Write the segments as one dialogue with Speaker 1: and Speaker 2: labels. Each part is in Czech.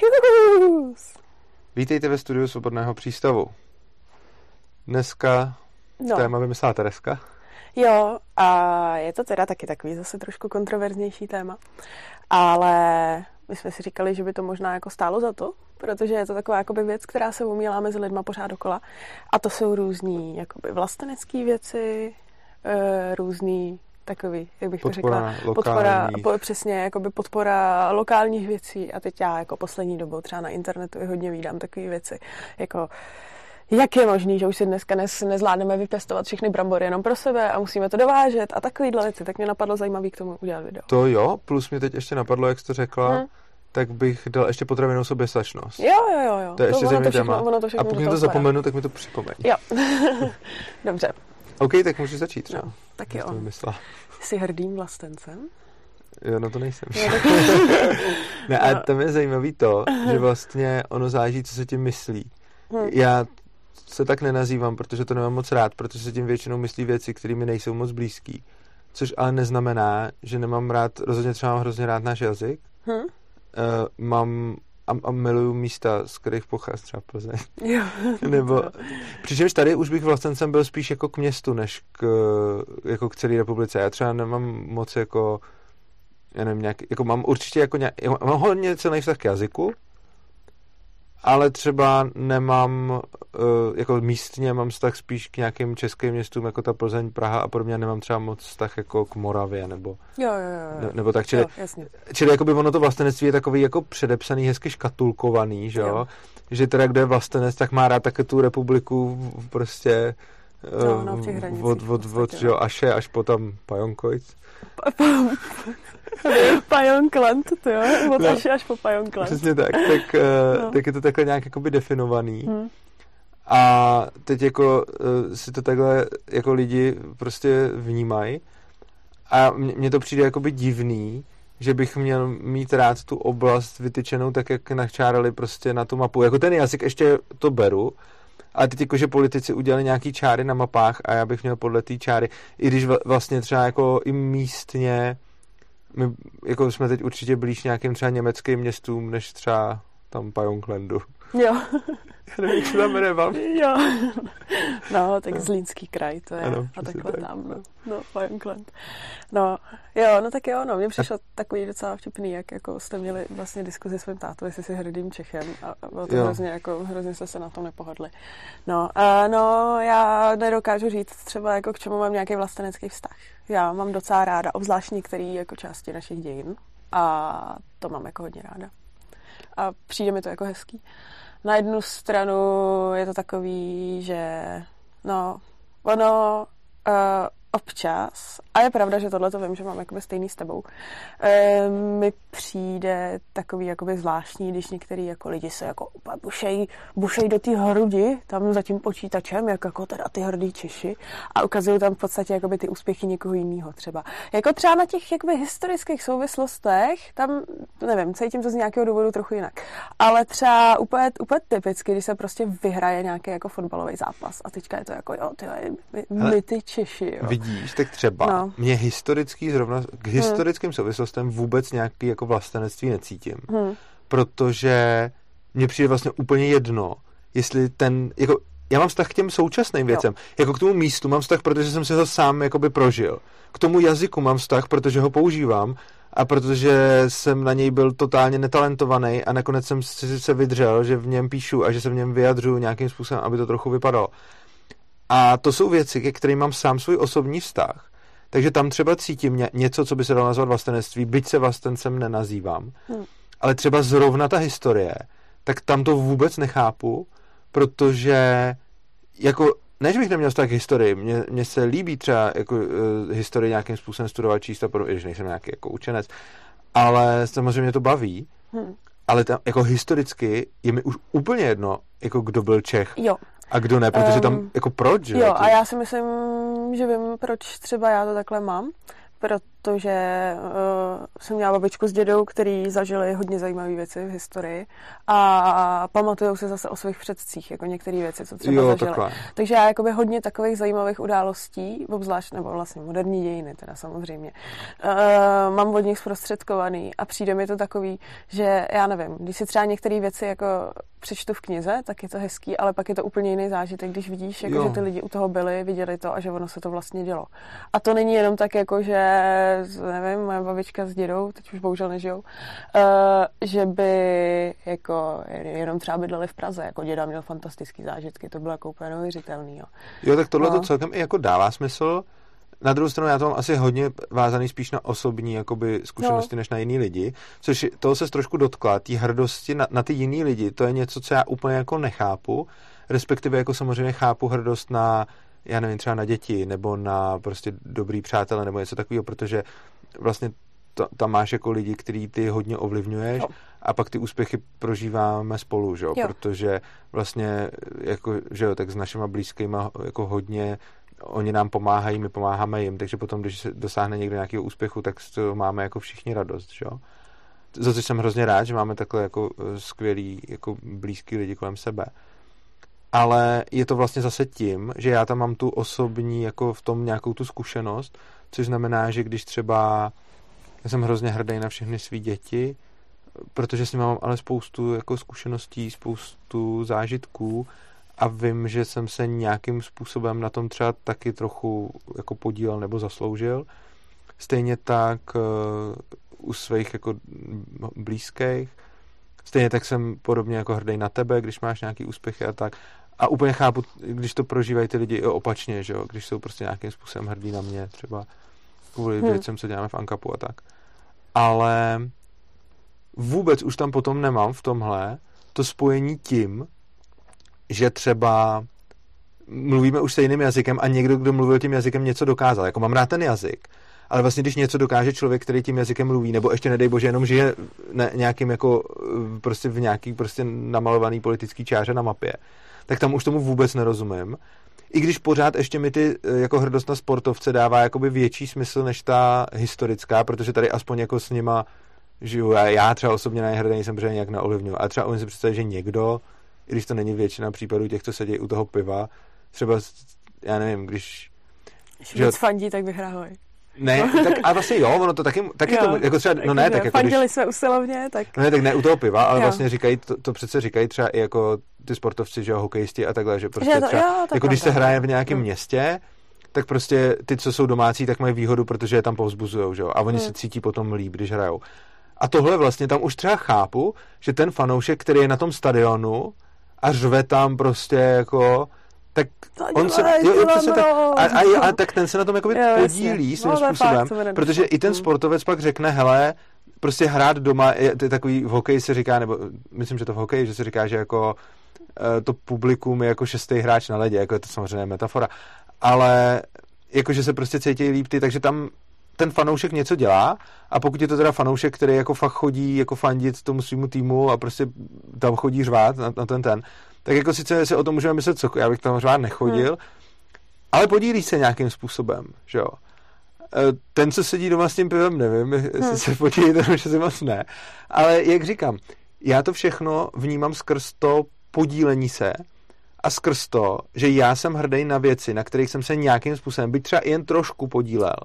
Speaker 1: Čus!
Speaker 2: Vítejte ve studiu Svobodného přístavu. Dneska
Speaker 1: No,
Speaker 2: téma vymyslela Tereska.
Speaker 1: jo, a je to teda taky takový zase trošku kontroverznější téma, ale my jsme si říkali, že by to možná jako stálo za to, protože je to taková jakoby věc, která se umílá mezi lidma pořád dokola a to jsou různý jakoby vlastenecké věci, e, různý takový, jak bych to
Speaker 2: Podpora
Speaker 1: řekla, podpora,
Speaker 2: lokálních.
Speaker 1: po, přesně, jakoby podpora lokálních věcí a teď já jako poslední dobou třeba na internetu i hodně vídám takové věci, jako jak je možný, že už si dneska nes, nezvládneme vypěstovat všechny brambory jenom pro sebe a musíme to dovážet a takovýhle věci, tak mě napadlo zajímavý k tomu udělat video.
Speaker 2: To jo, plus mě teď ještě napadlo, jak jsi to řekla,
Speaker 1: Hm.
Speaker 2: tak bych dal ještě potravinou soběstačnost.
Speaker 1: Jo, jo, jo, jo.
Speaker 2: To je ještě
Speaker 1: ono to všechno,
Speaker 2: téma.
Speaker 1: ono to
Speaker 2: A
Speaker 1: všechno
Speaker 2: pokud
Speaker 1: do
Speaker 2: mi to zapomenu, tak mi to připomeň.
Speaker 1: Jo. Dobře,
Speaker 2: OK, tak můžeš začít třeba.
Speaker 1: no, tak jo. Jsi hrdým vlastencem?
Speaker 2: Jo, no to nejsem. Ne, a
Speaker 1: No.
Speaker 2: tam je zajímavý to, že vlastně ono záleží, co se tím myslí.
Speaker 1: Hm.
Speaker 2: Já se tak nenazývám, protože to nemám moc rád, protože se tím většinou myslí věci, které mi nejsou moc blízký. Což ale neznamená, že nemám rád, rozhodně třeba mám hrozně rád náš jazyk.
Speaker 1: Hm?
Speaker 2: Uh, mám a, a miluju místa, z kterých pochází třeba Plzeň.
Speaker 1: Jo.
Speaker 2: Nebo, přičemž tady už bych vlastencem byl spíš jako k městu, než k, jako k celé republice. Já třeba nemám moc jako, já nevím, nějak, jako mám určitě jako nějak, mám hodně celý vztah k jazyku, ale třeba nemám, uh, jako místně mám vztah spíš k nějakým českým městům, jako ta Plzeň, Praha a podobně, nemám třeba moc vztah jako k Moravě, nebo,
Speaker 1: Jo, jo, jo.
Speaker 2: ne,
Speaker 1: jo.
Speaker 2: nebo tak, čili
Speaker 1: Jo, jasně.
Speaker 2: Čili jako by ono to vlastenectví je takový jako předepsaný, hezky škatulkovaný, že jo?
Speaker 1: Jo.
Speaker 2: Že teda kdo je vlastenec, tak má rád také tu republiku prostě
Speaker 1: No,
Speaker 2: eh,
Speaker 1: no, v těch hranicích
Speaker 2: od,
Speaker 1: v
Speaker 2: od,
Speaker 1: podstatě,
Speaker 2: od, že
Speaker 1: no.
Speaker 2: jo, Aše až po tam Pajonkojc.
Speaker 1: Pajonkland, to jo, od
Speaker 2: No.
Speaker 1: až, po Pajonkland.
Speaker 2: Přesně tak, tak, eh,
Speaker 1: No.
Speaker 2: tak je to takhle nějak jakoby definovaný.
Speaker 1: Hm.
Speaker 2: A teď jako eh, si to takhle jako lidi prostě vnímají. A mně mně to přijde jakoby divný, že bych měl mít rád tu oblast vytyčenou tak, jak načárali prostě na tu mapu. Jako ten jazyk ještě to beru, ale teď jako, že politici udělali nějaký čáry na mapách a já bych měl podle té čáry, i když vla- vlastně třeba jako i místně, my jako jsme teď určitě blíž nějakým třeba německým městům, než třeba tam Pajonklandu.
Speaker 1: Jo,
Speaker 2: Já nevím, se tam jmenuje vám.
Speaker 1: jo. No, tak Zlínský kraj to je.
Speaker 2: Ano,
Speaker 1: a takhle
Speaker 2: tak.
Speaker 1: tam, no. No, Pajonkland. No, jo, no tak jo, no, mně přišlo takový docela vtipný, jak jako jste měli vlastně diskuzi s svým tátou, jestli jsi hrdým Čechem a a bylo to
Speaker 2: Jo.
Speaker 1: hrozně, jako, hrozně jste se na tom nepohodli. No, a no, já nedokážu říct třeba, jako k čemu mám nějaký vlastenecký vztah. Já mám docela ráda, obzvlášť některý jako části našich dějin a to mám jako hodně ráda. A přijde mi to jako hezký. Na jednu stranu je to takový, že no, ono uh, občas, a je pravda, že tohle to vím, že mám jakoby stejný s tebou, uh, mi přijde takový jakoby zvláštní, když některý jako lidi se jako bušej, bušej do té hrudi, tam za tím počítačem, jak jako teda ty hrdý Češi a ukazují tam v podstatě jakoby ty úspěchy někoho jiného třeba. Jako třeba na těch jakoby historických souvislostech, tam, nevím, cítím to z nějakého důvodu trochu jinak. Ale třeba úplně, úplně typicky, když se prostě vyhraje nějaký jako fotbalový zápas a teďka je to jako, jo, ty, my, my ty Češi, jo.
Speaker 2: Vidíš, tak třeba
Speaker 1: No.
Speaker 2: no. mě historický zrovna, k historickým souvislostem vůbec nějaký jako vlastenectví necítím.
Speaker 1: Hm.
Speaker 2: Protože mně přijde vlastně úplně jedno, jestli ten, jako já mám vztah k těm současným věcem. Jako k tomu místu mám vztah, protože jsem si ho sám jakoby prožil. K tomu jazyku mám vztah, protože ho používám a protože jsem na něj byl totálně netalentovaný a nakonec jsem si se vydřel, že v něm píšu a že se v něm vyjadřuju nějakým způsobem, aby to trochu vypadalo. A to jsou věci, ke kterým mám sám svůj osobní vztah. Takže tam třeba cítím ně, něco, co by se dalo nazvat vlastenectví, byť se vlastencem nenazývám.
Speaker 1: Hmm.
Speaker 2: Ale třeba zrovna ta historie, tak tam to vůbec nechápu, protože jako ne, že bych neměl vztah k historii, mně, mně se líbí třeba jako, uh, historii nějakým způsobem studovat, číst a podobně, když nejsem nějaký jako učenec, ale samozřejmě mě to baví,
Speaker 1: Hm.
Speaker 2: ale tam, jako historicky je mi už úplně jedno, jako kdo byl Čech
Speaker 1: Jo,
Speaker 2: a kdo ne, protože tam,
Speaker 1: Ehm,
Speaker 2: jako proč, že
Speaker 1: jo, a já si myslím, že vím, proč třeba já to takhle mám, to, že uh, jsem měla babičku s dědou, který zažili hodně zajímavé věci v historii a pamatujou se zase o svých předcích, jako některé věci, co třeba
Speaker 2: Jo,
Speaker 1: zažili.
Speaker 2: takhle.
Speaker 1: Takže já jakoby hodně takových zajímavých událostí, obzvlášť, nebo vlastně moderní dějiny teda samozřejmě, uh, mám od nich zprostředkovaný a přijde mi to takový, že já nevím, když si třeba některé věci jako přečtu v knize, tak je to hezký, ale pak je to úplně jiný zážitek, když vidíš, jako,
Speaker 2: Jo.
Speaker 1: že ty lidi u toho byli, viděli to a že ono se to vlastně dělo. A to není jenom tak, jako že, nevím, moje babička s dědou, teď už bohužel nežijou, uh, že by jako jenom třeba bydleli v Praze, jako děda měl fantastický zážitky, to bylo jako úplně neuvěřitelný. Jo.
Speaker 2: Jo, tak tohle to
Speaker 1: No.
Speaker 2: celkem i jako dává smysl. Na druhou stranu já to mám asi hodně vázaný spíš na osobní jakoby, zkušenosti, no. než na jiný lidi, což toho se trošku dotkla, té hrdosti na, na ty jiný lidi, to je něco, co já úplně jako nechápu, respektive jako samozřejmě chápu hrdost na, já nevím, třeba na děti, nebo na prostě dobrý přátele, nebo něco takového, protože vlastně to, tam máš jako lidi, který ty hodně ovlivňuješ
Speaker 1: Jo.
Speaker 2: a pak ty úspěchy prožíváme spolu, že jo?
Speaker 1: Jo.
Speaker 2: protože vlastně jako, že jo, tak s našima blízkýma jako hodně oni nám pomáhají, my pomáháme jim, takže potom, když se dosáhne někdo nějakého úspěchu, tak toho máme jako všichni radost, že jo? Za což jsem hrozně rád, že máme takhle jako eh, skvělý, jako blízký lidi kolem sebe. Ale je to vlastně zase tím, že já tam mám tu osobní, jako v tom nějakou tu zkušenost, což znamená, že když třeba já jsem hrozně hrdý na všechny svý děti, protože s nimi mám ale spoustu jako zkušeností, spoustu zážitků a vím, že jsem se nějakým způsobem na tom třeba taky trochu jako podílel nebo zasloužil. Stejně tak uh, u svých jako blízkých. Stejně tak jsem podobně jako hrdý na tebe, když máš nějaký úspěchy a tak. A úplně chápu, když to prožívají ty lidi i opačně, že jo? když jsou prostě nějakým způsobem hrdí na mě, třeba kvůli
Speaker 1: Hmm.
Speaker 2: věcem, co děláme v Ankapu a tak. Ale vůbec už tam potom nemám v tomhle to spojení tím, že třeba mluvíme už stejným jazykem a někdo, kdo mluvil tím jazykem, něco dokázal. Jako mám rád ten jazyk, ale vlastně když něco dokáže člověk, který tím jazykem mluví, nebo ještě nedej bože, jenom žije nějakým jako eh, prostě v nějaký prostě namalovaný politický čáře na mapě, tak tam už tomu vůbec nerozumím. I když pořád ještě mi ty eh, jako hrdost na sportovce dává jakoby větší smysl než ta historická, protože tady aspoň jako s nima žiju. Já, já třeba osobně na ně hrdý nejsem, protože nějak neovlivňuji. A třeba umím si představit, že někdo, i když to není většina případů těch, co sedí u toho piva, třeba, já nevím, když
Speaker 1: Když
Speaker 2: Že-
Speaker 1: fandí, tak vyhrávají.
Speaker 2: Ne, tak a vlastně jo, ono to taky, taky
Speaker 1: Jo,
Speaker 2: to, jako třeba, no ne,
Speaker 1: jakože
Speaker 2: tak jako když,
Speaker 1: Fandili jsme usilovně, tak
Speaker 2: no ne, tak ne u toho piva, ale
Speaker 1: Jo.
Speaker 2: vlastně říkají, to, to přece říkají třeba i jako ty sportovci, že jo, hokejisti a takhle, že prostě
Speaker 1: Že to-
Speaker 2: třeba,
Speaker 1: jo,
Speaker 2: jako když se hraje v nějakém
Speaker 1: Hmm.
Speaker 2: městě, tak prostě ty, co jsou domácí, tak mají výhodu, protože je tam povzbuzujou, že jo, a oni
Speaker 1: Hmm.
Speaker 2: se cítí potom líp, když hrajou. A tohle vlastně tam už třeba chápu, že ten fanoušek, který je na tom stadionu a řve tam prostě jako, tak on se, jo, jo,
Speaker 1: ty
Speaker 2: přesně tak, a, a, a, tak ten se na tom jakoby
Speaker 1: Jo, jasně.
Speaker 2: podílí svým
Speaker 1: No, je
Speaker 2: způsobem,
Speaker 1: fakt,
Speaker 2: protože i ten
Speaker 1: Hmm.
Speaker 2: sportovec pak řekne, hele, prostě hrát doma, je, to je takový, v hokeji se říká, nebo myslím, že to v hokeji, že se říká, že jako eh, to publikum je jako šestý hráč na ledě, jako je to samozřejmě metafora, ale jako, že se prostě cítí líp ty, takže tam ten fanoušek něco dělá a pokud je to teda fanoušek, který jako fakt chodí jako fandit tomu svýmu týmu a prostě tam chodí řvát na, na ten ten, tak jako sice si o tom můžeme myslet, co, já bych tam řvát nechodil, hmm. ale podílí se nějakým způsobem, že jo. E, Ten, co sedí doma s tím pivem, nevím, jestli
Speaker 1: Hmm.
Speaker 2: se podílí, to už asi moc ne. Ale jak říkám, já to všechno vnímám skrz to podílení se a skrz to, že já jsem hrdý na věci, na kterých jsem se nějakým způsobem, byť třeba jen trošku podílel,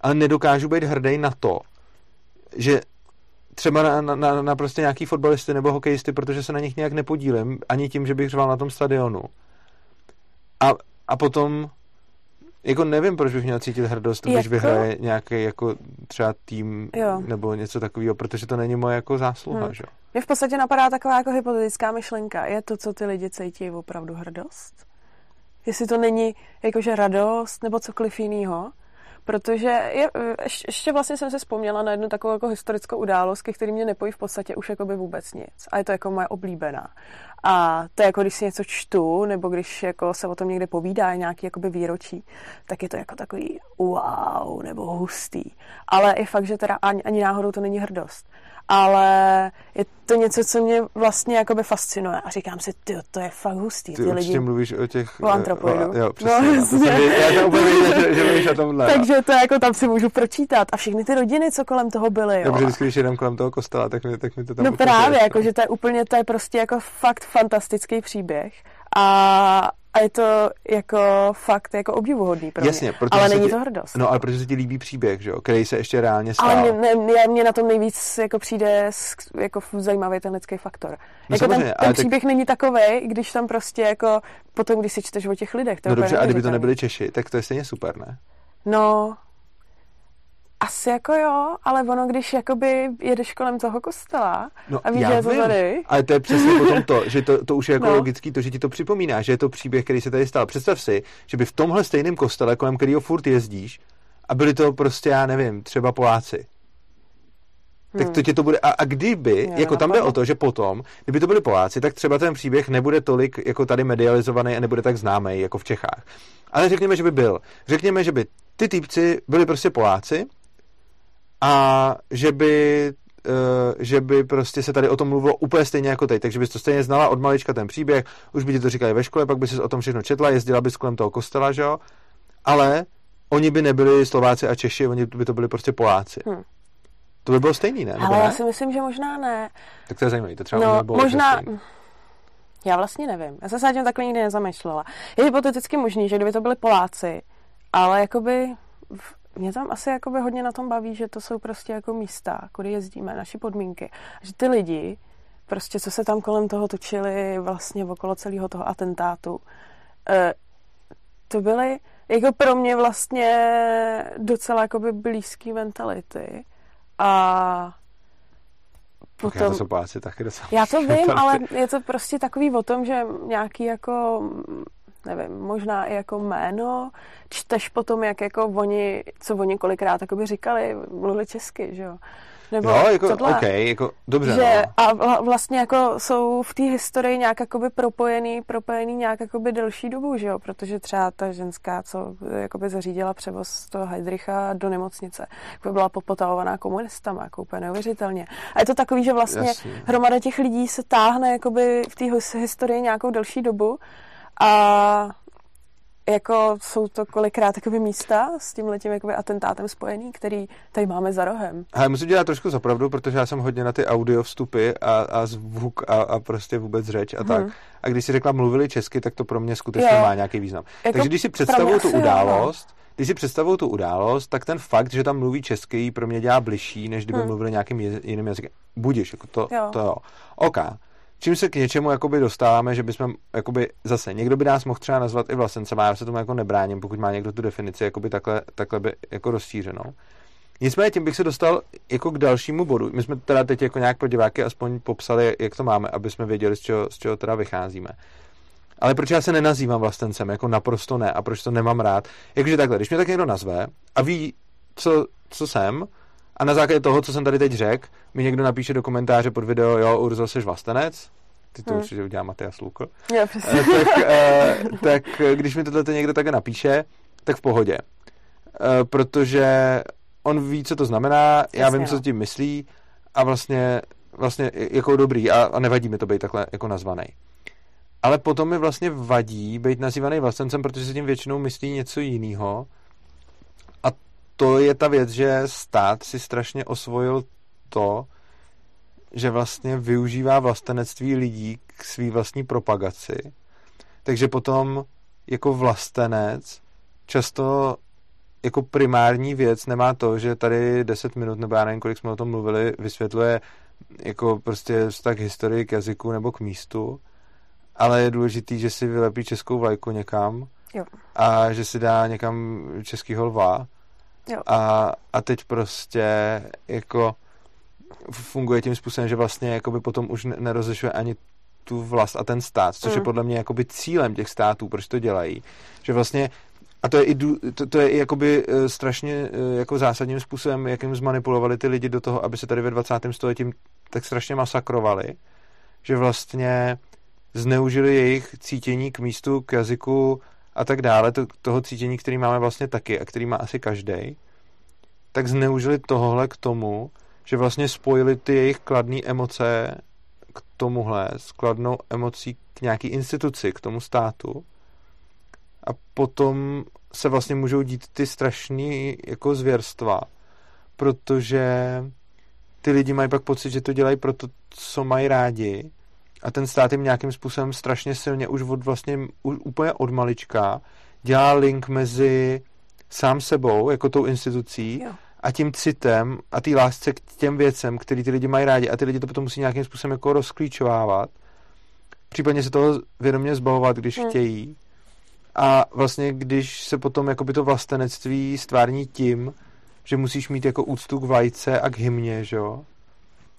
Speaker 2: ale nedokážu být hrdý na to, že třeba na, na, na, na prostě nějaký fotbalisty nebo hokejisty, protože se na nich nějak nepodílím, ani tím, že bych řval na tom stadionu. A, a potom jako nevím, proč bych měl cítit hrdost, když
Speaker 1: Jako-
Speaker 2: vyhraje nějaký jako třeba tým
Speaker 1: Jo.
Speaker 2: nebo něco takového, protože to není moje jako zásluha,
Speaker 1: Hmm.
Speaker 2: že.
Speaker 1: Mně v podstatě napadá taková jako hypotetická myšlenka. Je to, co ty lidi cítí, opravdu hrdost? Jestli to není jakože radost nebo cokoliv jiného? Protože je, ješ- ještě vlastně jsem se vzpomněla na jednu takovou jako historickou událost, ke který mě nepojí v podstatě už jakoby vůbec nic. A je to jako moje oblíbená. A to je jako, když si něco čtu, nebo když jako se o tom někde povídá, nějaký jakoby výročí, tak je to jako takový wow, nebo hustý. Ale je fakt, že teda ani, ani náhodou to není hrdost. Ale je to něco, co mě vlastně jakoby fascinuje a říkám si, ty, to je fakt hustý.
Speaker 2: Ty,
Speaker 1: ty
Speaker 2: určitě
Speaker 1: lidi...
Speaker 2: mluvíš o těch...
Speaker 1: O antropoidu.
Speaker 2: O, jo, přesně.
Speaker 1: No,
Speaker 2: No, to jsem, já to úplně věděl, že, že mluvíš o tomhle.
Speaker 1: Takže to jako tam si můžu pročítat a všechny ty rodiny, co kolem toho byly. Jo.
Speaker 2: Dobře, vždycky, když jedem kolem toho kostela, tak mi, tak mi to tam
Speaker 1: No právě,
Speaker 2: je.
Speaker 1: jako, že to je úplně, to je prostě jako fakt fantastický příběh a, a je to jako fakt jako obdivuhodný pro mě.
Speaker 2: Jasně, protože
Speaker 1: ale není
Speaker 2: ti-
Speaker 1: to hrdost.
Speaker 2: No, ale protože se ti líbí příběh, že jo, který se ještě reálně stal.
Speaker 1: Ale mě, ne, mě, mě na tom nejvíc jako přijde jako zajímavý ten lidský faktor.
Speaker 2: No
Speaker 1: jako ten, ten
Speaker 2: tak-
Speaker 1: příběh není takový, když tam prostě jako potom, když si čteš o těch lidech. To
Speaker 2: No dobře, a kdyby to nebyli Češi, tak to je stejně super, ne?
Speaker 1: No, asi jako jo, ale ono, když jakoby jedeš kolem toho kostela
Speaker 2: No,
Speaker 1: a víš,
Speaker 2: já
Speaker 1: že je to tady.
Speaker 2: Ale to je přesně potom to, že to, to už je jako
Speaker 1: No.
Speaker 2: logický, to, že ti to připomíná, že je to příběh, který se tady stal. Představ si, že by v tomhle stejném kostele, kolem kterého furt jezdíš, a byli to prostě, já nevím, třeba Poláci. Tak to tě to bude, a, a kdyby,
Speaker 1: Mě
Speaker 2: jako tam jde o to, že potom, kdyby to byli Poláci, tak třeba ten příběh nebude tolik jako tady medializovaný a nebude tak známý jako v Čechách. Ale řekněme, že by byl. Řekněme, že by ty týpci byli prostě Poláci a že by eh, že by prostě se tady o tom mluvilo úplně stejně jako teď, takže bys to stejně znala od malička ten příběh, už by ti to říkali ve škole, pak by si o tom všechno četla, jezdila bys kolem toho kostela, že jo, ale oni by nebyli Slováci a Češi, oni by to byli prostě Poláci.
Speaker 1: Hm.
Speaker 2: To by bylo stejný, ne?
Speaker 1: Ale
Speaker 2: ne?
Speaker 1: já si myslím, že možná ne.
Speaker 2: Tak to je zajímavé, to třeba
Speaker 1: No,
Speaker 2: nebylo
Speaker 1: možná... Já vlastně nevím. Já jsem se tím takhle nikdy nezamýšlela. Je hypoteticky možný, že kdyby to byli Poláci, ale jakoby v- mě tam asi jakoby hodně na tom baví, že to jsou prostě jako místa, kudy jezdíme, naše podmínky. Že ty lidi, prostě co se tam kolem toho točili vlastně okolo celého toho atentátu, eh, to byly jako pro mě vlastně docela jakoby blízký mentality. A
Speaker 2: Okay, to jsou Poláci taky docela.
Speaker 1: já to vím, ale je to prostě takový o tom, že nějaký jako, nevím, možná i jako jméno, čteš potom, jak jako oni, co oni kolikrát jakoby říkali, mluvili česky, že jo. Nebo
Speaker 2: Jo, jako,
Speaker 1: tohle.
Speaker 2: OK, jako, dobře,
Speaker 1: že
Speaker 2: no.
Speaker 1: a vla- vlastně jako jsou v té historii nějak jakoby propojený, propojený nějak jakoby delší dobu, že jo, protože třeba ta ženská, co jakoby zařídila převoz toho Heidricha do nemocnice, jako byla popotahovaná komunistama, jako úplně neuvěřitelně. A je to takový, že vlastně
Speaker 2: Jasně.
Speaker 1: hromada těch lidí se táhne jakoby v té his- historii nějakou delší dobu a jako jsou to kolikrát jakoby místa s tím letím jakoby atentátem spojený, který tady máme za rohem.
Speaker 2: Ale musím dělat trošku zapravdu, protože já jsem hodně na ty audio vstupy a, a zvuk a, a prostě vůbec řeč a tak.
Speaker 1: Mhm.
Speaker 2: A když si řekla mluvili česky, tak to pro mě skutečně
Speaker 1: Jo.
Speaker 2: má nějaký význam.
Speaker 1: Jako
Speaker 2: Takže když si představuju tu
Speaker 1: jo, no.
Speaker 2: událost, když si představuju tu událost, tak ten fakt, že tam mluví česky, pro mě dělá bližší, než kdyby
Speaker 1: Hmm.
Speaker 2: mluvili nějakým je, jiným jazykem. Budiš, jako to,
Speaker 1: Jo.
Speaker 2: to jo. OK. Čím se k něčemu jakoby dostáváme, že bychom, jakoby, zase, někdo by nás mohl třeba nazvat i vlastencem, a já se tomu jako nebráním, pokud má někdo tu definici jakoby takhle, takhle by jako rozšířenou. Nicméně tím bych se dostal jako k dalšímu bodu. My jsme teda teď jako nějak pro diváky aspoň popsali, jak to máme, aby jsme věděli, z čeho, z čeho teda vycházíme. Ale proč já se nenazývám vlastencem? Jako naprosto ne. A proč to nemám rád? Jakože takhle, když mě tak někdo nazve a ví, co, co jsem, a na základě toho, co jsem tady teď řekl, mi někdo napíše do komentáře pod video, jo, Urzo, jsi vlastenec? Ty to
Speaker 1: Hmm.
Speaker 2: určitě udělá Matias Lukl.
Speaker 1: Jo, přesně.
Speaker 2: Eh, tak, eh, tak eh, když mi tohle někdo také napíše, tak v pohodě. Eh, Protože on ví, co to znamená, já
Speaker 1: Jasně,
Speaker 2: vím, co
Speaker 1: no.
Speaker 2: tím myslí a vlastně, vlastně jako dobrý a, a nevadí mi to být takhle jako nazvaný. Ale potom mi vlastně vadí být nazývaný vlastencem, protože se tím většinou myslí něco jiného. To je ta věc, že stát si strašně osvojil to, že vlastně využívá vlastenectví lidí k svý vlastní propagaci. Takže potom jako vlastenec často jako primární věc nemá to, že tady 10 minut, nebo já nevím, kolik jsme o tom mluvili, vysvětluje jako prostě vztah k historii, k jazyku nebo k místu, ale je důležitý, že si vylepí českou vlajku někam
Speaker 1: Jo.
Speaker 2: a že si dá někam českýho lva
Speaker 1: Jo.
Speaker 2: a, a teď prostě jako funguje tím způsobem, že vlastně jakoby potom už ne- nerozlišuje ani tu vlast a ten stát, což je
Speaker 1: Mm.
Speaker 2: podle mě jakoby cílem těch států, proč to dělají. Že vlastně a to je i, to, to je i jakoby eh, strašně eh, jako zásadním způsobem, jakým zmanipulovali ty lidi do toho, aby se tady ve 20. století tak strašně masakrovali, že vlastně zneužili jejich cítění k místu, k jazyku a tak dále, to, toho cítění, který máme vlastně taky a který má asi každý, tak zneužili tohle k tomu, že vlastně spojili ty jejich kladné emoce k tomuhle, s kladnou emocí k nějaký instituci, k tomu státu. A potom se vlastně můžou dít ty strašné jako zvěrstva, protože ty lidi mají pak pocit, že to dělají pro to, co mají rádi a ten stát jim nějakým způsobem strašně silně už od vlastně už úplně od malička dělá link mezi sám sebou, jako tou institucí,
Speaker 1: Jo.
Speaker 2: a tím citem a té lásce k těm věcem, který ty lidi mají rádi a ty lidi to potom musí nějakým způsobem jako rozklíčovávat. Případně se toho vědomě zbavovat, když
Speaker 1: Hmm.
Speaker 2: chtějí. A vlastně, když se potom jakoby to vlastenectví stvární tím, že musíš mít jako úctu k vajce a k hymně, že jo?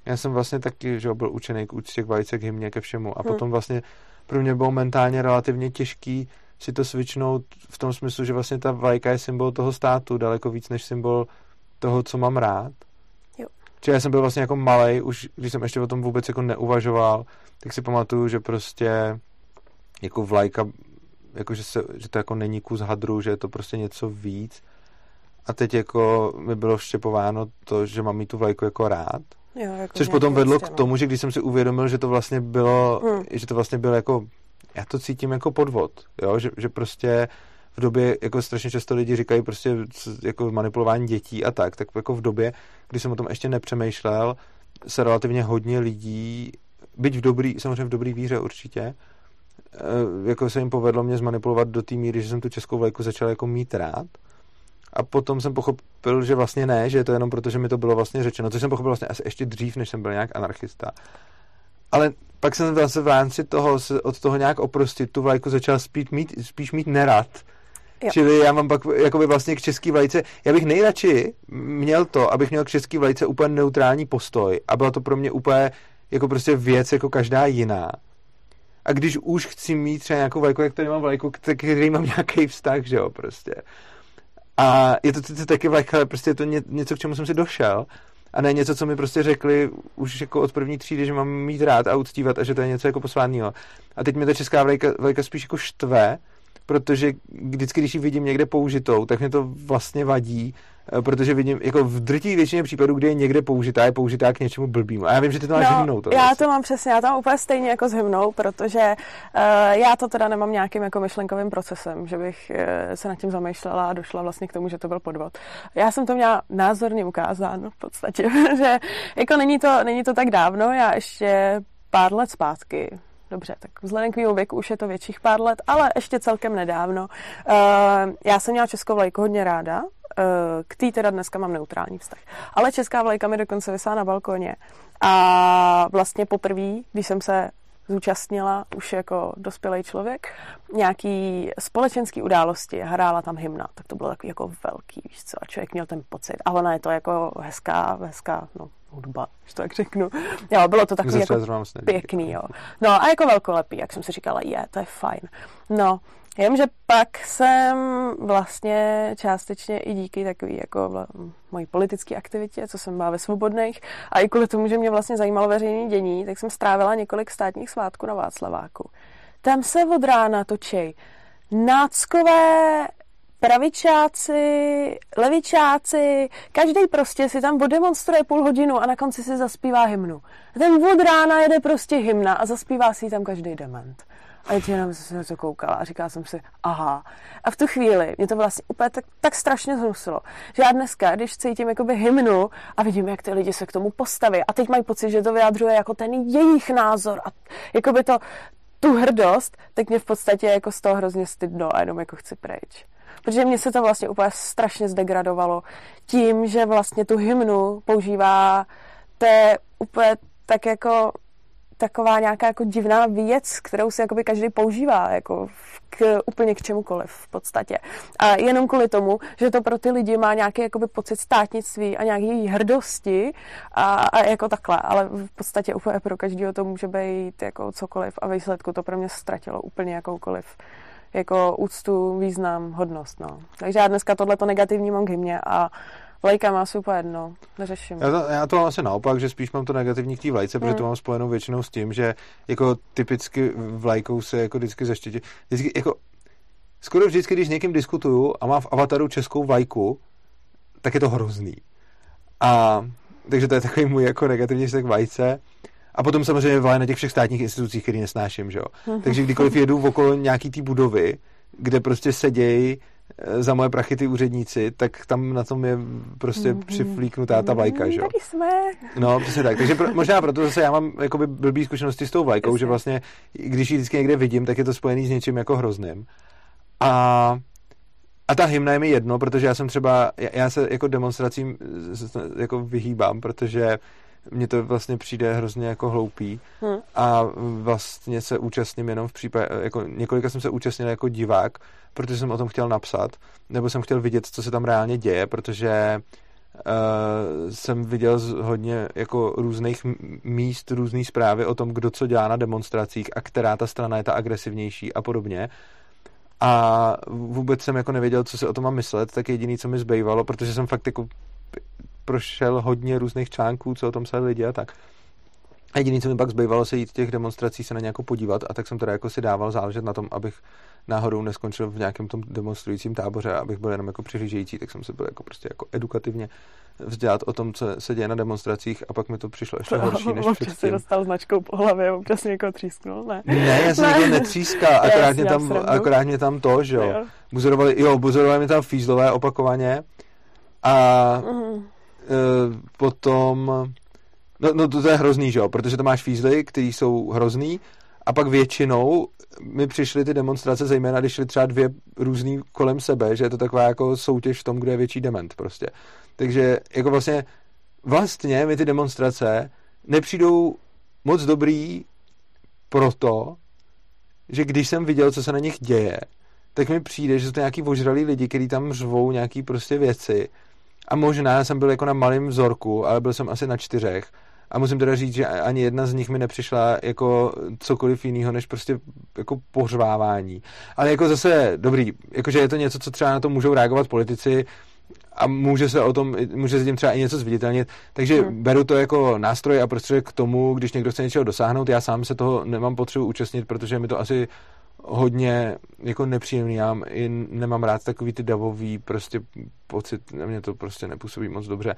Speaker 2: Já jsem vlastně taky, že byl učený k úctě k vajce, k hymně, ke všemu. A
Speaker 1: Hmm.
Speaker 2: potom vlastně pro mě bylo mentálně relativně těžký si to switchnout v tom smyslu, že vlastně ta vajka je symbol toho státu daleko víc než symbol toho, co mám rád.
Speaker 1: Jo.
Speaker 2: Čiže já jsem byl vlastně jako malej, už když jsem ještě o tom vůbec jako neuvažoval, tak si pamatuju, že prostě jako vlajka, jako že, se, že to jako není kus hadru, že je to prostě něco víc. A teď jako mi bylo vštěpováno to, že mám mít tu vlajku jako rád.
Speaker 1: Jo, jako
Speaker 2: Což potom vedlo k
Speaker 1: no.
Speaker 2: tomu, že když jsem si uvědomil, že to vlastně bylo,
Speaker 1: Hmm.
Speaker 2: že to vlastně bylo jako, já to cítím jako podvod, jo, že, že prostě v době, jako strašně často lidi říkají prostě jako manipulování dětí a tak, tak jako v době, kdy jsem o tom ještě nepřemýšlel, se relativně hodně lidí, byť v dobrý, samozřejmě v dobrý víře určitě, eh, jako se jim povedlo mě zmanipulovat do té míry, že jsem tu českou vlajku začal jako mít rád. A potom jsem pochopil, že vlastně ne, že je to jenom proto, že mi to bylo vlastně řečeno, což jsem pochopil vlastně asi ještě dřív, než jsem byl nějak anarchista. Ale pak jsem zase v rámci toho, se od toho nějak oprostit, tu vlajku začal spíš mít, spíš mít nerad.
Speaker 1: Jo.
Speaker 2: Čili já mám pak jakoby vlastně k český vlajce, já bych nejradši měl to, abych měl k český vlajce úplně neutrální postoj a byla to pro mě úplně jako prostě věc jako každá jiná. A když už chci mít třeba nějakou vlajku, jak tady mám vlajku, k který mám nějaký vztah, že jo, prostě. A je to sice taky vlajka, ale prostě je to ně, něco, k čemu jsem si došel. A ne něco, co mi prostě řekli už jako od první třídy, že mám mít rád a uctívat a že to je něco jako posvátného. A teď mi ta česká vlajka, vlajka spíš jako štve, protože vždycky, když ji vidím někde použitou, tak mě to vlastně vadí, eh, protože vidím, jako v drtí většině případů, kdy je někde použitá, je použitá k něčemu blbýmu. A já vím, že ty to máš no, hymnou. To
Speaker 1: já
Speaker 2: vlastně.
Speaker 1: to mám přesně, já to mám úplně stejně jako s hymnou, protože uh, já to teda nemám nějakým jako myšlenkovým procesem, že bych uh, se nad tím zamýšlela a došla vlastně k tomu, že to byl podvod. Já jsem to měla názorně ukázáno v podstatě, že jako není to, není to tak dávno, já ještě pár let zpátky, Dobře, tak vzhledem k mému věku už je to větších pár let, ale ještě celkem nedávno. Uh, já jsem měla českou vlajku hodně ráda, uh, k té teda dneska mám neutrální vztah. Ale česká vlajka mi dokonce vysá na balkoně. A vlastně poprvé, když jsem se zúčastnila už jako dospělý člověk nějaký společenský události, hrála tam hymna, tak to bylo takový jako velký, víš co, a člověk měl ten pocit. A ona je to jako hezká, hezká, no, hudba, když to tak řeknu. Jo, bylo to takový jako pěkný, jo. No a jako velkolepý, jak jsem si říkala, je, to je fajn. No, Jenomže pak jsem vlastně částečně i díky takový jako vla- mojí politické aktivitě, co jsem byla ve Svobodných, a i kvůli tomu, že mě vlastně zajímalo veřejné dění, tak jsem strávila několik státních svátků na Václaváku. Tam se od rána točí náckové pravičáci, levičáci, každý prostě si tam odemonstruje půl hodinu a na konci si zaspívá hymnu. A ten od rána jede prostě hymna a zaspívá si tam každý dement. A já jenom jsem se na to koukala a říkala jsem si, aha. A v tu chvíli mě to vlastně úplně tak, tak strašně zhnusilo, že já dneska, když cítím jakoby hymnu a vidím, jak ty lidi se k tomu postaví a teď mají pocit, že to vyjadřuje jako ten jejich názor a jakoby to, tu hrdost, tak mě v podstatě jako z toho hrozně stydno a jenom jako chci pryč. Protože mně se to vlastně úplně strašně zdegradovalo tím, že vlastně tu hymnu používá to je úplně tak jako taková nějaká jako divná věc, kterou si jakoby každý používá jako k, úplně k čemukoliv v podstatě. A jenom kvůli tomu, že to pro ty lidi má nějaký jakoby pocit státnictví a nějaký hrdosti a, a jako takhle, ale v podstatě úplně pro každého to může být jako cokoliv a výsledku to pro mě ztratilo úplně jakoukoliv jako úctu, význam, hodnost. No. Takže já dneska tohleto negativní mám k hymně a vlajka má super jedno, neřeším.
Speaker 2: Já to, já to mám asi naopak, že spíš mám to negativní k té vlajce, protože
Speaker 1: Hmm.
Speaker 2: to mám spojenou většinou s tím, že jako typicky vlajkou se jako vždycky zaštětí. Vždycky jako skoro vždycky, když s někým diskutuju a mám v avataru českou vlajku, tak je to hrozný. A takže to je takový můj jako negativní vztah k vajce. A potom samozřejmě volají na těch všech státních institucích, který nesnáším, že jo. Mhm. Takže kdykoliv jedu okolo nějaký té budovy, kde prostě sedějí eh, za moje prachy ty úředníci, tak tam na tom je prostě mm-hmm. přiflíknutá ta vlajka, že jo.
Speaker 1: Tady jsme.
Speaker 2: No, přesně tak. Takže pro, možná proto zase já mám jakoby blbý zkušenosti s tou vlajkou, Jasně. že vlastně, když ji vždycky někde vidím, tak je to spojený s něčím jako hrozným. A a ta hymna je mi jedno, protože já jsem třeba, já, já se jako demonstracím jako vyhýbám, protože mně to vlastně přijde hrozně jako hloupý hmm. a vlastně se účastním jenom v případě, jako několika jsem se účastnil jako divák, protože jsem o tom chtěl napsat, nebo jsem chtěl vidět, co se tam reálně děje, protože uh, jsem viděl z hodně jako různých míst, různé zprávy o tom, kdo co dělá na demonstracích a která ta strana je ta agresivnější a podobně a vůbec jsem jako nevěděl, co se o tom mám myslet, tak jediný, co mi zbývalo, protože jsem fakt jako prošel hodně různých článků, co o tom psali lidi a tak. A jediný, co mi pak zbývalo, se jít těch demonstrací se na nějakou podívat a tak jsem teda jako si dával záležet na tom, abych náhodou neskončil v nějakém tom demonstrujícím táboře, abych byl jenom jako přihlížející, tak jsem se byl jako prostě jako edukativně vzdělat o tom, co se děje na demonstracích a pak mi to přišlo ještě horší než
Speaker 1: občas předtím. dostal značkou po hlavě, občas někoho třísknul, ne?
Speaker 2: Ne, já jsem ne. někoho netřískal, akorát, mě tam, akorát mě tam to, že jo. Buzorovali, jo, buzorovali mě tam fízlové opakovaně a mm. E, potom, no, no to, to je hrozný, že jo, protože to máš fízly, který jsou hrozný a pak většinou mi přišly ty demonstrace, zejména když šly třeba dvě různý kolem sebe, že je to taková jako soutěž v tom, kdo je větší dement prostě. Takže jako vlastně vlastně mi ty demonstrace nepřijdou moc dobrý proto, že když jsem viděl, co se na nich děje, tak mi přijde, že jsou to nějaký ožralí lidi, kteří tam řvou nějaký prostě věci. A možná jsem byl jako na malém vzorku, ale byl jsem asi na čtyřech. A musím teda říct, že ani jedna z nich mi nepřišla jako cokoliv jiného, než prostě jako pořvávání. Ale jako zase dobrý, jakože je to něco, co třeba na to můžou reagovat politici, a může se o tom, může se tím třeba i něco zviditelnit. Takže hmm. beru to jako nástroj a prostředek k tomu, když někdo chce něčeho dosáhnout. Já sám se toho nemám potřebu účastnit, protože mi to asi hodně jako nepříjemný. Já i nemám rád takový ty davový prostě pocit, na mě to prostě nepůsobí moc dobře.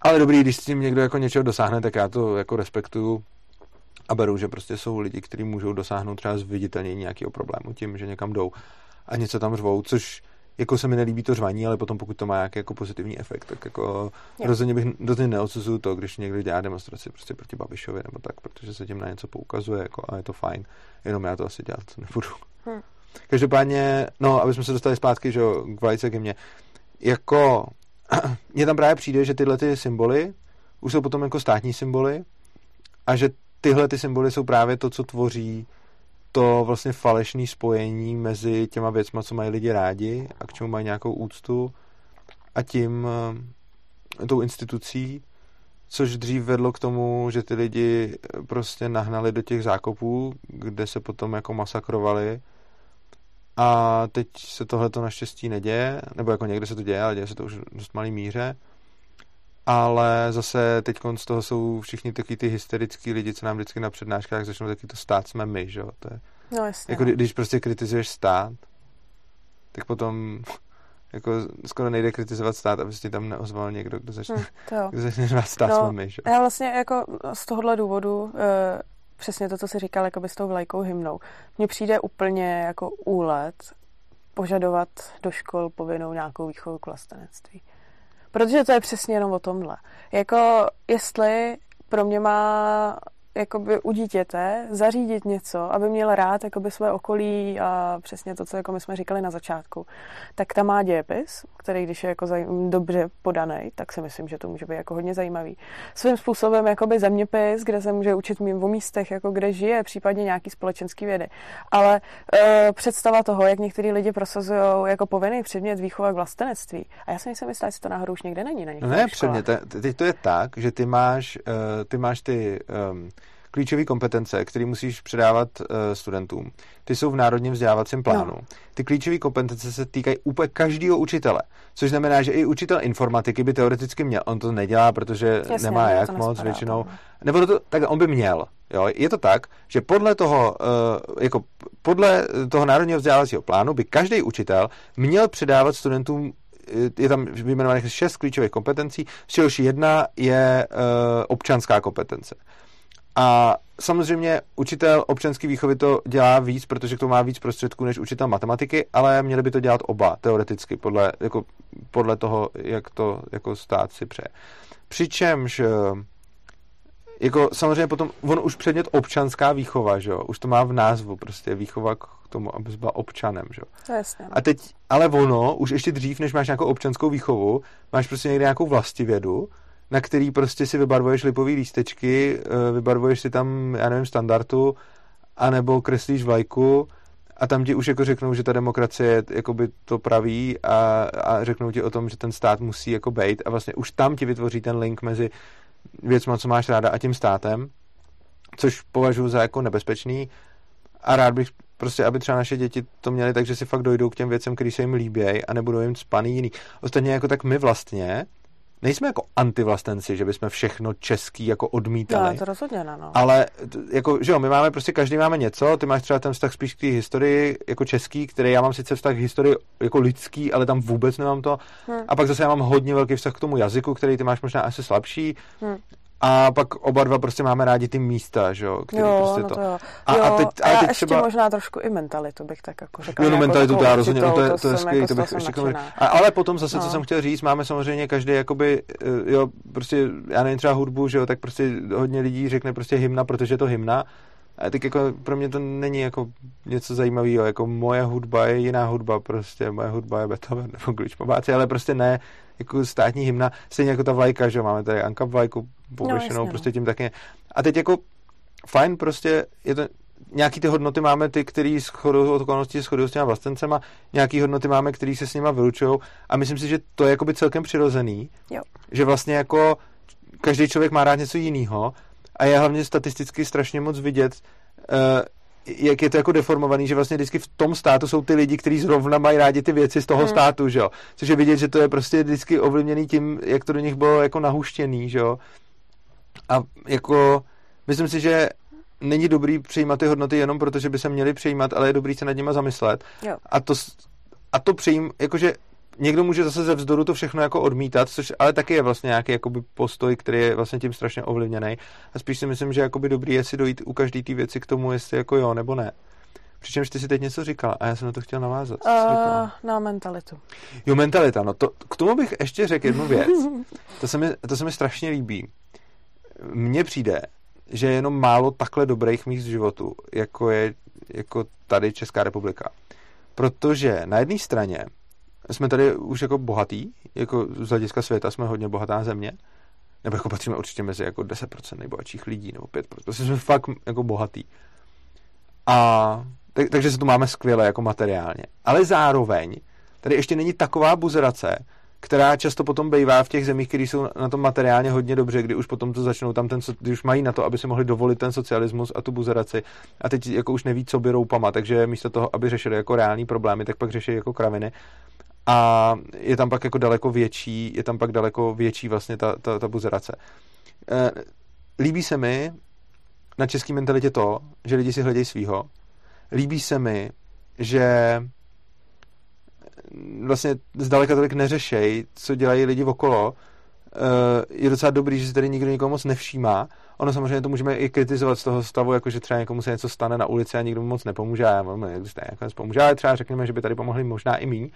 Speaker 2: Ale dobrý, když s tím někdo jako něčeho dosáhne, tak já to jako respektuju a beru, že prostě jsou lidi, kteří můžou dosáhnout třeba zviditelnění nějakého problému tím, že někam jdou a něco tam řvou, což jako se mi nelíbí to řvaní, ale potom pokud to má nějaký jako pozitivní efekt, tak jako jo. rozhodně bych rozhodně neodsuzuju to, když někdo dělá demonstraci prostě proti Babišovi nebo tak, protože se tím na něco poukazuje jako, a je to fajn. Jenom já to asi dělat nebudu. Hmm. Každopádně, no, aby jsme se dostali zpátky, že k vlajce ke mně, jako mně tam právě přijde, že tyhle ty symboly už jsou potom jako státní symboly a že tyhle ty symboly jsou právě to, co tvoří to vlastně falešné spojení mezi těma věcma, co mají lidi rádi a k čemu mají nějakou úctu a tím eh, tou institucí, což dřív vedlo k tomu, že ty lidi prostě nahnali do těch zákopů, kde se potom jako masakrovali. A teď se tohle to naštěstí neděje, nebo jako někde se to děje, ale děje se to už v dost malý míře ale zase teď z toho jsou všichni taky ty hysterický lidi, co nám vždycky na přednáškách začnou taky to stát jsme my, že jo? To je,
Speaker 1: no jasně.
Speaker 2: Jako když prostě kritizuješ stát, tak potom jako skoro nejde kritizovat stát, aby si tam neozval někdo, kdo začne, hmm, to kdo začne řvát stát no, jsme my, že?
Speaker 1: Já vlastně jako z tohohle důvodu uh, přesně to, co jsi říkal, jako by s tou vlajkou hymnou. Mně přijde úplně jako úlet požadovat do škol povinnou nějakou výchovu k vlastenectví. Protože to je přesně jenom o tomhle. Jako jestli pro mě má jakoby u dítěte zařídit něco, aby měl rád jakoby své okolí a přesně to, co jako my jsme říkali na začátku, tak tam má dějepis, který když je jako zaj- dobře podaný, tak si myslím, že to může být jako hodně zajímavý. Svým způsobem jakoby zeměpis, kde se může učit mým o místech, jako kde žije, případně nějaký společenský vědy. Ale e, představa toho, jak některý lidi prosazují jako povinný předmět výchova k vlastenectví. A já si nejsem jistá, jestli to náhodou už někde není na
Speaker 2: Ne, předmět. Teď to je tak, že ty máš, uh, ty máš ty um, klíčové kompetence, které musíš předávat uh, studentům. Ty jsou v národním vzdělávacím plánu. No. Ty klíčové kompetence se týkají úplně každého učitele, což znamená, že i učitel informatiky by teoreticky měl. On to nedělá, protože Jasně, nemá jak moc nespadá, většinou. Nebo to, tak on by měl. Jo, je to tak, že podle toho, uh, jako podle toho národního vzdělávacího plánu by každý učitel měl předávat studentům je tam vyjmenovaných šest klíčových kompetencí, z čehož jedna je uh, občanská kompetence. A samozřejmě učitel občanský výchovy to dělá víc, protože k tomu má víc prostředků než učitel matematiky, ale měli by to dělat oba teoreticky podle, jako, podle toho, jak to jako stát si přeje. Přičemž eh, jako samozřejmě potom, on už předmět občanská výchova, že jo, už to má v názvu, prostě výchova k tomu, abys byla občanem, že jo.
Speaker 1: To jasně.
Speaker 2: A teď, ale ono, už ještě dřív, než máš nějakou občanskou výchovu, máš prostě někde nějakou vlastivědu, na který prostě si vybarvuješ lipový lístečky, eh, vybarvuješ si tam, já nevím, standardu, anebo kreslíš vlajku a tam ti už jako řeknou, že ta demokracie je jakoby to praví a, a řeknou ti o tom, že ten stát musí jako bejt a vlastně už tam ti vytvoří ten link mezi věcma, co máš ráda a tím státem, což považuji za jako nebezpečný a rád bych prostě, aby třeba naše děti to měly tak, že si fakt dojdou k těm věcem, které se jim líbí a nebudou jim spaný jiný. Ostatně jako tak my vlastně nejsme jako antivlastenci, že bychom všechno český jako odmítali.
Speaker 1: No, to rozhodně ne, no.
Speaker 2: Ale jako, že jo, my máme prostě, každý máme něco, ty máš třeba ten vztah spíš k té historii jako český, který já mám sice vztah k historii jako lidský, ale tam vůbec nemám to. Hmm. A pak zase já mám hodně velký vztah k tomu jazyku, který ty máš možná asi slabší. Hmm. A pak oba dva prostě máme rádi ty místa, že jo, který
Speaker 1: jo,
Speaker 2: prostě
Speaker 1: no
Speaker 2: to.
Speaker 1: to jo.
Speaker 2: A,
Speaker 1: jo,
Speaker 2: a teď,
Speaker 1: a já
Speaker 2: teď
Speaker 1: ještě
Speaker 2: třeba...
Speaker 1: možná trošku i mentalitu bych tak jako řekla.
Speaker 2: Jo, no mentalitu to já rozhodně, no, to je,
Speaker 1: určitou,
Speaker 2: to je skvělý,
Speaker 1: jako
Speaker 2: to bych ještě a, Ale potom zase, co
Speaker 1: No.
Speaker 2: jsem chtěl říct, máme samozřejmě každý jakoby, eh, jo, prostě, já nevím, třeba hudbu, že jo, tak prostě hodně lidí řekne prostě hymna, protože je to hymna. A tak jako pro mě to není jako něco zajímavého, jako moje hudba je jiná hudba, prostě moje hudba je Beethoven nebo Glitch Pobáci, ale prostě ne jako státní hymna, stejně jako ta vlajka, že máme tady Anka vlajku pověšenou,
Speaker 1: no.
Speaker 2: prostě tím taky. A teď jako fajn, prostě je to, nějaký ty hodnoty máme ty, který s chodou okolností shodují s těma vlastencema, nějaký hodnoty máme, který se s nima vylučují a myslím si, že to je jakoby celkem přirozený,
Speaker 1: Jo.
Speaker 2: že vlastně jako každý člověk má rád něco jiného a je hlavně statisticky strašně moc vidět, uh, jak je to jako deformovaný, že vlastně vždycky v tom státu jsou ty lidi, kteří zrovna mají rádi ty věci z toho
Speaker 1: Hmm.
Speaker 2: státu, že jo. Což je vidět, že to je prostě vždycky ovlivněný tím, jak to do nich bylo jako nahuštěný, že jo. A jako myslím si, že není dobrý přijímat ty hodnoty jenom proto, že by se měly přijímat, ale je dobrý se nad nima zamyslet.
Speaker 1: Jo.
Speaker 2: A to, a to přijím, jakože někdo může zase ze vzdoru to všechno jako odmítat, což ale taky je vlastně nějaký jakoby postoj, který je vlastně tím strašně ovlivněný. A spíš si myslím, že jakoby dobrý je si dojít u každé té věci k tomu, jestli jako jo nebo ne. Přičemž ty si teď něco říkal a já jsem na to chtěl navázat.
Speaker 1: Uh, na mentalitu.
Speaker 2: Jo, mentalita, no to, k tomu bych ještě řekl jednu věc. To se mi, to se mi strašně líbí. Mně přijde, že je jenom málo takhle dobrých míst v životu, jako je jako tady Česká republika. Protože na jedné straně jsme tady už jako bohatý, jako z hlediska světa jsme hodně bohatá země, nebo jako patříme určitě mezi jako 10% nejbohatších lidí, nebo 5%. Prostě jsme fakt jako bohatý. A tak, takže se tu máme skvěle jako materiálně. Ale zároveň tady ještě není taková buzerace, která často potom bývá v těch zemích, které jsou na tom materiálně hodně dobře, kdy už potom to začnou tam ten, kdy už mají na to, aby si mohli dovolit ten socialismus a tu buzeraci a teď jako už neví, co by roupama, takže místo toho, aby řešili jako reální problémy, tak pak řeší jako kraviny a je tam pak jako daleko větší, je tam pak daleko větší vlastně ta, ta, ta buzerace. E, líbí se mi na české mentalitě to, že lidi si hledají svýho. Líbí se mi, že vlastně zdaleka tolik neřešej, co dělají lidi okolo. Eh, Je docela dobrý, že si tady nikdo nikomu moc nevšímá. Ono samozřejmě to můžeme i kritizovat z toho stavu, jako že třeba někomu se něco stane na ulici a nikdo mu moc nepomůže. A já mám, jak nakonec pomůže, ale třeba řekněme, že by tady pomohli možná i míň.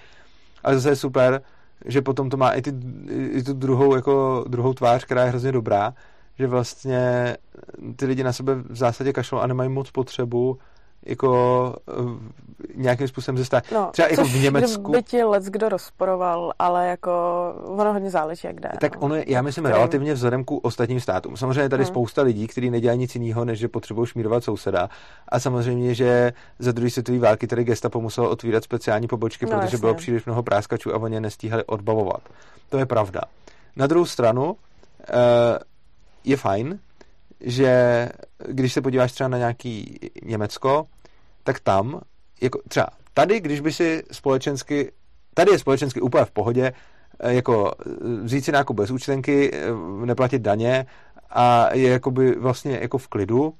Speaker 2: Ale zase je super, že potom to má i, ty, i tu druhou, jako, druhou tvář, která je hrozně dobrá, že vlastně ty lidi na sebe v zásadě kašlou a nemají moc potřebu jako eh, nějakým způsobem zestát.
Speaker 1: No,
Speaker 2: Třeba jako v Německu...
Speaker 1: by ti let kdo rozporoval, ale jako ono hodně záleží, jak jde.
Speaker 2: Tak
Speaker 1: no.
Speaker 2: ono, je- já myslím
Speaker 1: Kterým-
Speaker 2: relativně vzhledem k ostatním státům. Samozřejmě je tady
Speaker 1: Hmm.
Speaker 2: spousta lidí, kteří nedělají nic jiného, než že potřebují šmírovat souseda. A samozřejmě, že za druhé světové války tady gestapo muselo otvírat speciální pobočky,
Speaker 1: No,
Speaker 2: protože
Speaker 1: jasně.
Speaker 2: bylo příliš mnoho práskačů a oni je nestíhali odbavovat. To je pravda. Na druhou stranu eh, je fajn, že když se podíváš třeba na nějaký Německo, tak tam, jako třeba tady, když by si společensky, tady je společensky úplně v pohodě, eh, jako eh, vzít si nákup bez účtenky, eh, neplatit daně a je jakoby vlastně jako v klidu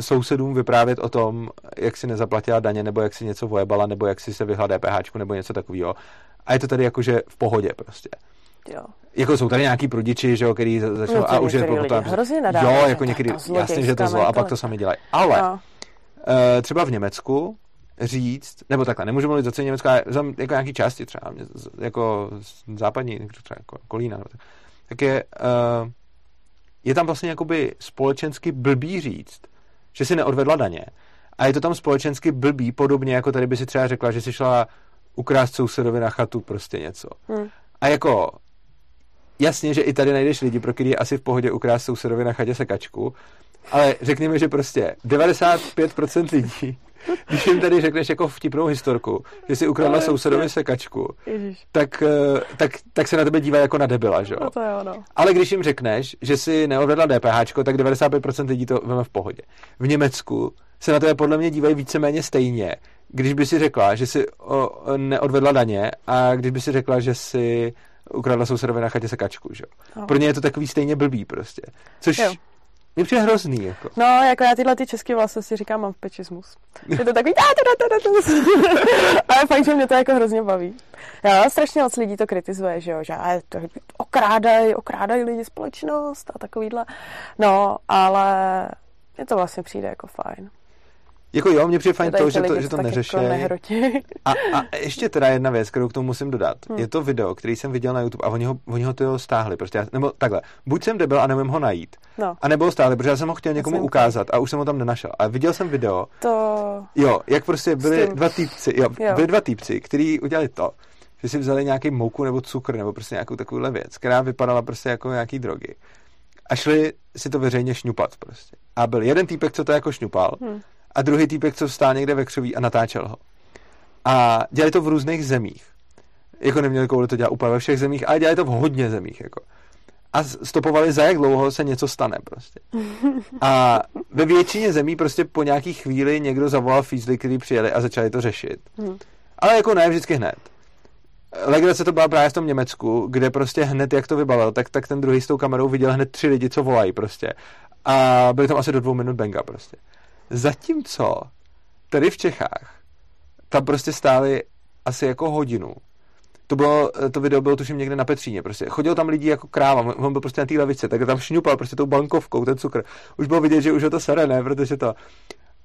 Speaker 2: sousedům vyprávět o tom, jak si nezaplatila daně, nebo jak si něco vojebala, nebo jak si se vyhla DPH, nebo něco takového. A je to tady jakože v pohodě prostě.
Speaker 1: Jo.
Speaker 2: Jako jsou tady nějaký prudiči, že jo, který začnou
Speaker 1: No,
Speaker 2: a už je jako tam,
Speaker 1: hrozně nadávají,
Speaker 2: jo, jako
Speaker 1: to
Speaker 2: někdy, jasně, že to zlo, a pak to sami dělají. Ale
Speaker 1: No.
Speaker 2: Eh, třeba v Německu říct, nebo takhle, nemůžu mluvit za celé Německo, ale za jako nějaký části třeba, jako západní, třeba jako Kolína, nebo tak, tak je, uh, je tam vlastně jakoby společensky blbý říct, že si neodvedla daně. A je to tam společensky blbý, podobně jako tady by si třeba řekla, že si šla ukrást sousedovi na chatu prostě něco.
Speaker 1: Hm.
Speaker 2: A jako jasně, že i tady najdeš lidi, pro který je asi v pohodě ukrást sousedovi na chatě sekačku, ale řekněme, že prostě 95% lidí, když jim tady řekneš jako vtipnou historku, že si ukradla sousedovi sekačku,
Speaker 1: Ježíš.
Speaker 2: tak, eh, tak, tak se na tebe dívají jako na debila, že jo?
Speaker 1: No to je ono.
Speaker 2: Ale když jim řekneš, že si neodvedla DPH, tak 95% lidí to veme v pohodě. V Německu se na tebe podle mě dívají víceméně stejně, když by si řekla, že si o, neodvedla daně a když by si řekla, že si ukradla sousedovi na chatě sekačku, že? jo.
Speaker 1: No.
Speaker 2: Pro ně je to takový stejně blbý prostě. Což
Speaker 1: Jo.
Speaker 2: mi přijde hrozný, jako.
Speaker 1: No, jako já tyhle ty české vlastnosti říkám mám pečismus. Je to takový... Ale fakt, že mě to jako hrozně baví. Jo, strašně moc lidí to kritizuje, že jo, že to okrádají, okrádají lidi společnost a takovýhle. No, ale mně to vlastně přijde jako fajn.
Speaker 2: Jako jo, mně přijde fajn to, že to, že to neřeší.
Speaker 1: Jako.
Speaker 2: A, a ještě teda jedna věc, kterou k tomu musím dodat.
Speaker 1: Hmm.
Speaker 2: Je to video, který jsem viděl na YouTube a oni ho, oni ho to stáhli. Prostě já, nebo takhle, buď jsem debil a nevím ho najít,
Speaker 1: No,
Speaker 2: a nebo ho stáhli, protože já jsem ho chtěl někomu
Speaker 1: jsem
Speaker 2: ukázat a už jsem ho tam nenašel. A viděl jsem video,
Speaker 1: to...
Speaker 2: jo, jak prostě byli dva týpci, jo,
Speaker 1: Jo.
Speaker 2: byli dva týpci, kteří udělali to, že si vzali nějaký mouku nebo cukr nebo prostě nějakou takovouhle věc, která vypadala prostě jako nějaký drogy. A šli si to veřejně šňupat prostě. A byl jeden týpek, co to jako šňupal,
Speaker 1: Hm.
Speaker 2: A druhý týpek, co stál někde ve křoví a natáčel ho. A dělali to v různých zemích. Jako neměli kouli to dělat úplně ve všech zemích, ale dělali to v hodně zemích. Jako. A stopovali, za jak dlouho se něco stane prostě. A ve většině zemí prostě po nějaký chvíli někdo zavolal fízly, který přijeli a začali to řešit.
Speaker 1: Hm.
Speaker 2: Ale jako ne vždycky hned. Legrace to byla právě v tom Německu, kde prostě hned, jak to vybalil, tak, tak ten druhý s tou kamerou viděl hned tři lidi, co volají prostě. A byli tam asi do dvou minut benga prostě. Zatímco tady v Čechách tam prostě stáli asi jako hodinu. To, bylo, to video bylo tuším někde na Petříně. Prostě. Chodil tam lidi jako kráva, on byl prostě na té lavice, tak tam šňupal prostě tou bankovkou ten cukr. Už bylo vidět, že už ho to sere, ne, protože to...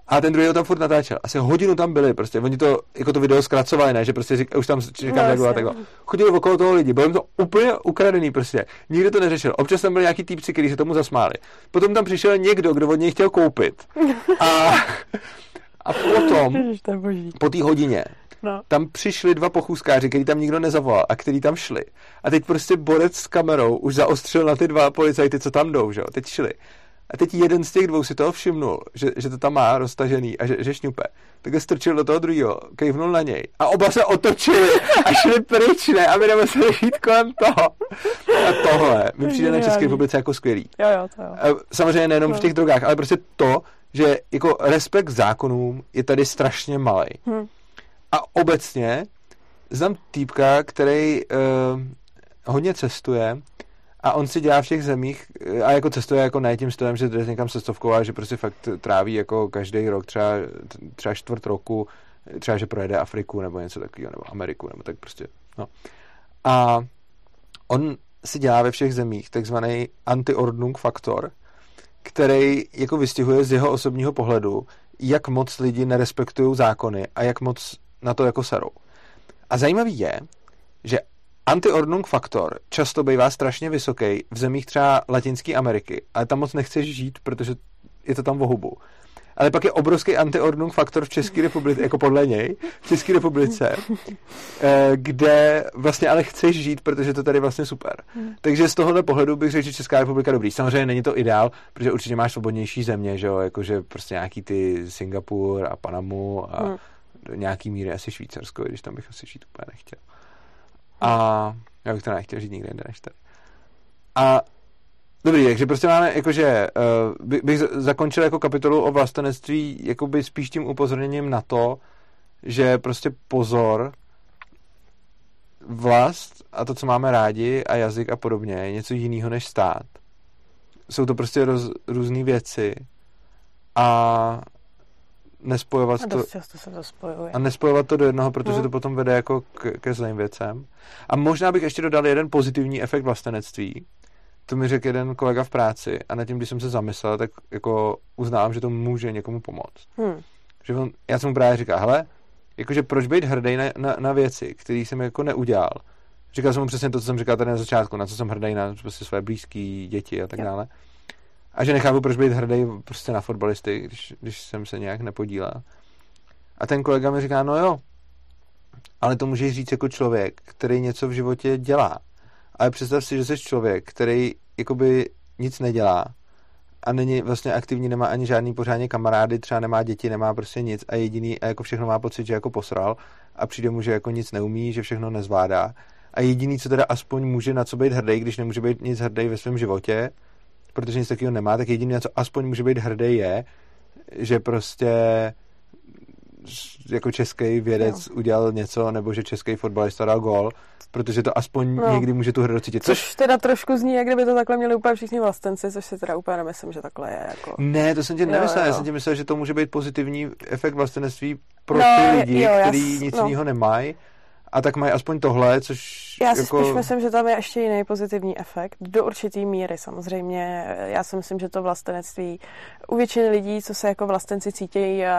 Speaker 2: A ten druhý ho tam furt natáčel. Asi hodinu tam byli, prostě. Oni to, jako to video zkracovali, ne, že prostě řík, už tam říkám,
Speaker 1: No, jasně.
Speaker 2: takhle. Chodili okolo toho lidi, bylo jim to úplně ukradený, prostě. Nikdo to neřešil. Občas tam byli nějaký týpci, kteří se tomu zasmáli. Potom tam přišel někdo, kdo od něj chtěl koupit. A, a potom, po té hodině,
Speaker 1: No.
Speaker 2: tam přišli dva pochůzkáři, který tam nikdo nezavolal a který tam šli. A teď prostě borec s kamerou už zaostřil na ty dva policajty, co tam jdou, že jo? Teď šli. A teď jeden z těch dvou si toho všimnul, že, že to tam má roztažený a že, že šňupe. Tak ho strčil do toho druhého, kejvnul na něj. A oba se otočili a šli pryč, ne? Aby nemuseli jít kolem toho. A tohle mi přijde na České republice jako skvělý.
Speaker 1: Jo, jo, to jo.
Speaker 2: Samozřejmě nejenom v
Speaker 1: No.
Speaker 2: těch drogách, ale prostě to, že jako respekt k zákonům je tady strašně malý.
Speaker 1: Hm.
Speaker 2: A obecně znám týpka, který uh, hodně cestuje a on si dělá v těch zemích eh, a jako cestuje jako ne tím stylem, že jde někam cestovkou, ale že prostě fakt tráví jako každý rok třeba, třeba čtvrt roku, třeba že projede Afriku nebo něco takového, nebo Ameriku, nebo tak prostě, no. A on si dělá ve všech zemích takzvaný anti-ordnung faktor, který jako vystihuje z jeho osobního pohledu, jak moc lidi nerespektují zákony a jak moc na to jako serou. A zajímavý je, že anti-ordnung faktor často bývá strašně vysoký v zemích třeba Latinské Ameriky, ale tam moc nechceš žít, protože je to tam v hubu. Ale pak je obrovský anti-ordnung faktor v České republice, jako podle něj, v České republice, eh, kde vlastně ale chceš žít, protože to tady vlastně super. Takže z tohohle pohledu bych řekl, že Česká republika dobrý. Samozřejmě není to ideál, protože určitě máš svobodnější země, že jo, jakože prostě nějaký ty Singapur a Panamu a
Speaker 1: Hmm.
Speaker 2: do nějaký míry asi Švýcarsko, když tam bych asi žít úplně nechtěl. A já bych to nechtěl žít nikde jinde než tady. A Dobrý, takže prostě máme, jakože uh, by, bych zakončil jako kapitolu o vlastenectví jakoby spíš tím upozorněním na to, že prostě pozor, vlast a to, co máme rádi a jazyk a podobně, je něco jiného než stát. Jsou to prostě roz, různé věci a nespojovat
Speaker 1: A
Speaker 2: to,
Speaker 1: dost často se to spojuje.
Speaker 2: a nespojovat to do jednoho, protože
Speaker 1: Hmm.
Speaker 2: to potom vede jako k, ke zlým věcem. A možná bych ještě dodal jeden pozitivní efekt vlastenectví. To mi řekl jeden kolega v práci a nad tím, když jsem se zamyslel, tak jako uznávám, že to může někomu pomoct.
Speaker 1: Hm.
Speaker 2: Že on, já jsem mu právě říkal, hele, jakože proč být hrdý na, na, na věci, které jsem jako neudělal. Říkal jsem mu přesně to, co jsem říkal tady na začátku, na co jsem hrdý na prostě své blízké děti a tak
Speaker 1: Jo.
Speaker 2: dále. A že nechápu, proč být hrdý prostě na fotbalisty, když, když jsem se nějak nepodílel. A ten kolega mi říká, no jo, ale to můžeš říct jako člověk, který něco v životě dělá. Ale představ si, že jsi člověk, který jakoby nic nedělá a není vlastně aktivní, nemá ani žádný pořádně kamarády, třeba nemá děti, nemá prostě nic a jediný a jako všechno má pocit, že jako posral a přijde mu, že jako nic neumí, že všechno nezvládá. A jediný, co teda aspoň může na co být hrdý, když nemůže být nic hrdý ve svém životě, protože nic takového nemá, tak jediný, na co aspoň může být hrdý je, že prostě jako český vědec jo. udělal něco, nebo že český fotbalista dal gol, protože to aspoň no. Někdy může tu hrdost cítit. Což
Speaker 1: teda trošku zní, jak kdyby to takhle měli úplně všichni vlastenci, což si teda úplně nemyslím, že takhle je. Jako...
Speaker 2: Ne, to jsem
Speaker 1: Jo,
Speaker 2: nemyslel, já jsem ti myslel, že to může být pozitivní efekt vlastenectví pro
Speaker 1: No,
Speaker 2: ty lidi,
Speaker 1: jo,
Speaker 2: kteří nic
Speaker 1: no.
Speaker 2: jiného nemají a tak mají aspoň tohle, což
Speaker 1: Já si
Speaker 2: jako...
Speaker 1: spíš myslím, že tam je ještě jiný pozitivní efekt. Do určitý míry samozřejmě. Já si myslím, že to vlastenectví u většiny lidí, co se jako vlastenci cítí, eh,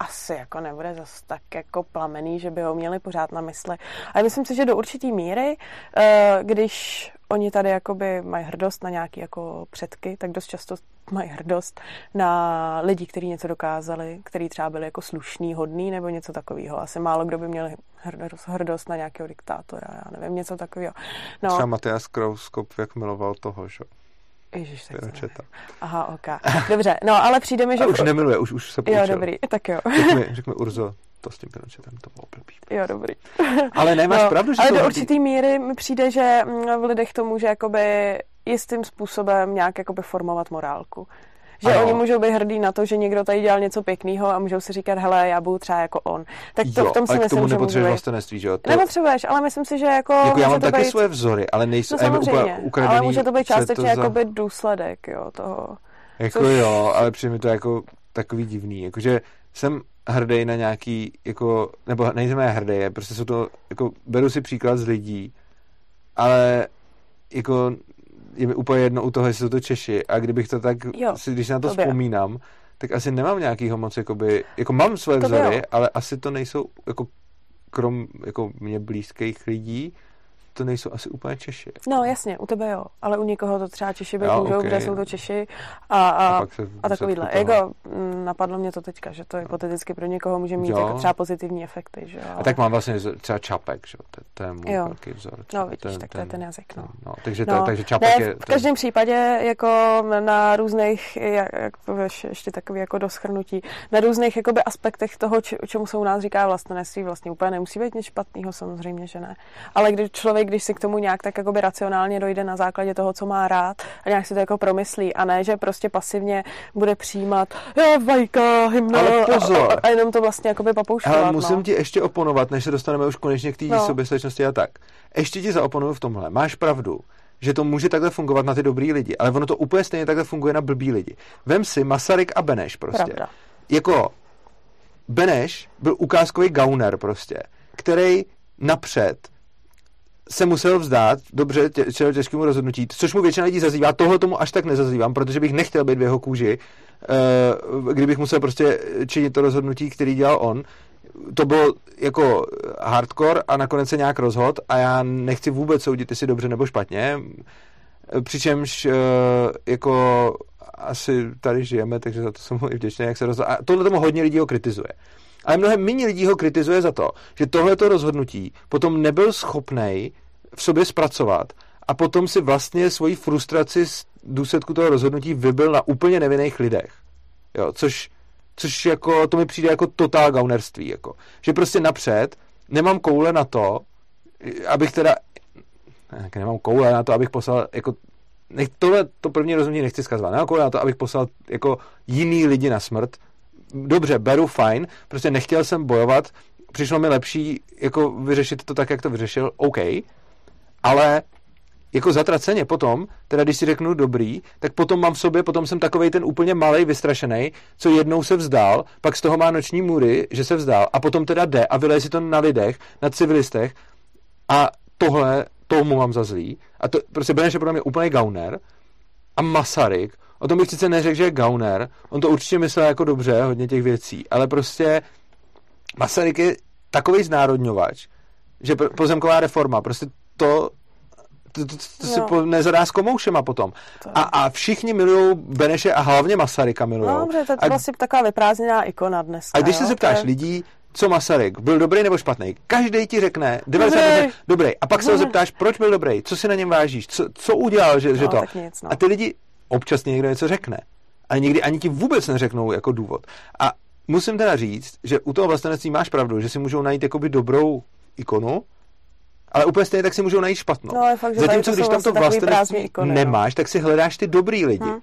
Speaker 1: asi jako nebude zas tak jako plamený, že by ho měli pořád na mysli. Ale myslím si, že do určitý míry, eh, když oni tady jakoby mají hrdost na nějaký jako předky, tak dost často mají hrdost na lidi, kteří něco dokázali, kteří třeba byli jako slušný, hodný nebo něco takového. Asi málo kdo by měl hrdost, na nějakého diktátora, já nevím, něco takového. No,
Speaker 2: Třeba Matias Krauskop, jak miloval toho, že?
Speaker 1: Ježiš, tak nevím. Aha, ok. Dobře, no ale přijde mi, že...
Speaker 2: A už nemiluje, už, už se poučil.
Speaker 1: Jo, dobrý, tak jo.
Speaker 2: Řekl mi Urzo, to s tím Pinochetem, to bylo blbý.
Speaker 1: Jo, dobrý.
Speaker 2: Ale ne, máš pravdu, že
Speaker 1: ale
Speaker 2: to
Speaker 1: do
Speaker 2: hrdý-
Speaker 1: určitý míry mi přijde, že mm, v lidech to může jakoby jistým způsobem nějak jakoby formovat morálku. Že
Speaker 2: Ano.
Speaker 1: oni můžou být hrdí na to, že někdo tady dělal něco pěkného a můžou si říkat, hele, já budu třeba jako on. Tak to
Speaker 2: jo,
Speaker 1: v tom si
Speaker 2: k
Speaker 1: myslím,
Speaker 2: tomu
Speaker 1: že
Speaker 2: nepotřebuješ
Speaker 1: být.
Speaker 2: vlastenectví, že jo? To,
Speaker 1: Nepotřebuješ, ale myslím si, že jako,
Speaker 2: jako já mám taky
Speaker 1: být,
Speaker 2: svoje vzory, ale nejsou
Speaker 1: No
Speaker 2: mi úplně ukradený,
Speaker 1: ale může to být částečně
Speaker 2: za-
Speaker 1: jakoby důsledek, jo, toho.
Speaker 2: Jako
Speaker 1: Což-
Speaker 2: jo, ale přijde mi to jako takový divný. Jakože jsem hrdý na nějaký, jako, nebo nejsem já hrdý, je, prostě jsou to, jako, beru si příklad z lidí, ale jako je mi úplně jedno u toho, jestli jsou to Češi a kdybych to tak,
Speaker 1: Jo,
Speaker 2: si, když na to vzpomínám, tak asi nemám nějakýho moc, jakoby, jako mám svoje
Speaker 1: To
Speaker 2: vzory,
Speaker 1: jo.
Speaker 2: ale asi to nejsou, jako krom jako mě blízkých lidí, to nejsou asi úplně Češi.
Speaker 1: No jasně, u tebe jo, ale u někoho to třeba Češi být můžou,
Speaker 2: okej.
Speaker 1: kde jsou to Češi a, a,
Speaker 2: A se
Speaker 1: a takovýhle. Jako, napadlo mě to teďka, že to hypoteticky pro někoho může mít
Speaker 2: Jo.
Speaker 1: jako třeba pozitivní efekty, že jo.
Speaker 2: A tak mám vlastně třeba Čapek, že? To, to je můj
Speaker 1: Jo.
Speaker 2: velký vzor.
Speaker 1: No
Speaker 2: třeba
Speaker 1: vidíš, tak to je ten jazyk, no.
Speaker 2: no takže,
Speaker 1: No,
Speaker 2: to, takže Čapek
Speaker 1: ne,
Speaker 2: je...
Speaker 1: v každém případě jako na různých, jak, jak ještě takový jako do schrnutí, na různých jakoby aspektech toho, či, čemu se u nás říká vlastenectví, vlastně úplně nemusí být nic špatného, samozřejmě, že ne. Ale když člověk, když si k tomu nějak tak jakoby racionálně dojde na základě toho, co má rád a nějak si to jako promyslí a ne, že prostě pasivně bude přijímat jo, vajka, hymna
Speaker 2: Ale pozor.
Speaker 1: a, a, jenom to vlastně jakoby papouškovat.
Speaker 2: Ale musím
Speaker 1: no.
Speaker 2: ti ještě oponovat, než se dostaneme už konečně k té
Speaker 1: No.
Speaker 2: no. soběstačnosti a tak. Ještě ti zaoponuju v tomhle. Máš pravdu, že to může takhle fungovat na ty dobrý lidi, ale ono to úplně stejně takhle funguje na blbý lidi. Vem si Masaryk a Beneš prostě.
Speaker 1: Pravda.
Speaker 2: Jako Beneš byl ukázkový gauner prostě, který napřed se musel vzdát, dobře, tě, těžkému rozhodnutí, což mu většina lidí zazývá, tohle tomu až tak nezazývám, protože bych nechtěl být v jeho kůži, uh, kdybych musel prostě činit to rozhodnutí, který dělal on. To bylo jako hardcore a nakonec se nějak rozhod a já nechci vůbec soudit, jestli dobře nebo špatně. Přičemž uh, jako asi tady žijeme, takže za to jsem mu i vděčný, jak se rozhodl. A tohle tomu hodně lidí ho kritizuje. Ale mnohem méně lidí ho kritizuje za to, že tohleto rozhodnutí potom nebyl schopný v sobě zpracovat a potom si vlastně svoji frustraci z důsledku toho rozhodnutí vybil na úplně nevinných lidech. Jo, což, což jako, to mi přijde jako totál gaunerství. Jako. Že prostě napřed nemám koule na to, abych teda ne, nemám koule na to, abych poslal jako nech, tohle to první rozhodnutí nechci zkazovat. Nemám koule na to, abych poslal jako jiný lidi na smrt, dobře, beru, fajn, prostě nechtěl jsem bojovat, přišlo mi lepší jako vyřešit to tak, jak to vyřešil, OK, ale jako zatraceně potom, teda když si řeknu dobrý, tak potom mám v sobě, potom jsem takovej ten úplně malej, vystrašený, co jednou se vzdal, pak z toho má noční můry, že se vzdal a potom teda jde a vyleje si to na lidech, na civilistech a tohle tomu mám za zlý. A to prostě Beneš je pro mě úplný gauner a Masaryk, o tom bych sice neřekl, že je gauner, on to určitě myslel jako dobře, hodně těch věcí, ale prostě Masaryk je takový znárodňovač, že pozemková reforma, prostě to to, to, to, to si po, nezadá s komoušema potom. A, a všichni milují Beneše a hlavně Masaryka milují.
Speaker 1: No, dobře, to je vlastně taková vyprázdněná ikona dnes.
Speaker 2: A když se zeptáš je... lidí, co Masaryk, byl dobrý nebo špatný, každý ti řekne 90% dobrý. dobrý. A pak se ho zeptáš, proč byl dobrý, co si na něm vážíš, co, co udělal, že, no, že to.
Speaker 1: Nic, no.
Speaker 2: A ty lidi občas někdo něco řekne. Ale někdy ani ti vůbec neřeknou jako důvod. A musím teda říct, že u toho vlastenectví máš pravdu, že si můžou najít jakoby dobrou ikonu, ale úplně stejně tak si můžou najít špatnou.
Speaker 1: No, ale fakt, že
Speaker 2: Zatímco když tam to
Speaker 1: vlastně
Speaker 2: vlastenectví
Speaker 1: ikony,
Speaker 2: nemáš, no. tak si hledáš ty dobrý lidi. Hmm.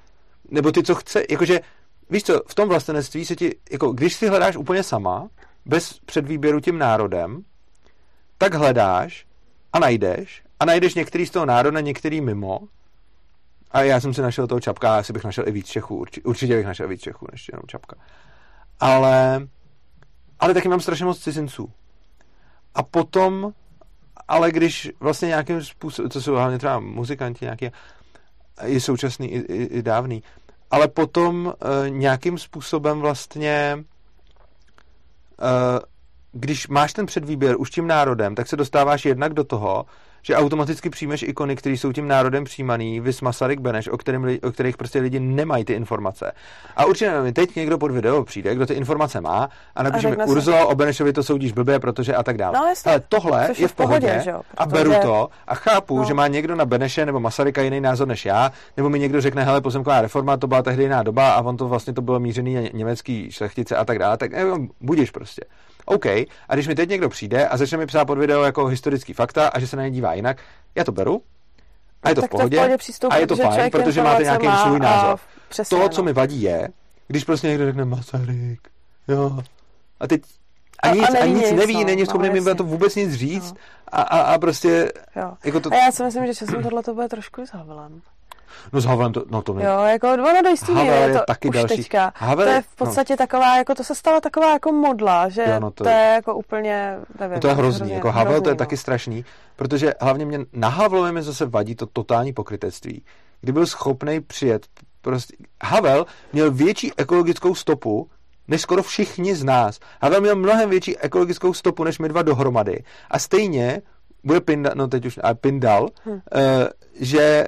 Speaker 2: Nebo ty, co chce, jakože, víš co, v tom vlastenectví se ti, jako když si hledáš úplně sama, bez předvýběru tím národem, tak hledáš a najdeš a najdeš některý z toho národa, některý mimo. A já jsem si našel toho Čapka, asi bych našel i víc Čechů, určitě, určitě bych našel víc Čechů, než jenom Čapka. Ale, ale taky mám strašně moc cizinců. A potom ale když vlastně nějakým způsobem, to jsou hlavně třeba muzikanti nějaký, i současný, i, i, i dávný, ale potom uh, nějakým způsobem vlastně uh, když máš ten předvýběr už tím národem, tak se dostáváš jednak do toho, že automaticky přijmeš ikony, které jsou tím národem přijímaný, vys Masaryk Beneš, o, kterým, o kterých prostě lidi nemají ty informace. A určitě nevím, teď někdo pod video přijde, kdo ty informace má a napíše mi, Urzo, o Benešovi to soudíš blbě, protože a tak dále.
Speaker 1: No,
Speaker 2: Ale tohle je v pohodě,
Speaker 1: pohodě že?
Speaker 2: a beru to a chápu, no. že má někdo na Beneše nebo Masaryka jiný názor než já, nebo mi někdo řekne, hele, pozemková reforma, to byla tehdy jiná doba a on to vlastně to bylo mířený německý šlechtice a tak dále, tak nevím, budíš prostě. OK, a když mi teď někdo přijde a začne mi psát pod video jako historický fakta a že se na ně dívá jinak, já to beru, a je to
Speaker 1: tak
Speaker 2: v pohodě,
Speaker 1: to v pohodě
Speaker 2: a je to fajn, protože máte nějaký svůj názor. Přesně, to, co
Speaker 1: no.
Speaker 2: mi vadí, je, když prostě někdo řekne Masaryk, jo, a teď a, nic, a, a nic
Speaker 1: nic,
Speaker 2: neví,
Speaker 1: no,
Speaker 2: není schopný no, mi to vůbec nic říct no. a, a, a prostě...
Speaker 1: Jo.
Speaker 2: Jako to...
Speaker 1: A já si myslím, že časem tohle to bude trošku zahavelem.
Speaker 2: No s Havelem to, no to
Speaker 1: ne. Jo, jako ono do jistý
Speaker 2: Havel
Speaker 1: je,
Speaker 2: je
Speaker 1: to
Speaker 2: taky
Speaker 1: už
Speaker 2: další.
Speaker 1: teďka.
Speaker 2: Havel,
Speaker 1: to je v podstatě no. taková, jako to se stala taková jako modla, že
Speaker 2: jo, no to,
Speaker 1: to, je jako úplně, nevím.
Speaker 2: No to je hrozný, hrozně, jako Havel
Speaker 1: hrozný,
Speaker 2: to je
Speaker 1: no.
Speaker 2: taky strašný, protože hlavně mě na Havlovi mi zase vadí to totální pokrytectví. Kdy byl schopný přijet, prostě, Havel měl větší ekologickou stopu, než skoro všichni z nás. Havel měl mnohem větší ekologickou stopu, než my dva dohromady. A stejně bude Pindal, no teď už, ale Pindal, hmm. uh, že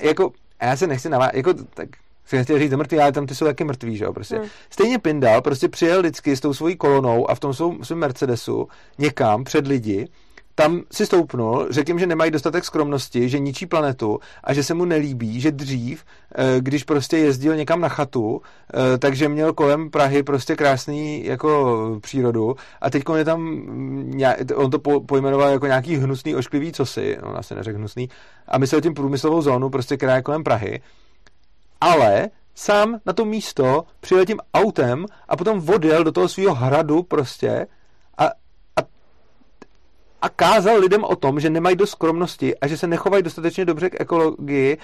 Speaker 2: jako já se nechci navážet, jako tak jsem chtěl říct mrtvý, ale tam ty jsou taky mrtví, že jo, prostě. Hmm. Stejně Pindal prostě přijel vždycky s tou svojí kolonou a v tom svém Mercedesu někam před lidi, tam si stoupnul, řekl jim, že nemají dostatek skromnosti, že ničí planetu a že se mu nelíbí, že dřív, eh, když prostě jezdil někam na chatu, eh, takže měl kolem Prahy prostě krásný jako přírodu a teď je tam, mm, on to pojmenoval jako nějaký hnusný, ošklivý cosi, on asi neřekl hnusný, a myslel tím průmyslovou zónu, prostě která je kolem Prahy, ale sám na to místo přijel tím autem a potom odjel do toho svého hradu prostě a kázal lidem o tom, že nemají dost skromnosti a že se nechovají dostatečně dobře k ekologii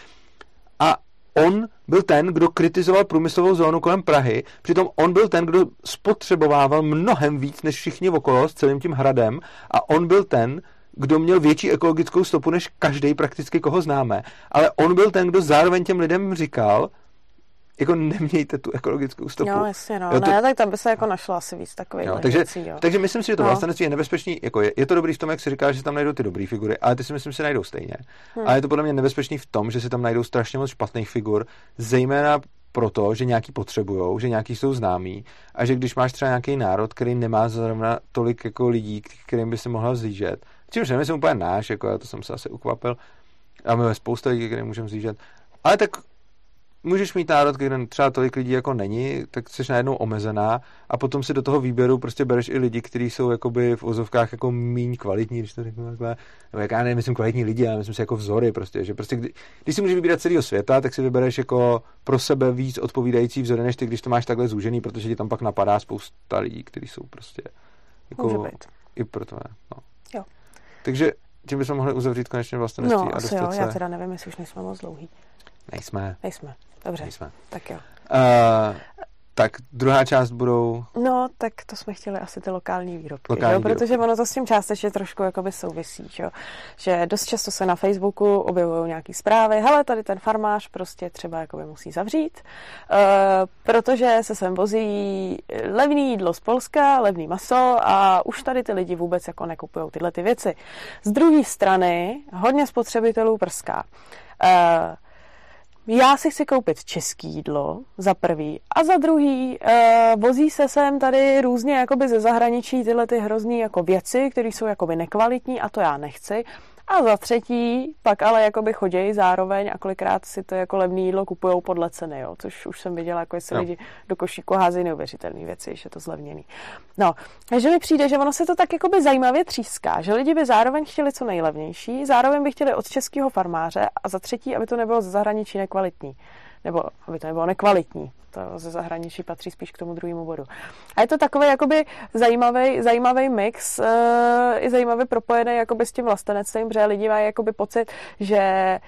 Speaker 2: a on byl ten, kdo kritizoval průmyslovou zónu kolem Prahy, přitom on byl ten, kdo spotřebovával mnohem víc než všichni okolo s celým tím hradem a on byl ten, kdo měl větší ekologickou stopu než každý prakticky, koho známe. Ale on byl ten, kdo zároveň těm lidem říkal, jako nemějte tu ekologickou stopu.
Speaker 1: Jo, jasně, no. Jo, to... ne, tak tam by se jako našlo asi víc takových
Speaker 2: jo, takže,
Speaker 1: věcí, jo.
Speaker 2: takže myslím si, že to no. vlastenectví je nebezpečný, jako je, je, to dobrý v tom, jak si říká, že se tam najdou ty dobré figury, ale ty si myslím, že se najdou stejně. Hmm. A je to podle mě nebezpečný v tom, že se tam najdou strašně moc špatných figur, zejména proto, že nějaký potřebujou, že nějaký jsou známí a že když máš třeba nějaký národ, který nemá zrovna tolik jako lidí, kterým by se mohla vzlížet, čímž nemyslím úplně náš, jako já to jsem se asi ukvapil, a máme spousta lidí, kterým můžeme vzlížet, ale tak můžeš mít národ, kde třeba tolik lidí jako není, tak jsi najednou omezená a potom si do toho výběru prostě bereš i lidi, kteří jsou jakoby v ozovkách jako míň kvalitní, když to řeknu takhle. Nebo jak já nemyslím kvalitní lidi, ale myslím si jako vzory prostě, že prostě kdy, když si můžeš vybírat celého světa, tak si vybereš jako pro sebe víc odpovídající vzory, než ty, když to máš takhle zúžený, protože ti tam pak napadá spousta lidí, kteří jsou prostě jako
Speaker 1: Může být.
Speaker 2: i pro to, no.
Speaker 1: Jo.
Speaker 2: Takže tím bychom mohli uzavřít konečně vlastenectví
Speaker 1: No,
Speaker 2: a
Speaker 1: asi jo,
Speaker 2: se...
Speaker 1: já teda nevím, jestli už nejsme moc dlouhý.
Speaker 2: Nejsme,
Speaker 1: Nejsme. Dobře,
Speaker 2: nejsme.
Speaker 1: tak jo.
Speaker 2: Uh, tak druhá část budou...
Speaker 1: No, tak to jsme chtěli asi ty lokální výrobky,
Speaker 2: Lokální
Speaker 1: jo?
Speaker 2: výrobky.
Speaker 1: protože ono to s tím částečně trošku jakoby souvisí, že, jo? že dost často se na Facebooku objevují nějaké zprávy, hele, tady ten farmář prostě třeba jakoby musí zavřít, uh, protože se sem vozí levný jídlo z Polska, levný maso a už tady ty lidi vůbec jako nekupují tyhle ty věci. Z druhé strany hodně spotřebitelů prská. Uh, já si chci koupit český jídlo, za prvý. A za druhý, uh, vozí se sem tady různě jakoby ze zahraničí tyhle ty hrozný jako věci, které jsou jakoby nekvalitní a to já nechci. A za třetí, pak ale jakoby chodějí zároveň a kolikrát si to jako levné jídlo kupujou podle ceny, jo, což už jsem viděla, jako jestli
Speaker 2: Jo.
Speaker 1: lidi do košíku házejí neuvěřitelné věci, že je to zlevněný. No, takže mi přijde, že ono se to tak jakoby zajímavě tříská, že lidi by zároveň chtěli co nejlevnější, zároveň by chtěli od českého farmáře a za třetí, aby to nebylo ze zahraničí nekvalitní. Nebo aby to nebylo nekvalitní. To ze zahraničí patří spíš k tomu druhému bodu. A je to takový jakoby zajímavý, zajímavý mix, uh, i zajímavě propojený jakoby s tím vlastenectvím, protože lidi mají jakoby pocit, že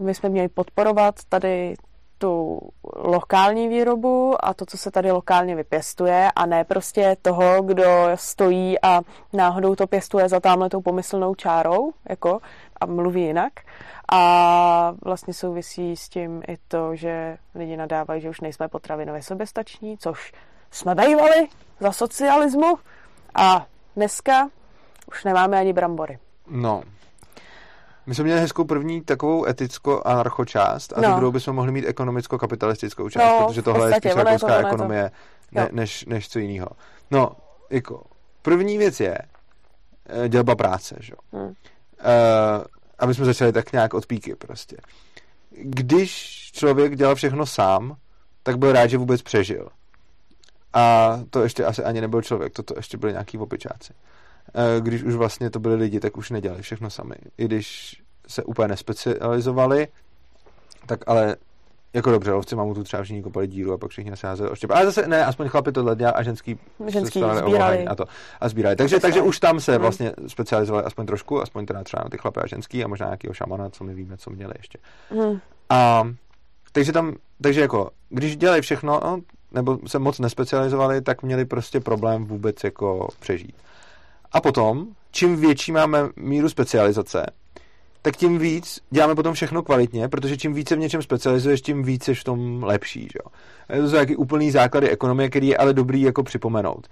Speaker 1: my jsme měli podporovat tady tu lokální výrobu a to, co se tady lokálně vypěstuje a ne prostě toho, kdo stojí a náhodou to pěstuje za tamhle tou pomyslnou čárou jako, a mluví jinak. A vlastně souvisí s tím i to, že lidi nadávají, že už nejsme potravinově soběstační, což jsme bývali za socialismu a dneska už nemáme ani brambory.
Speaker 2: No. My jsme měli hezkou první takovou eticko-anarcho část a
Speaker 1: No.
Speaker 2: druhou bychom mohli mít ekonomicko-kapitalistickou část,
Speaker 1: No,
Speaker 2: protože tohle
Speaker 1: podstatě,
Speaker 2: spíš
Speaker 1: ono je to-
Speaker 2: rakouská
Speaker 1: to-
Speaker 2: ekonomie ne, než, než co jiného. No, jako, první věc je eh, dělba práce, že? jo.
Speaker 1: Hmm.
Speaker 2: Eh, aby jsme začali tak nějak od píky prostě. Když člověk dělal všechno sám, tak byl rád, že vůbec přežil. A to ještě asi ani nebyl člověk, toto ještě byli nějaký opičáci. Eh, Když už vlastně to byli lidi, tak už nedělali všechno sami. I když se úplně nespecializovali, tak ale jako dobře, lovci mamutů třeba všichni kopali díru a pak všichni nasázeli oštěp. Ale zase ne, aspoň chlapi to dělali a ženský,
Speaker 1: Ženský sbírali.
Speaker 2: a to a sbírali. Takže, takže už tam se
Speaker 1: Hmm.
Speaker 2: vlastně specializovali aspoň trošku, aspoň teda třeba na ty chlapy a ženský a možná nějakého šamana, co my víme, co měli ještě.
Speaker 1: Hmm.
Speaker 2: A takže tam, takže jako, když dělali všechno, no, nebo se moc nespecializovali, tak měli prostě problém vůbec jako přežít. A potom, čím větší máme míru specializace, tak tím víc děláme potom všechno kvalitně, protože čím více v něčem specializuješ, tím víc jsi v tom lepší. Že? A To jsou jaký úplný základy ekonomie, který je ale dobrý jako připomenout.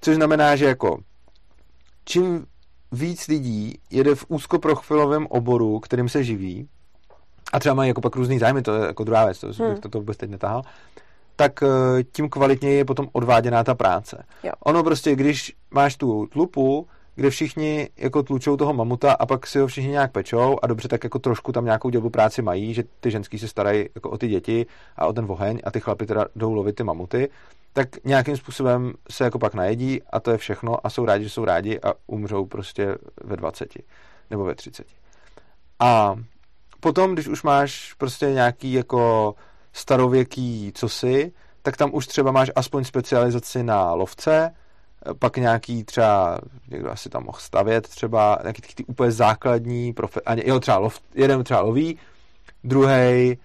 Speaker 2: Což znamená, že jako čím víc lidí jede v úzkoprofilovém oboru, kterým se živí, a třeba mají jako pak různý zájmy, to je jako druhá věc, to,
Speaker 1: Hmm.
Speaker 2: hmm. to, to vůbec teď netahal, tak eh, tím kvalitněji je potom odváděná ta práce.
Speaker 1: Jo.
Speaker 2: Ono prostě, když máš tu tlupu, kde všichni jako tlučou toho mamuta a pak si ho všichni nějak pečou a dobře, tak jako trošku tam nějakou dělbu práci mají, že ty ženský se starají jako o ty děti a o ten oheň a ty chlapi teda jdou lovit ty mamuty, tak nějakým způsobem se jako pak najedí a to je všechno a jsou rádi, že jsou rádi a umřou prostě ve 20 nebo ve 30. A potom, když už máš prostě nějaký jako starověký cosi, tak tam už třeba máš aspoň specializaci na lovce, pak nějaký třeba, někdo asi tam mohl stavět třeba, nějaký ty, úplně základní profe, a ně- jo, třeba lov, jeden třeba loví, druhý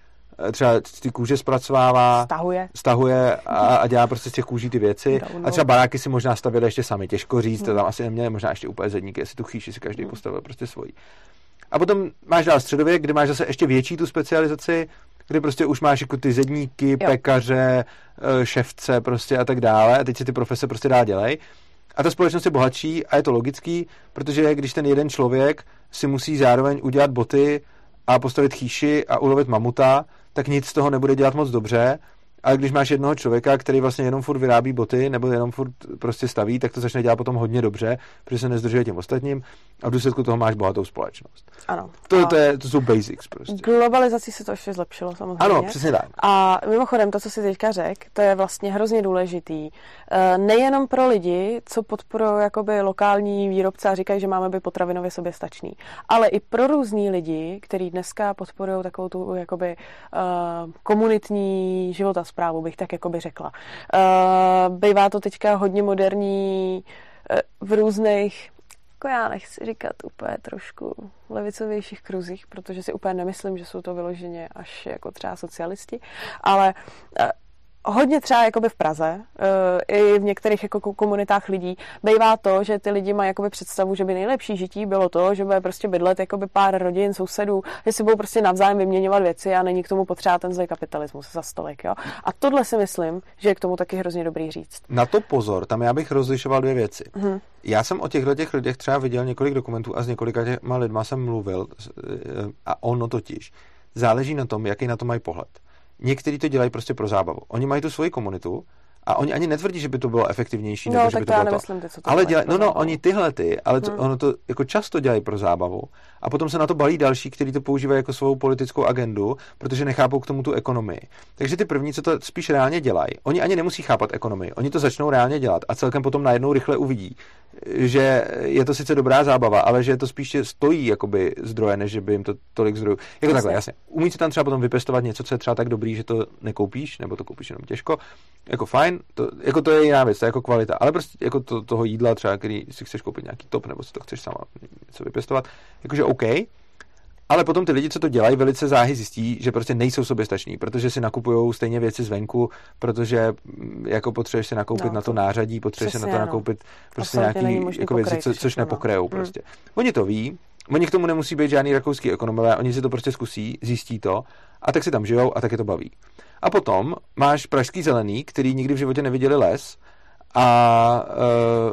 Speaker 2: třeba ty kůže zpracovává,
Speaker 1: Stahuje.
Speaker 2: stahuje a, a dělá prostě z těch kůží ty věci.
Speaker 1: Download.
Speaker 2: A třeba baráky si možná stavěli ještě sami, těžko říct, to tam asi neměli možná ještě úplně zedníky, jestli tu chýši si každý postavil prostě svojí. A potom máš dál středověk, kde máš zase ještě větší tu specializaci, kdy prostě už máš jako ty zedníky,
Speaker 1: Jo.
Speaker 2: pekaře, eh, ševce prostě a tak dále. A teď se ty profese prostě dál dělej. A ta společnost je bohatší a je to logický, protože když ten jeden člověk si musí zároveň udělat boty a postavit chýši a ulovit mamuta, tak nic z toho nebude dělat moc dobře. Ale když máš jednoho člověka, který vlastně jenom furt vyrábí boty nebo jenom furt prostě staví, tak to začne dělat potom hodně dobře, protože se nezdržuje tím ostatním a v důsledku toho máš bohatou společnost.
Speaker 1: Ano.
Speaker 2: To,
Speaker 1: A
Speaker 2: to, je, to jsou basics prostě.
Speaker 1: Globalizací se to ještě zlepšilo samozřejmě.
Speaker 2: Ano, přesně tak.
Speaker 1: A mimochodem, to, co si teďka řekl, to je vlastně hrozně důležitý. Eh, Nejenom pro lidi, co podporují jakoby lokální výrobce a říkají, že máme být potravinově soběstačný, ale i pro různý lidi, kteří dneska podporují takovou tu jakoby uh, komunitní životasprávu, bych tak jakoby řekla. Uh, bývá to teďka hodně moderní eh, v různých jako já nechci říkat úplně trošku levicovějších kruzích, protože si úplně nemyslím, že jsou to vyloženě až jako třeba socialisti, ale eh, hodně třeba jakoby v Praze, uh, i v některých jako komunitách lidí, bývá to, že ty lidi mají jakoby představu, že by nejlepší žití bylo to, že bude prostě bydlet jakoby pár rodin, sousedů, že si budou prostě navzájem vyměňovat věci a není k tomu potřeba ten zlej kapitalismus za stolik. Jo? A tohle si myslím, že je k tomu taky hrozně dobrý říct.
Speaker 2: Na to pozor, tam já bych rozlišoval dvě věci. Hmm. Já jsem o těchto těch lidech třeba viděl několik dokumentů a s několika těma lidma jsem mluvil eh, a ono totiž záleží na tom, jaký na to mají pohled. Někteří to dělají prostě pro zábavu. Oni mají tu svoji komunitu a oni ani netvrdí, že by to bylo efektivnější,
Speaker 1: no,
Speaker 2: nebo že by to bylo
Speaker 1: nemyslím,
Speaker 2: to.
Speaker 1: Ty, co to
Speaker 2: ale dělaj, no, no, oni tyhle ty, ale to, hmm. ono to jako často dělají pro zábavu a potom se na to balí další, kteří to používají jako svou politickou agendu, protože nechápou k tomu tu ekonomii. Takže ty první, co to spíš reálně dělají, oni ani nemusí chápat ekonomii, oni to začnou reálně dělat a celkem potom najednou rychle uvidí, že je to sice dobrá zábava, ale že to spíš stojí jakoby zdroje, než že by jim to tolik zdrojů. Jako jasně. takhle, jasně. Umí si tam třeba potom vypěstovat něco, co je třeba tak dobrý, že to nekoupíš, nebo to koupíš jenom těžko. Jako fajn, to, jako to je jiná věc, to je jako kvalita, ale prostě jako to, toho jídla třeba, který si chceš koupit nějaký top, nebo si to chceš sama něco vypěstovat, jakože OK, ale potom ty lidi, co to dělají, velice záhy zjistí, že prostě nejsou soběstační, protože si nakupují stejně věci zvenku, protože mm, jako potřebuješ si nakoupit no, na to nářadí, potřebuješ si na to nakoupit prostě nějaký jako věci, co, což nepokrajou no. prostě. Hmm. Oni to ví, oni k tomu nemusí být žádný rakouský ekonomové, oni si to prostě zkusí, zjistí to a tak si tam žijou a tak je to baví. A potom máš pražský zelený, který nikdy v životě neviděli les a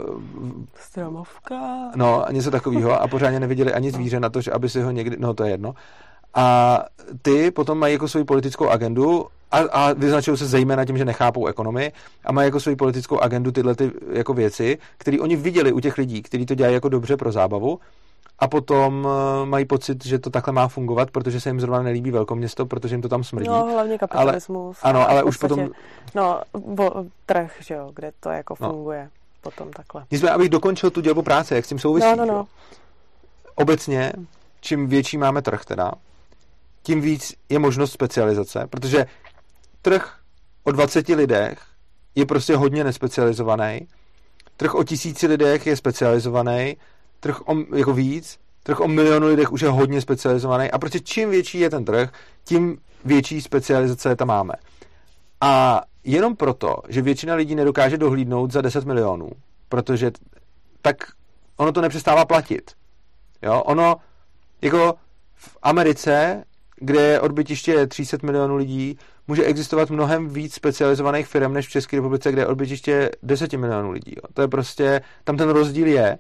Speaker 2: uh,
Speaker 1: stromovka.
Speaker 2: No, něco takového a pořádně neviděli ani zvíře na to, že aby si ho někdy, no to je jedno. A ty potom mají jako svoji politickou agendu a, a vyznačují se zejména tím, že nechápou ekonomii a mají jako svoji politickou agendu tyhle ty jako věci, které oni viděli u těch lidí, kteří to dělají jako dobře pro zábavu a potom uh, mají pocit, že to takhle má fungovat, protože se jim zrovna nelíbí velkoměsto, protože jim to tam smrdí.
Speaker 1: No, hlavně kapitalismus.
Speaker 2: Ale, ano, ale už potom...
Speaker 1: No, bo, trh, že jo, kde to jako no. funguje no. potom takhle.
Speaker 2: Nicméně, abych dokončil tu dělbu práce, jak s tím souvisí.
Speaker 1: No, no, no.
Speaker 2: Obecně, čím větší máme trh teda, tím víc je možnost specializace, protože trh o 20 lidech je prostě hodně nespecializovaný. Trh o tisíci lidech je specializovaný trh o, jako víc, trh o milionu lidech už je hodně specializovaný a prostě čím větší je ten trh, tím větší specializace tam máme. A jenom proto, že většina lidí nedokáže dohlídnout za 10 milionů, protože tak ono to nepřestává platit. Jo, ono jako v Americe, kde je odbytiště 300 milionů lidí, může existovat mnohem víc specializovaných firm než v České republice, kde je odbytiště 10 milionů lidí. Jo. To je prostě, tam ten rozdíl je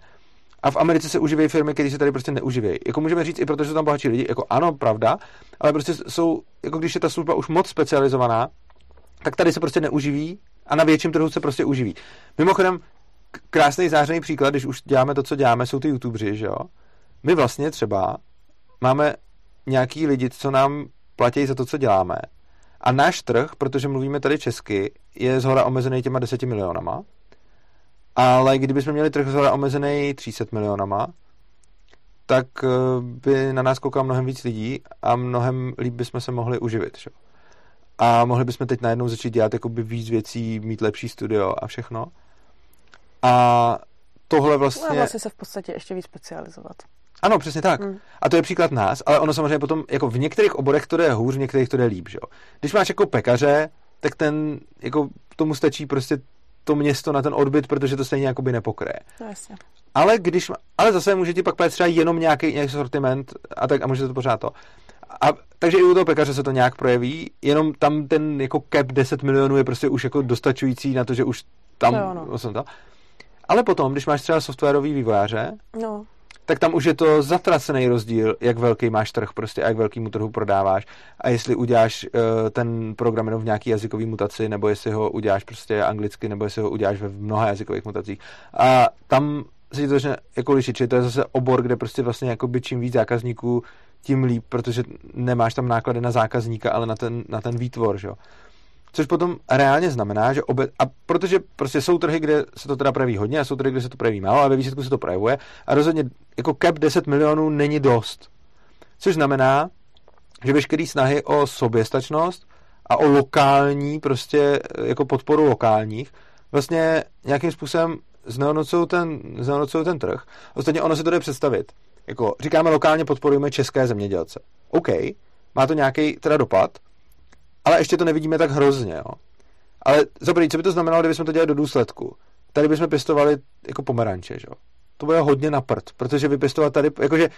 Speaker 2: a v Americe se uživějí firmy, které se tady prostě neuživějí. Jako můžeme říct i protože jsou tam bohatší lidi, jako ano, pravda, ale prostě jsou, jako když je ta služba už moc specializovaná, tak tady se prostě neuživí a na větším trhu se prostě uživí. Mimochodem, krásný zářený příklad, když už děláme to, co děláme, jsou ty youtubři, že jo? My vlastně třeba máme nějaký lidi, co nám platí za to, co děláme. A náš trh, protože mluvíme tady česky, je zhora omezený těma deseti milionama. Ale kdybychom měli trh zhora omezený 300 milionama, tak eh, by na nás koukalo mnohem víc lidí a mnohem líp bychom se mohli uživit. Že? A mohli bychom teď najednou začít dělat jakoby víc věcí, mít lepší studio a všechno. A tohle vlastně... No,
Speaker 1: vlastně se v podstatě ještě víc specializovat.
Speaker 2: Ano, přesně tak. Hmm. A to je příklad nás, ale ono samozřejmě potom, jako v některých oborech to jde hůř, v některých to jde líp, že jo. Když máš jako pekaře, tak ten, jako tomu stačí prostě to město na ten odbyt, protože to stejně jakoby nepokryje.
Speaker 1: No, jasně.
Speaker 2: Ale když, ale zase může ti pak plést třeba jenom nějaký, nějaký sortiment a tak a může to pořád to. A, takže i u toho pekaře se to nějak projeví, jenom tam ten jako cap 10 milionů je prostě už jako dostačující na to, že už tam no, no. to. Ale potom, když máš třeba softwarový vývojáře,
Speaker 1: no
Speaker 2: tak tam už je to zatracený rozdíl, jak velký máš trh prostě a jak velkýmu trhu prodáváš a jestli uděláš uh, ten program jenom v nějaký jazykový mutaci, nebo jestli ho uděláš prostě anglicky, nebo jestli ho uděláš ve mnoha jazykových mutacích. A tam se ti to začne jako lišit, to je zase obor, kde prostě vlastně jakoby čím víc zákazníků, tím líp, protože nemáš tam náklady na zákazníka, ale na ten, na ten výtvor, že jo. Což potom reálně znamená, že obe, a protože prostě jsou trhy, kde se to teda projeví hodně a jsou trhy, kde se to projeví málo, ale ve výsledku se to projevuje a rozhodně jako cap 10 milionů není dost. Což znamená, že veškeré snahy o soběstačnost a o lokální, prostě jako podporu lokálních, vlastně nějakým způsobem znehodnocují ten, znehodnocují ten trh. Ostatně ono se to jde představit. Jako, říkáme lokálně podporujeme české zemědělce. OK, má to nějaký teda dopad, ale ještě to nevidíme tak hrozně, jo. Ale dobrý, co by to znamenalo, kdybychom to dělali do důsledku? Tady bychom pěstovali jako pomeranče, že jo. To bude hodně na prd, protože vypěstovat tady, jakože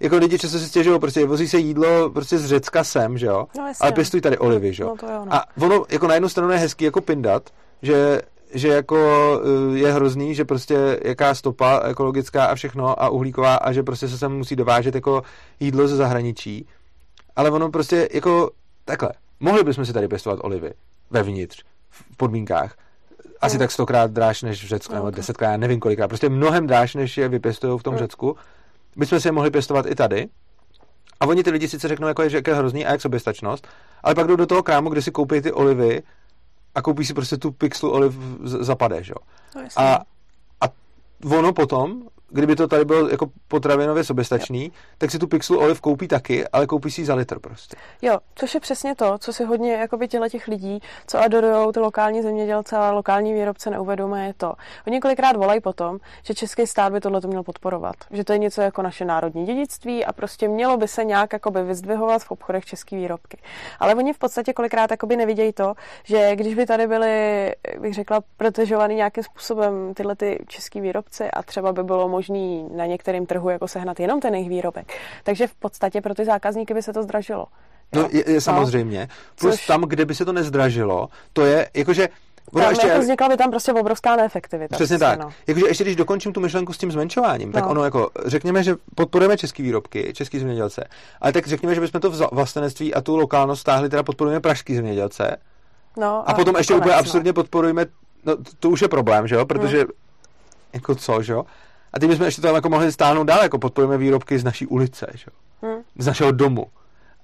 Speaker 2: jako lidi často si stěžují, prostě vozí se jídlo prostě z Řecka sem, že jo,
Speaker 1: No, jasně,
Speaker 2: ale
Speaker 1: no.
Speaker 2: pěstují tady olivy, že jo.
Speaker 1: No, to jo, no.
Speaker 2: A ono, jako na jednu stranu je hezký jako pindat, že, že jako eh, je hrozný, že prostě jaká stopa ekologická a všechno a uhlíková a že prostě se sem musí dovážet jako jídlo ze zahraničí. Ale ono prostě jako takhle. Mohli bychom si tady pěstovat olivy vevnitř, v podmínkách. Asi
Speaker 1: Mm.
Speaker 2: tak stokrát dráž než v Řecku,
Speaker 1: No,
Speaker 2: nebo desetkrát, já nevím kolikrát. Prostě mnohem dráž, než je vypěstují v tom
Speaker 1: Mm.
Speaker 2: Řecku. Bychom si je mohli pěstovat i tady. A oni ty lidi sice řeknou, jako je, že jak je hrozný a jak soběstačnost, ale pak jdou do toho krámu, kde si koupí ty olivy a koupí si prostě tu pixlu oliv zapade, že jo.
Speaker 1: No.
Speaker 2: A, a ono potom, kdyby to tady bylo jako potravinově soběstačný, tak si tu pixlu oliv koupí taky, ale koupí si ji za litr prostě.
Speaker 1: Jo, což je přesně to, co si hodně jakoby těle těch lidí, co adorují ty lokální zemědělce a lokální výrobce neuvědomují, je to. Oni kolikrát volají potom, že český stát by tohle měl podporovat. Že to je něco jako naše národní dědictví a prostě mělo by se nějak jakoby vyzdvihovat v obchodech české výrobky. Ale oni v podstatě kolikrát jakoby nevidějí to, že když by tady byly, bych řekla, protežovaný nějakým způsobem tyhle ty český výrobci a třeba by bylo možný na některém trhu jako sehnat jenom ten jejich výrobek. Takže v podstatě pro ty zákazníky by se to zdražilo.
Speaker 2: No,
Speaker 1: Jo?
Speaker 2: je, je samozřejmě. Plus
Speaker 1: Což-
Speaker 2: tam, kde by se to nezdražilo, to je, jakože, ono
Speaker 1: Tam
Speaker 2: ještě,
Speaker 1: jako vznikla by tam prostě obrovská neefektivita.
Speaker 2: Přesně
Speaker 1: prostě,
Speaker 2: tak.
Speaker 1: No.
Speaker 2: Jakože ještě když dokončím tu myšlenku s tím zmenšováním, tak
Speaker 1: No.
Speaker 2: ono jako, řekněme, že podporujeme české výrobky, český zemědělce, ale tak řekněme, že bychom to vlastenectví a tu lokálnost stáhli, teda podporujeme pražský zemědělce
Speaker 1: No,
Speaker 2: a, potom ještě
Speaker 1: konec,
Speaker 2: úplně
Speaker 1: no.
Speaker 2: absurdně podporujeme, no to, to už je problém, že jo, protože, jako co, že jo, a tím bychom ještě to tam jako mohli stáhnout dál, jako podporujeme výrobky z naší ulice, že jo,
Speaker 1: Hm.
Speaker 2: z našeho domu.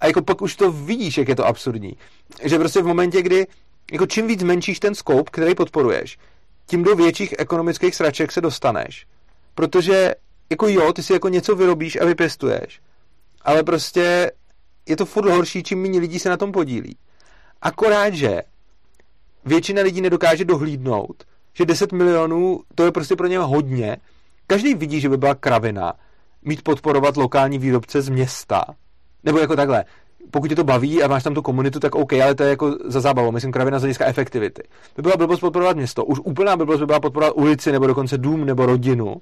Speaker 2: A jako pak už to vidíš, jak je to absurdní. Že prostě v momentě, kdy jako čím víc menšíš ten scope, který podporuješ, tím do větších ekonomických sraček se dostaneš. Protože jako jo, ty si jako něco vyrobíš a vypěstuješ, ale prostě je to furt horší, čím méně lidí se na tom podílí. Akorát, že většina lidí nedokáže dohlídnout, že 10 milionů, to je prostě pro ně hodně. Každý vidí, že by byla kravina mít podporovat lokální výrobce z města. Nebo jako takhle, pokud tě to baví a máš tam tu komunitu, tak OK, ale to je jako za zábavu, myslím kravina z hlediska efektivity. By byla blbost podporovat město, už úplná blbost by byla podporovat ulici nebo dokonce dům nebo rodinu.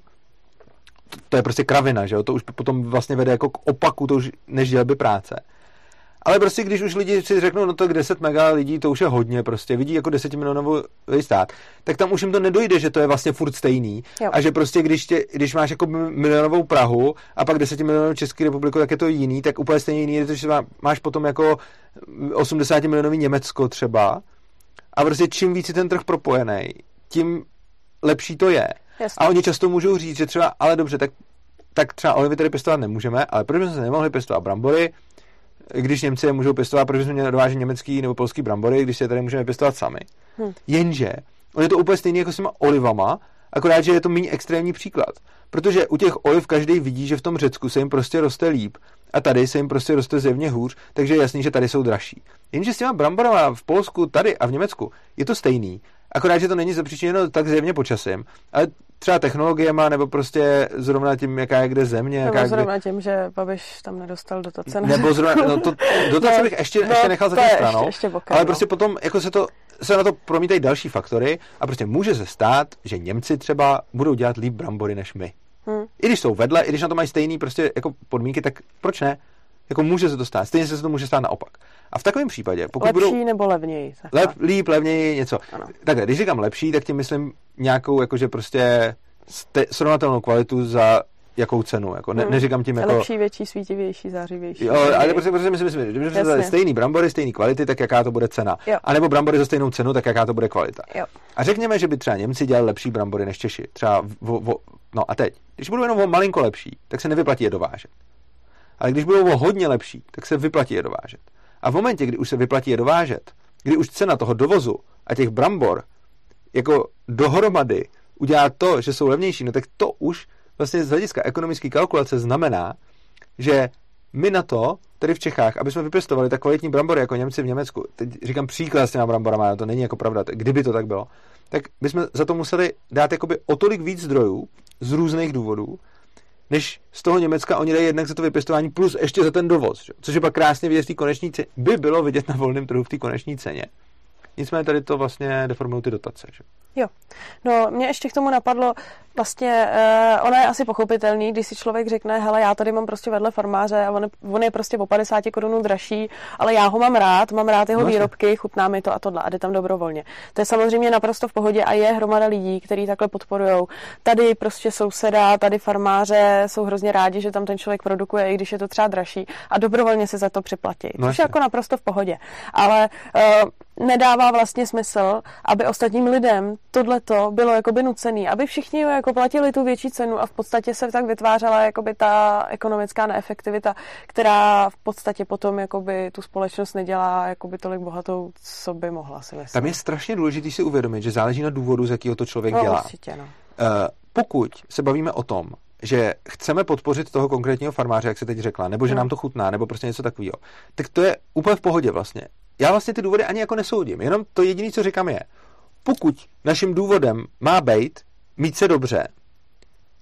Speaker 2: To, je prostě kravina, že jo? To už potom vlastně vede jako k opaku, to už než dělat by práce. Ale prostě, když už lidi si řeknou, no tak 10 mega lidí, to už je hodně, prostě vidí jako 10 milionový stát, tak tam už jim to nedojde, že to je vlastně furt stejný.
Speaker 1: Jo.
Speaker 2: A že prostě, když, tě, když máš jako milionovou Prahu a pak 10 milionů České republiku, tak je to jiný, tak úplně stejně jiný je to, že má- máš potom jako 80 milionový Německo třeba. A prostě čím víc je ten trh propojený, tím lepší to je.
Speaker 1: Jasně.
Speaker 2: A oni často můžou říct, že třeba, ale dobře, tak, tak třeba olivy tady pěstovat nemůžeme, ale proč bychom se nemohli pěstovat brambory, když Němci je můžou pěstovat, proč bychom měli dovážet německý nebo polský brambory, když si je tady můžeme pěstovat sami.
Speaker 1: Hm.
Speaker 2: Jenže, on je to úplně stejný jako s těma olivama, akorát, že je to méně extrémní příklad. Protože u těch oliv každý vidí, že v tom Řecku se jim prostě roste líp a tady se jim prostě roste zjevně hůř, takže je jasný, že tady jsou dražší. Jenže s těma bramborama v Polsku, tady a v Německu je to stejný. Akorát, že to není zapříčiněno tak zjevně počasím, ale třeba technologiema nebo prostě zrovna tím, jaká je kde země, jaká
Speaker 1: Nebo
Speaker 2: je kde...
Speaker 1: zrovna tím, že Babiš tam nedostal dotace. na-
Speaker 2: Nebo zrovna, no to, dotace
Speaker 1: No,
Speaker 2: bych ještě,
Speaker 1: no,
Speaker 2: ještě nechal za tím stranou,
Speaker 1: ještě- ještě bokem,
Speaker 2: ale
Speaker 1: no.
Speaker 2: prostě potom jako se, to, se na to promítají další faktory a prostě může se stát, že Němci třeba budou dělat líp brambory než my.
Speaker 1: Hm.
Speaker 2: I když jsou vedle, i když na to mají stejný prostě jako podmínky, tak proč ne? Jako může se to stát. Stejně se to může stát naopak. A v takovém případě, pokud
Speaker 1: Lepší
Speaker 2: budou
Speaker 1: nebo levněji.
Speaker 2: lep, líp, levněji, něco.
Speaker 1: Ano.
Speaker 2: Takhle, když říkám lepší, tak tím myslím nějakou jakože prostě ste, srovnatelnou kvalitu za jakou cenu. Jako ne,
Speaker 1: Hm.
Speaker 2: neříkám tím jako...
Speaker 1: Lepší, větší, svítivější, zářivější.
Speaker 2: Jo, ale prostě, prostě myslím, myslím, že když jsme stejný brambory, stejný kvality, tak jaká to bude cena.
Speaker 1: Jo.
Speaker 2: A nebo brambory za stejnou cenu, tak jaká to bude kvalita.
Speaker 1: Jo.
Speaker 2: A řekněme, že by třeba Němci dělali lepší brambory než Češi. Třeba vo, vo, no a teď, když budou jenom o malinko lepší, tak se nevyplatí je dovážet. Ale když budou hodně lepší, tak se vyplatí je dovážet. A v momentě, kdy už se vyplatí je dovážet, kdy už cena toho dovozu a těch brambor jako dohromady udělá to, že jsou levnější, no tak to už vlastně z hlediska ekonomické kalkulace znamená, že my na to, tady v Čechách, aby jsme vypěstovali tak kvalitní brambory jako Němci v Německu, teď říkám příklad s těma bramborama, to není jako pravda, kdyby to tak bylo, tak bychom za to museli dát jakoby o tolik víc zdrojů z různých důvodů, než z toho Německa oni dají jednak za to vypěstování plus ještě za ten dovoz, což je pak krásně vidět v té koneční ceně, by bylo vidět na volném trhu v té koneční ceně. Nicméně tady to vlastně deformují ty dotace. Že?
Speaker 1: Jo. No, mě ještě k tomu napadlo, vlastně uh, ona je asi pochopitelný, když si člověk řekne, hele, já tady mám prostě vedle farmáře a on, on je prostě po 50 korunů dražší, ale já ho mám rád, mám rád jeho no, výrobky, chutná mi to a tohle a jde tam dobrovolně. To je samozřejmě naprosto v pohodě a je hromada lidí, kteří takhle podporují. Tady prostě souseda, tady farmáře jsou hrozně rádi, že tam ten člověk produkuje, i když je to třeba dražší a dobrovolně se za to připlatí. No, což je jako naprosto v pohodě. Ale uh, nedává vlastně smysl, aby ostatním lidem tohleto bylo jakoby nucený, aby všichni jako platili tu větší cenu a v podstatě se tak vytvářela jakoby ta ekonomická neefektivita, která v podstatě potom jakoby tu společnost nedělá jakoby tolik bohatou, co by mohla si myslet.
Speaker 2: Tam je strašně důležité si uvědomit, že záleží na důvodu, z jakého to člověk
Speaker 1: no,
Speaker 2: dělá.
Speaker 1: Určitě, no. Uh,
Speaker 2: pokud se bavíme o tom, že chceme podpořit toho konkrétního farmáře, jak se teď řekla, nebo že hmm. nám to chutná, nebo prostě něco takového, tak to je úplně v pohodě vlastně. Já vlastně ty důvody ani jako nesoudím, jenom to jediné, co říkám je, pokud naším důvodem má být mít se dobře,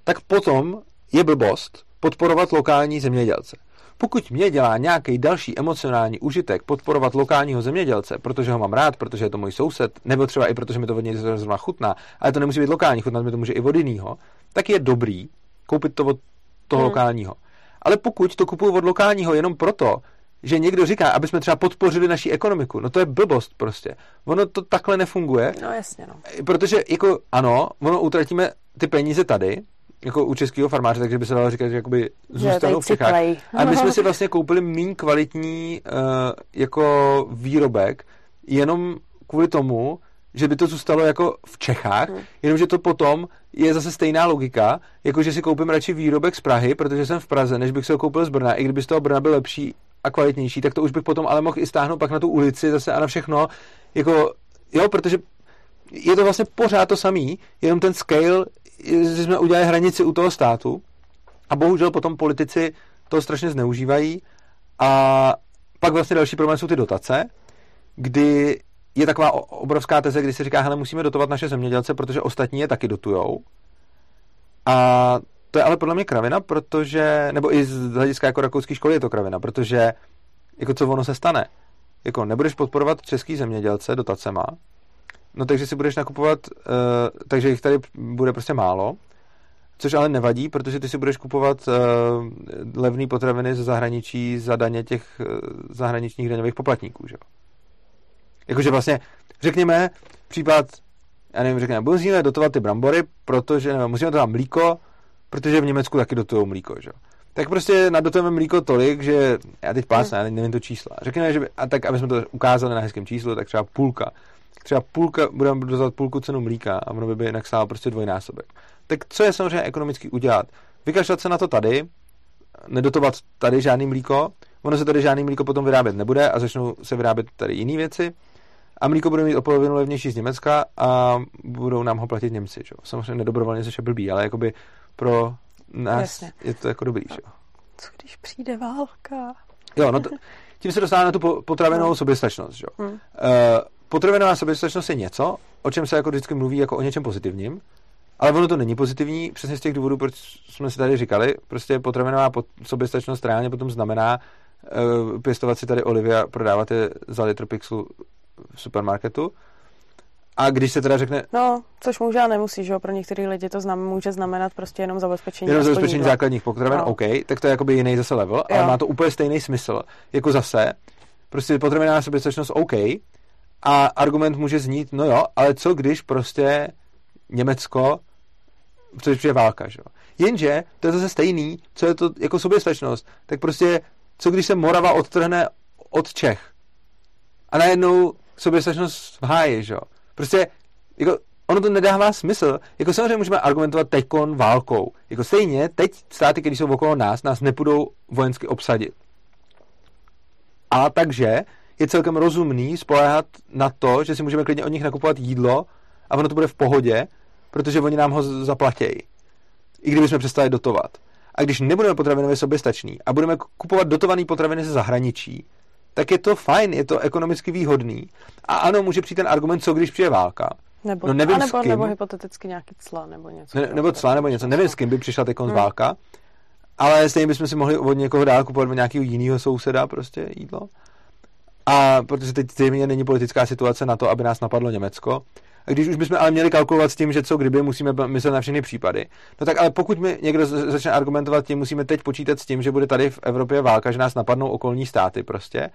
Speaker 2: tak potom je blbost podporovat lokální zemědělce. Pokud mě dělá nějaký další emocionální užitek podporovat lokálního zemědělce, protože ho mám rád, protože je to můj soused, nebo třeba i protože mi to od něj zrovna chutná, ale to nemusí být lokální, chutnat mi to může i od jinýho, tak je dobrý koupit to od toho hmm. lokálního. Ale pokud to kupuju od lokálního jenom proto, že někdo říká, aby jsme třeba podpořili naši ekonomiku. No to je blbost prostě. Ono to takhle nefunguje.
Speaker 1: No jasně, no.
Speaker 2: Protože jako ano, ono utratíme ty peníze tady, jako u českého farmáře, takže by se dalo říkat, že jakoby zůstanou v Čechách. A my jsme si vlastně koupili méně kvalitní uh, jako výrobek, jenom kvůli tomu, že by to zůstalo jako v Čechách, hmm. jenomže to potom je zase stejná logika, jako že si koupím radši výrobek z Prahy, protože jsem v Praze, než bych si ho koupil z Brna, i kdyby z toho Brna byl lepší a kvalitnější, tak to už bych potom ale mohl i stáhnout pak na tu ulici zase a na všechno, jako, jo, protože je to vlastně pořád to samý, jenom ten scale, že jsme udělali hranici u toho státu a bohužel potom politici to strašně zneužívají a pak vlastně další problém jsou ty dotace, kdy je taková obrovská teze, kdy se říká, hele, musíme dotovat naše zemědělce, protože ostatní je taky dotujou. A to je ale podle mě kravina, protože, nebo i z hlediska jako rakouské školy je to kravina, protože jako co ono se stane? Jako nebudeš podporovat český zemědělce dotacema, no takže si budeš nakupovat, uh, takže jich tady bude prostě málo, což ale nevadí, protože ty si budeš kupovat uh, levné potraviny ze zahraničí za daně těch uh, zahraničních daňových poplatníků, že Jakože vlastně, řekněme, případ, já nevím, řekněme, musíme dotovat ty brambory, protože, nevím, musíme dotovat mlíko, protože v Německu taky dotují mlíko, že? Tak prostě nadotujeme mlíko tolik, že já teď pásnu, já nevím to čísla. Řekněme, že by, a tak, aby jsme to ukázali na hezkém číslu, tak třeba půlka. Třeba půlka, budeme dozvat půlku cenu mlíka a ono by, by jinak stálo prostě dvojnásobek. Tak co je samozřejmě ekonomicky udělat? Vykašlat se na to tady, nedotovat tady žádný mlíko, ono se tady žádný mlíko potom vyrábět nebude a začnou se vyrábět tady jiné věci a mlíko bude mít o polovinu levnější z Německa a budou nám ho platit Němci. Že? Samozřejmě nedobrovolně, což je blbý, ale jakoby pro nás Jasně. je to jako dobrý. Že?
Speaker 1: Co když přijde válka?
Speaker 2: Jo, no to, tím se dostáváme na tu potravinovou no. soběstačnost. Že? Hmm. Uh, potravinová soběstačnost je něco, o čem se jako vždycky mluví jako o něčem pozitivním, ale ono to není pozitivní, přesně z těch důvodů, proč jsme si tady říkali. Prostě potravinová soběstačnost reálně potom znamená uh, pěstovat si tady olivy a prodávat je za litr pixelu v supermarketu. A když se teda řekne...
Speaker 1: No, což může a nemusí, že jo? Pro některé lidi to znam, může znamenat prostě jenom zabezpečení.
Speaker 2: Jenom zabezpečení základních potravin, no. OK, tak to je jakoby jiný zase level, jo. ale má to úplně stejný smysl. Jako zase, prostě potravinová soběstačnost OK, a argument může znít, no jo, ale co když prostě Německo, což je válka, že jo? Jenže to je zase stejný, co je to jako soběstačnost, tak prostě co když se Morava odtrhne od Čech a najednou soběstačnost v háji, že jo? Prostě jako, ono to nedává smysl. Jako samozřejmě můžeme argumentovat teďkon válkou. Jako stejně, teď státy, které jsou okolo nás, nás nepůjdou vojensky obsadit. A takže je celkem rozumný spoléhat na to, že si můžeme klidně od nich nakupovat jídlo a ono to bude v pohodě, protože oni nám ho zaplatějí. I kdybychom přestali dotovat. A když nebudeme potravinově soběstační a budeme kupovat dotované potraviny ze zahraničí, tak je to fajn, je to ekonomicky výhodný. A ano, může přijít ten argument, co když přijde válka.
Speaker 1: Nebo,
Speaker 2: No nevím, s
Speaker 1: nebo,
Speaker 2: kým.
Speaker 1: nebo hypoteticky nějaký cla nebo něco.
Speaker 2: Ne, nebo cla nebo něco, nevím s kým by přišla teď hmm. válka, ale stejně bychom si mohli od někoho dál kupovat od nějakého jiného souseda prostě jídlo. A protože teď zřejmě není politická situace na to, aby nás napadlo Německo. A když už bychom ale měli kalkulovat s tím, že co kdyby, musíme myslet na všechny případy. No tak ale pokud mi někdo začne argumentovat tím, musíme teď počítat s tím, že bude tady v Evropě válka, že nás napadnou okolní státy prostě,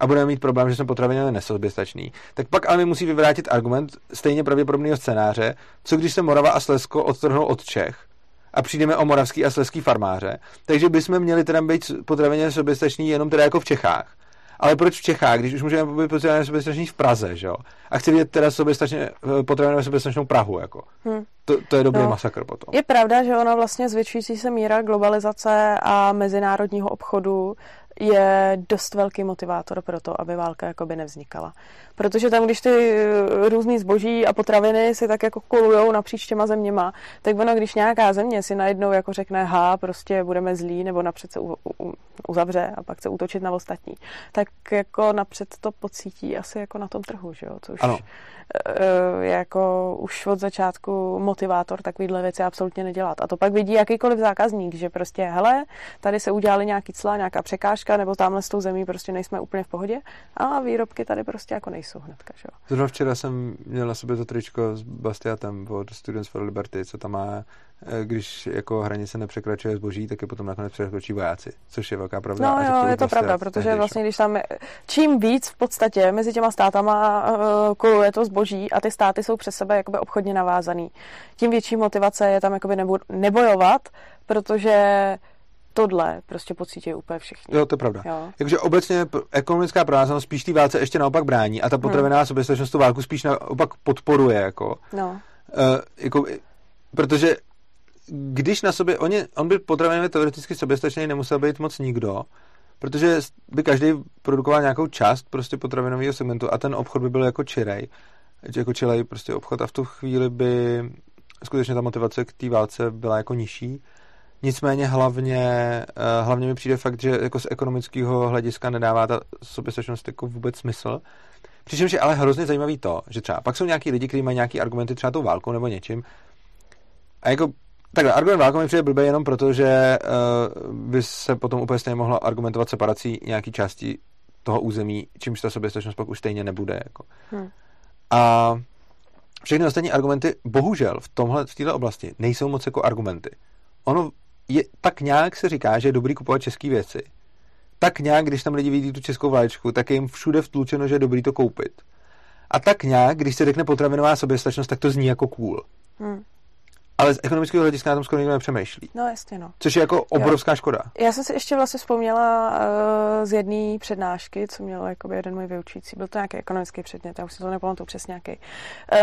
Speaker 2: a budeme mít problém, že jsme potravinově nesoběstační, tak pak ale mi musí vyvrátit argument stejně pravděpodobného scénáře, co když se Morava a Slezsko odtrhnou od Čech a přijdeme o moravský a slezský farmáře, takže bychom měli teda být potravině soběstační jenom teda jako v Čechách. Ale proč v Čechách, když už můžeme být potravinově soběstační v Praze, že jo? A chci vidět teda soběstačně, potravinově soběstačnou Prahu, jako.
Speaker 1: Hm.
Speaker 2: To, to je dobrý
Speaker 1: No.
Speaker 2: masakr potom.
Speaker 1: Je pravda, že ona vlastně zvětšující se míra globalizace a mezinárodního obchodu je dost velký motivátor pro to, aby válka jakoby nevznikala. Protože tam, když ty eh, různý zboží a potraviny si tak jako kolujou napříč těma zeměma, tak ono, když nějaká země si najednou jako řekne, ha, prostě budeme zlí, nebo napřed se u, u, uzavře a pak chce útočit na ostatní, tak jako napřed to pocítí asi jako na tom trhu, že jo? Což
Speaker 2: Ano.
Speaker 1: je jako už od začátku motivátor takovýhle věci absolutně nedělat. A to pak vidí jakýkoliv zákazník, že prostě, hele, tady se udělali nějaký cla, nějaká překážka, nebo tamhle s tou zemí prostě nejsme úplně v pohodě a výrobky tady prostě jako nejsou hnedka, že jo.
Speaker 2: Zrovna včera jsem měl na sobě to tričko s Bastiatem od Students for Liberty, co tam má, eh, když jako hranice nepřekračuje zboží, tak je potom nakonec překročí vojáci, což je velká pravda.
Speaker 1: No jo, je to
Speaker 2: Bastiat
Speaker 1: pravda, protože
Speaker 2: tehdy,
Speaker 1: vlastně, když tam je, čím víc v podstatě mezi těma státama uh, koluje to zboží a ty státy jsou přes sebe jakoby obchodně navázaný, tím větší motivace je tam jakoby nebo, nebojovat, protože tohle prostě pocítí úplně všichni.
Speaker 2: Jo, to je pravda.
Speaker 1: Jo.
Speaker 2: Jakože obecně ekonomická provázanost spíš té válce ještě naopak brání a ta potravinová hmm. soběstačnost tu válku spíš naopak podporuje, jako.
Speaker 1: No.
Speaker 2: Uh, jako, protože když na sobě, on, je, on by potravinově teoreticky soběstačný nemusel být moc nikdo, protože by každý produkoval nějakou část prostě potravinového segmentu a ten obchod by byl jako čirej, jako čilej prostě obchod a v tu chvíli by skutečně ta motivace k té válce byla jako nižší. Nicméně hlavně, eh, hlavně mi přijde fakt, že jako z ekonomického hlediska nedává ta soběstačnost jako vůbec smysl. Přičemž je ale hrozně zajímavý to, že třeba pak jsou nějaký lidi, kteří mají nějaký argumenty třeba tou válkou nebo něčím. A jako takhle, argument válkou mi přijde blbý jenom proto, že uh, by se potom úplně stejně mohlo argumentovat separací nějaký části toho území, čímž ta soběstačnost pak už stejně nebude. Jako.
Speaker 1: Hm.
Speaker 2: A všechny ostatní argumenty, bohužel, v tomhle, v této oblasti nejsou moc jako argumenty. Ono je, tak nějak se říká, že je dobrý kupovat české věci. Tak nějak, když tam lidi vidí tu českou vlaječku, tak je jim všude vtlučeno, že je dobrý to koupit. A tak nějak, když se řekne potravinová soběstačnost, tak to zní jako cool.
Speaker 1: Hm.
Speaker 2: Ale z ekonomického hlediska na tom skoro nikdo nepřemýšlí.
Speaker 1: No jasně, no.
Speaker 2: Což je jako obrovská škoda.
Speaker 1: Já jsem si ještě vlastně vzpomněla uh, z jedné přednášky, co měl jakoby jeden můj vyučící. Byl to nějaký ekonomický předmět, já už si to nepamatuju přesně nějaký. Uh,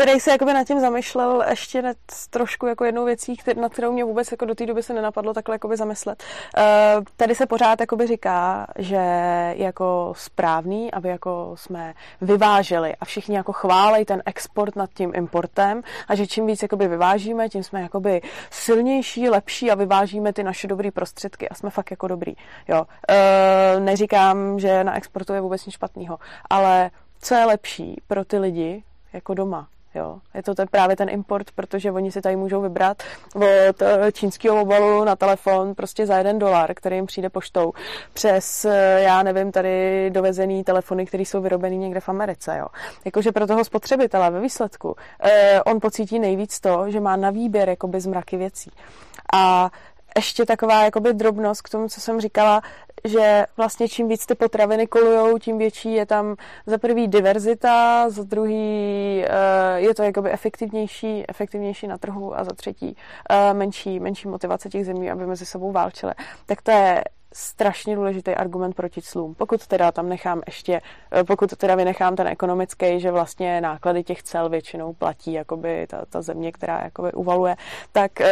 Speaker 1: který se jakoby nad tím zamýšlel ještě nad trošku jako jednou věcí, který, nad kterou mě vůbec jako do té doby se nenapadlo takhle jakoby zamyslet. Uh, tady se pořád jakoby říká, že je jako správný, aby jako jsme vyváželi a všichni jako chválej ten export nad tím importem a že čím víc jakoby vyvážíme, tím jsme jakoby silnější, lepší a vyvážíme ty naše dobré prostředky a jsme fakt jako dobrý. Jo. Uh, neříkám, že na exportu je vůbec nic špatného, ale co je lepší pro ty lidi jako doma, Jo, je to ten, právě ten import, protože oni si tady můžou vybrat od eh, čínského obalu na telefon prostě za jeden dolar, který jim přijde poštou, přes, eh, já nevím, tady dovezený telefony, které jsou vyrobený někde v Americe. Jo. Jakože pro toho spotřebitele ve výsledku eh, on pocítí nejvíc to, že má na výběr jakoby zmraky věcí. A ještě taková jakoby drobnost k tomu, co jsem říkala, že vlastně čím víc ty potraviny kolujou, tím větší je tam za prvý diverzita, za druhý uh, je to jakoby efektivnější, efektivnější na trhu a za třetí uh, menší, menší motivace těch zemí, aby mezi sebou válčily. Tak to je strašně důležitý argument proti clům. Pokud teda tam nechám ještě, pokud teda vynechám ten ekonomický, že vlastně náklady těch cel většinou platí jakoby ta, ta země, která jakoby uvaluje, tak uh,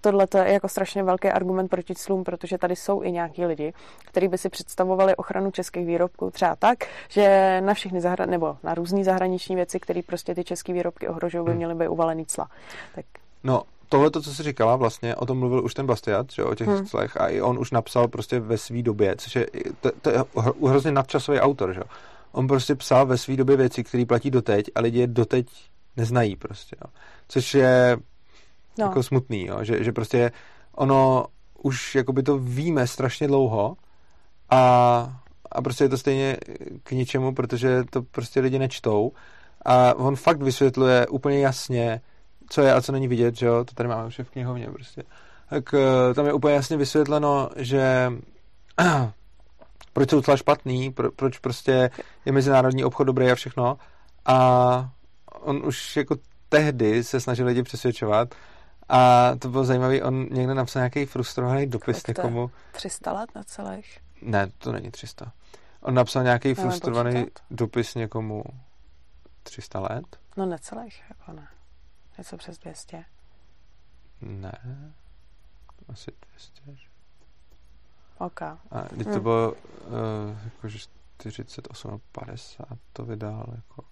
Speaker 1: tohle je jako strašně velký argument proti clům, protože tady jsou i nějaký lidi, kteří by si představovali ochranu českých výrobků třeba tak, že na všechny zahra- nebo na různé zahraniční věci, které prostě ty české výrobky ohrožují, by měly být uvalený cla. Tak
Speaker 2: No, tohle, co jsi říkala, vlastně o tom mluvil už ten Bastiat, že o těch hmm. clech, a i on už napsal prostě ve své době, což je, to, to je hrozně nadčasový autor, že On prostě psal ve své době věci, které platí doteď a lidi je doteď neznají prostě, jo. Což je no. jako smutný, jo, že, že prostě ono už jakoby to víme strašně dlouho a, a prostě je to stejně k ničemu, protože to prostě lidi nečtou a on fakt vysvětluje úplně jasně, co je a co není vidět, že jo, to tady máme už v knihovně prostě. Tak eh, tam je úplně jasně vysvětleno, že proč jsou cla špatný, pro, proč prostě je mezinárodní obchod dobrý a všechno a on už jako tehdy se snažil lidi přesvědčovat a to bylo zajímavé, on někde napsal nějaký frustrovaný dopis někomu.
Speaker 1: 300 let na celých?
Speaker 2: Ne, to není 300. On napsal nějaký frustrovaný dopis někomu 300 let?
Speaker 1: No necelých, jako ne. Něco přes 200.
Speaker 2: Ne, asi 200.
Speaker 1: OK. A
Speaker 2: když to hmm. bylo uh, jako 48 a 50 to vydal jako...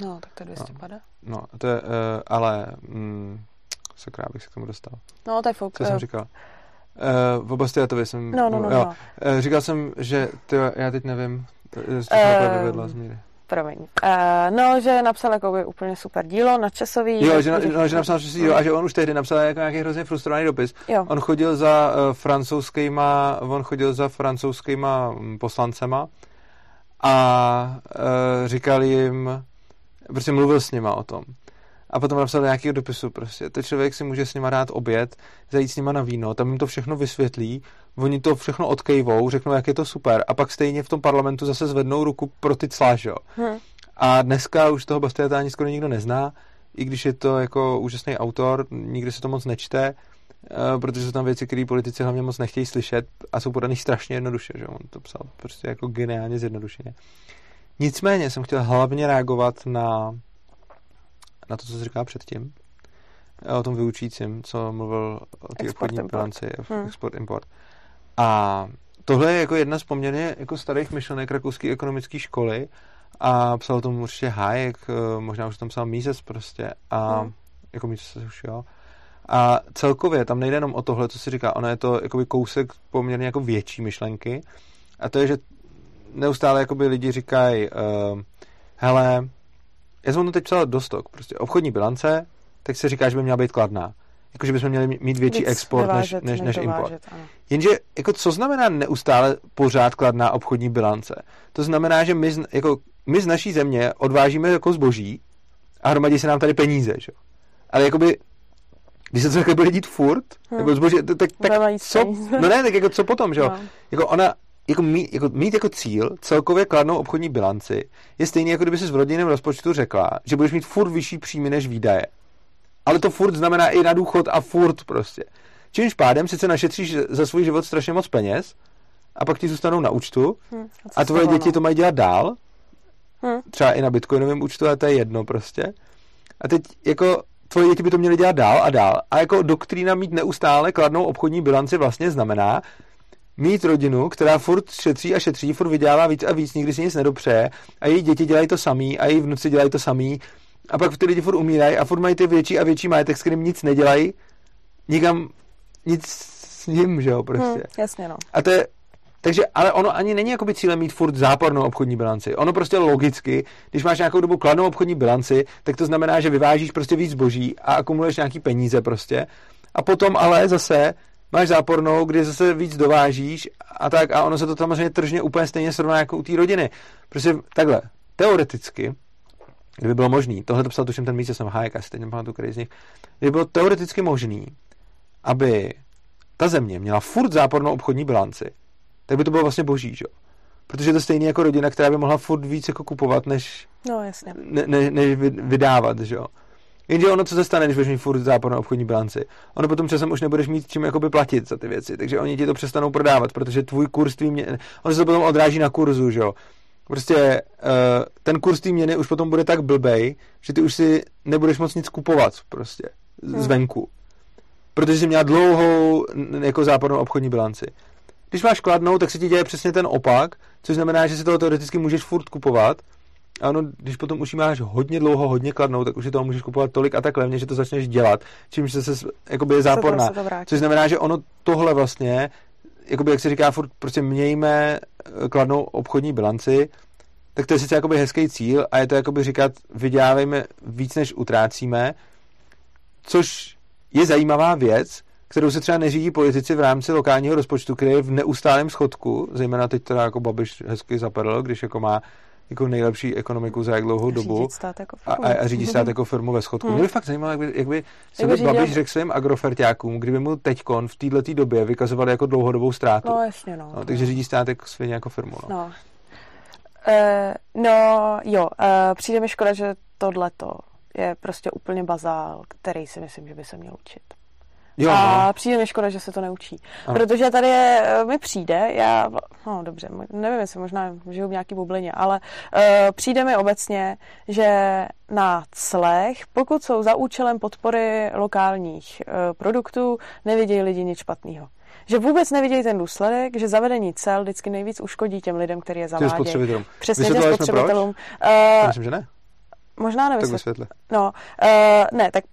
Speaker 1: No, tak to je 250.
Speaker 2: No, no to je, uh, ale mm, sakra, abych se k tomu dostal.
Speaker 1: No, to je fuk.
Speaker 2: Co jsem říkal? Uh, v oblasti to jsem...
Speaker 1: No, no, no, jo. no.
Speaker 2: Uh, říkal jsem, že ty, já teď nevím, to, to uh, z míry.
Speaker 1: Promiň. Uh, no, že napsal jako úplně super dílo, nadčasový.
Speaker 2: Jo, že, no, že napsal nadčasový dílo a že on už tehdy napsal jako nějaký hrozně frustrovaný dopis. Jo. On chodil za uh, francouzskýma, on chodil za francouzskýma mm, poslancema a uh, říkal jim, prostě mluvil s nima o tom a potom napsal nějakého dopisu prostě. To člověk si může s nima dát oběd, zajít s nima na víno, tam jim to všechno vysvětlí, oni to všechno odkejvou, řeknou, jak je to super a pak stejně v tom parlamentu zase zvednou ruku pro ty clá, hmm. A dneska už toho Bastiata ani skoro nikdo nezná, i když je to jako úžasný autor, nikdy se to moc nečte, eh, protože jsou tam věci, které politici hlavně moc nechtějí slyšet a jsou podaný strašně jednoduše, že on to psal prostě jako geniálně zjednodušeně. Nicméně jsem chtěl hlavně reagovat na na to, co jsi říkal předtím, o tom vyučícím, co mluvil o té obchodní bilanci, hmm. export-import. A tohle je jako jedna z poměrně jako starých myšlenek rakouské ekonomické školy a psal tomu určitě Hayek, eh, možná už tam psal Mises prostě a hmm. jako Mises už jo. A celkově tam nejde jenom o tohle, co si říká, ono je to jakoby kousek poměrně jako větší myšlenky a to je, že neustále jakoby lidi říkají uh, hele, já jsem to teď psal do stok, prostě obchodní bilance, tak se říká, že by měla být kladná. Jakože bychom měli mít větší Víc export vyvážet, než, než, než import. Ano. Jenže jako co znamená neustále pořád kladná obchodní bilance? To znamená, že my, jako, my z naší země odvážíme jako zboží a hromadí se nám tady peníze. Že? Ale jakoby když se to takhle bude dít furt, hmm. jako zboží, tak, tak, tak co, no ne, tak jako co potom, že jo? No. Jako ona, jako mít, jako mít jako cíl celkově kladnou obchodní bilanci je stejný, jako kdyby si v rodinném rozpočtu řekla, že budeš mít furt vyšší příjmy než výdaje. Ale to furt znamená i na důchod a furt prostě. Čímž pádem sice našetříš za svůj život strašně moc peněz a pak ti zůstanou na účtu hmm, a, a tvoje děti to mají dělat dál, hmm. třeba i na bitcoinovém účtu, a to je jedno prostě. A teď jako tvoje děti by to měly dělat dál a dál. A jako doktrína mít neustále kladnou obchodní bilanci vlastně znamená, mít rodinu, která furt šetří a šetří, furt vydělává víc a víc, nikdy si nic nedopřeje a její děti dělají to samý a její vnuci dělají to samý a pak ty lidi furt umírají a furt mají ty větší a větší majetek, s kterým nic nedělají, nikam nic s ním, že jo, prostě. Hmm,
Speaker 1: jasně, no.
Speaker 2: A to je, takže, ale ono ani není jakoby cílem mít furt zápornou obchodní bilanci. Ono prostě logicky, když máš nějakou dobu kladnou obchodní bilanci, tak to znamená, že vyvážíš prostě víc zboží a akumuluješ nějaký peníze prostě. A potom ale zase máš zápornou, kdy zase víc dovážíš a tak a ono se to tam samozřejmě tržně úplně stejně srovná jako u té rodiny. Prostě takhle, teoreticky, kdyby bylo možný, tohle to psal tuším ten místě jsem Hayek, asi teď nepamatuju, který z nich, kdyby bylo teoreticky možný, aby ta země měla furt zápornou obchodní bilanci, tak by to bylo vlastně boží, že? Protože to je stejný jako rodina, která by mohla furt víc jako kupovat, než,
Speaker 1: no, jasně.
Speaker 2: Ne, ne, než vydávat, že jo. Jenže ono, co se stane, když budeš mít furt zápornou obchodní bilanci? Ono potom časem už nebudeš mít čím jakoby platit za ty věci, takže oni ti to přestanou prodávat, protože tvůj kurz tvý mě... ono se to potom odráží na kurzu, že jo. Prostě uh, ten kurz té měny už potom bude tak blbej, že ty už si nebudeš moc nic kupovat prostě hmm. zvenku. Protože jsi měla dlouhou jako zápornou obchodní bilanci. Když máš kladnou, tak se ti děje přesně ten opak, což znamená, že si toho teoreticky můžeš furt kupovat, A ono, když potom už máš hodně dlouho, hodně kladnou, tak už je toho můžeš kupovat tolik a tak levně, že to začneš dělat, čímž se, se jakoby je záporná.
Speaker 1: Se to, se to vrátí.
Speaker 2: Což znamená, že ono tohle vlastně, jakoby, jak se říká, furt prostě mějme eh, kladnou obchodní bilanci, tak to je sice jakoby hezký cíl a je to jakoby říkat, vydělávejme víc, než utrácíme, což je zajímavá věc, kterou se třeba neřídí politici v rámci lokálního rozpočtu, který je v neustálém schodku, zejména teď teda jako Babiš hezky zapadl, když jako má jako nejlepší ekonomiku za jak dlouhou dobu
Speaker 1: stát jako
Speaker 2: a, a, a řídí stát jako firmu ve schodku. Hmm. Mě by fakt zajímalo, jak by, jak by se by Babiš řekl svým agrofertákům, kdyby mu teďkon v této době vykazovali jako dlouhodobou ztrátu.
Speaker 1: No jasně, no.
Speaker 2: no takže řídí stát jako svině jako firmu. No.
Speaker 1: no. Uh, no jo, uh, přijde mi škoda, že tohleto je prostě úplně bazál, který si myslím, že by se měl učit. Jo, a no. přijde mi škoda, že se to neučí. Ano. Protože tady je, eh, mi přijde, já, no dobře, nevím, jestli možná žiju v nějaký bublině, ale uh, přijde mi obecně, že na clech, pokud jsou za účelem podpory lokálních uh, produktů, nevidějí lidi nic špatného že vůbec nevidějí ten důsledek, že zavedení cel vždycky nejvíc uškodí těm lidem, který je zavádějí.
Speaker 2: spotřebitelům.
Speaker 1: Přesně těm spotřebitelům.
Speaker 2: Uh, Myslím, že ne.
Speaker 1: Možná nevím.
Speaker 2: Tak
Speaker 1: No, uh, ne, tak...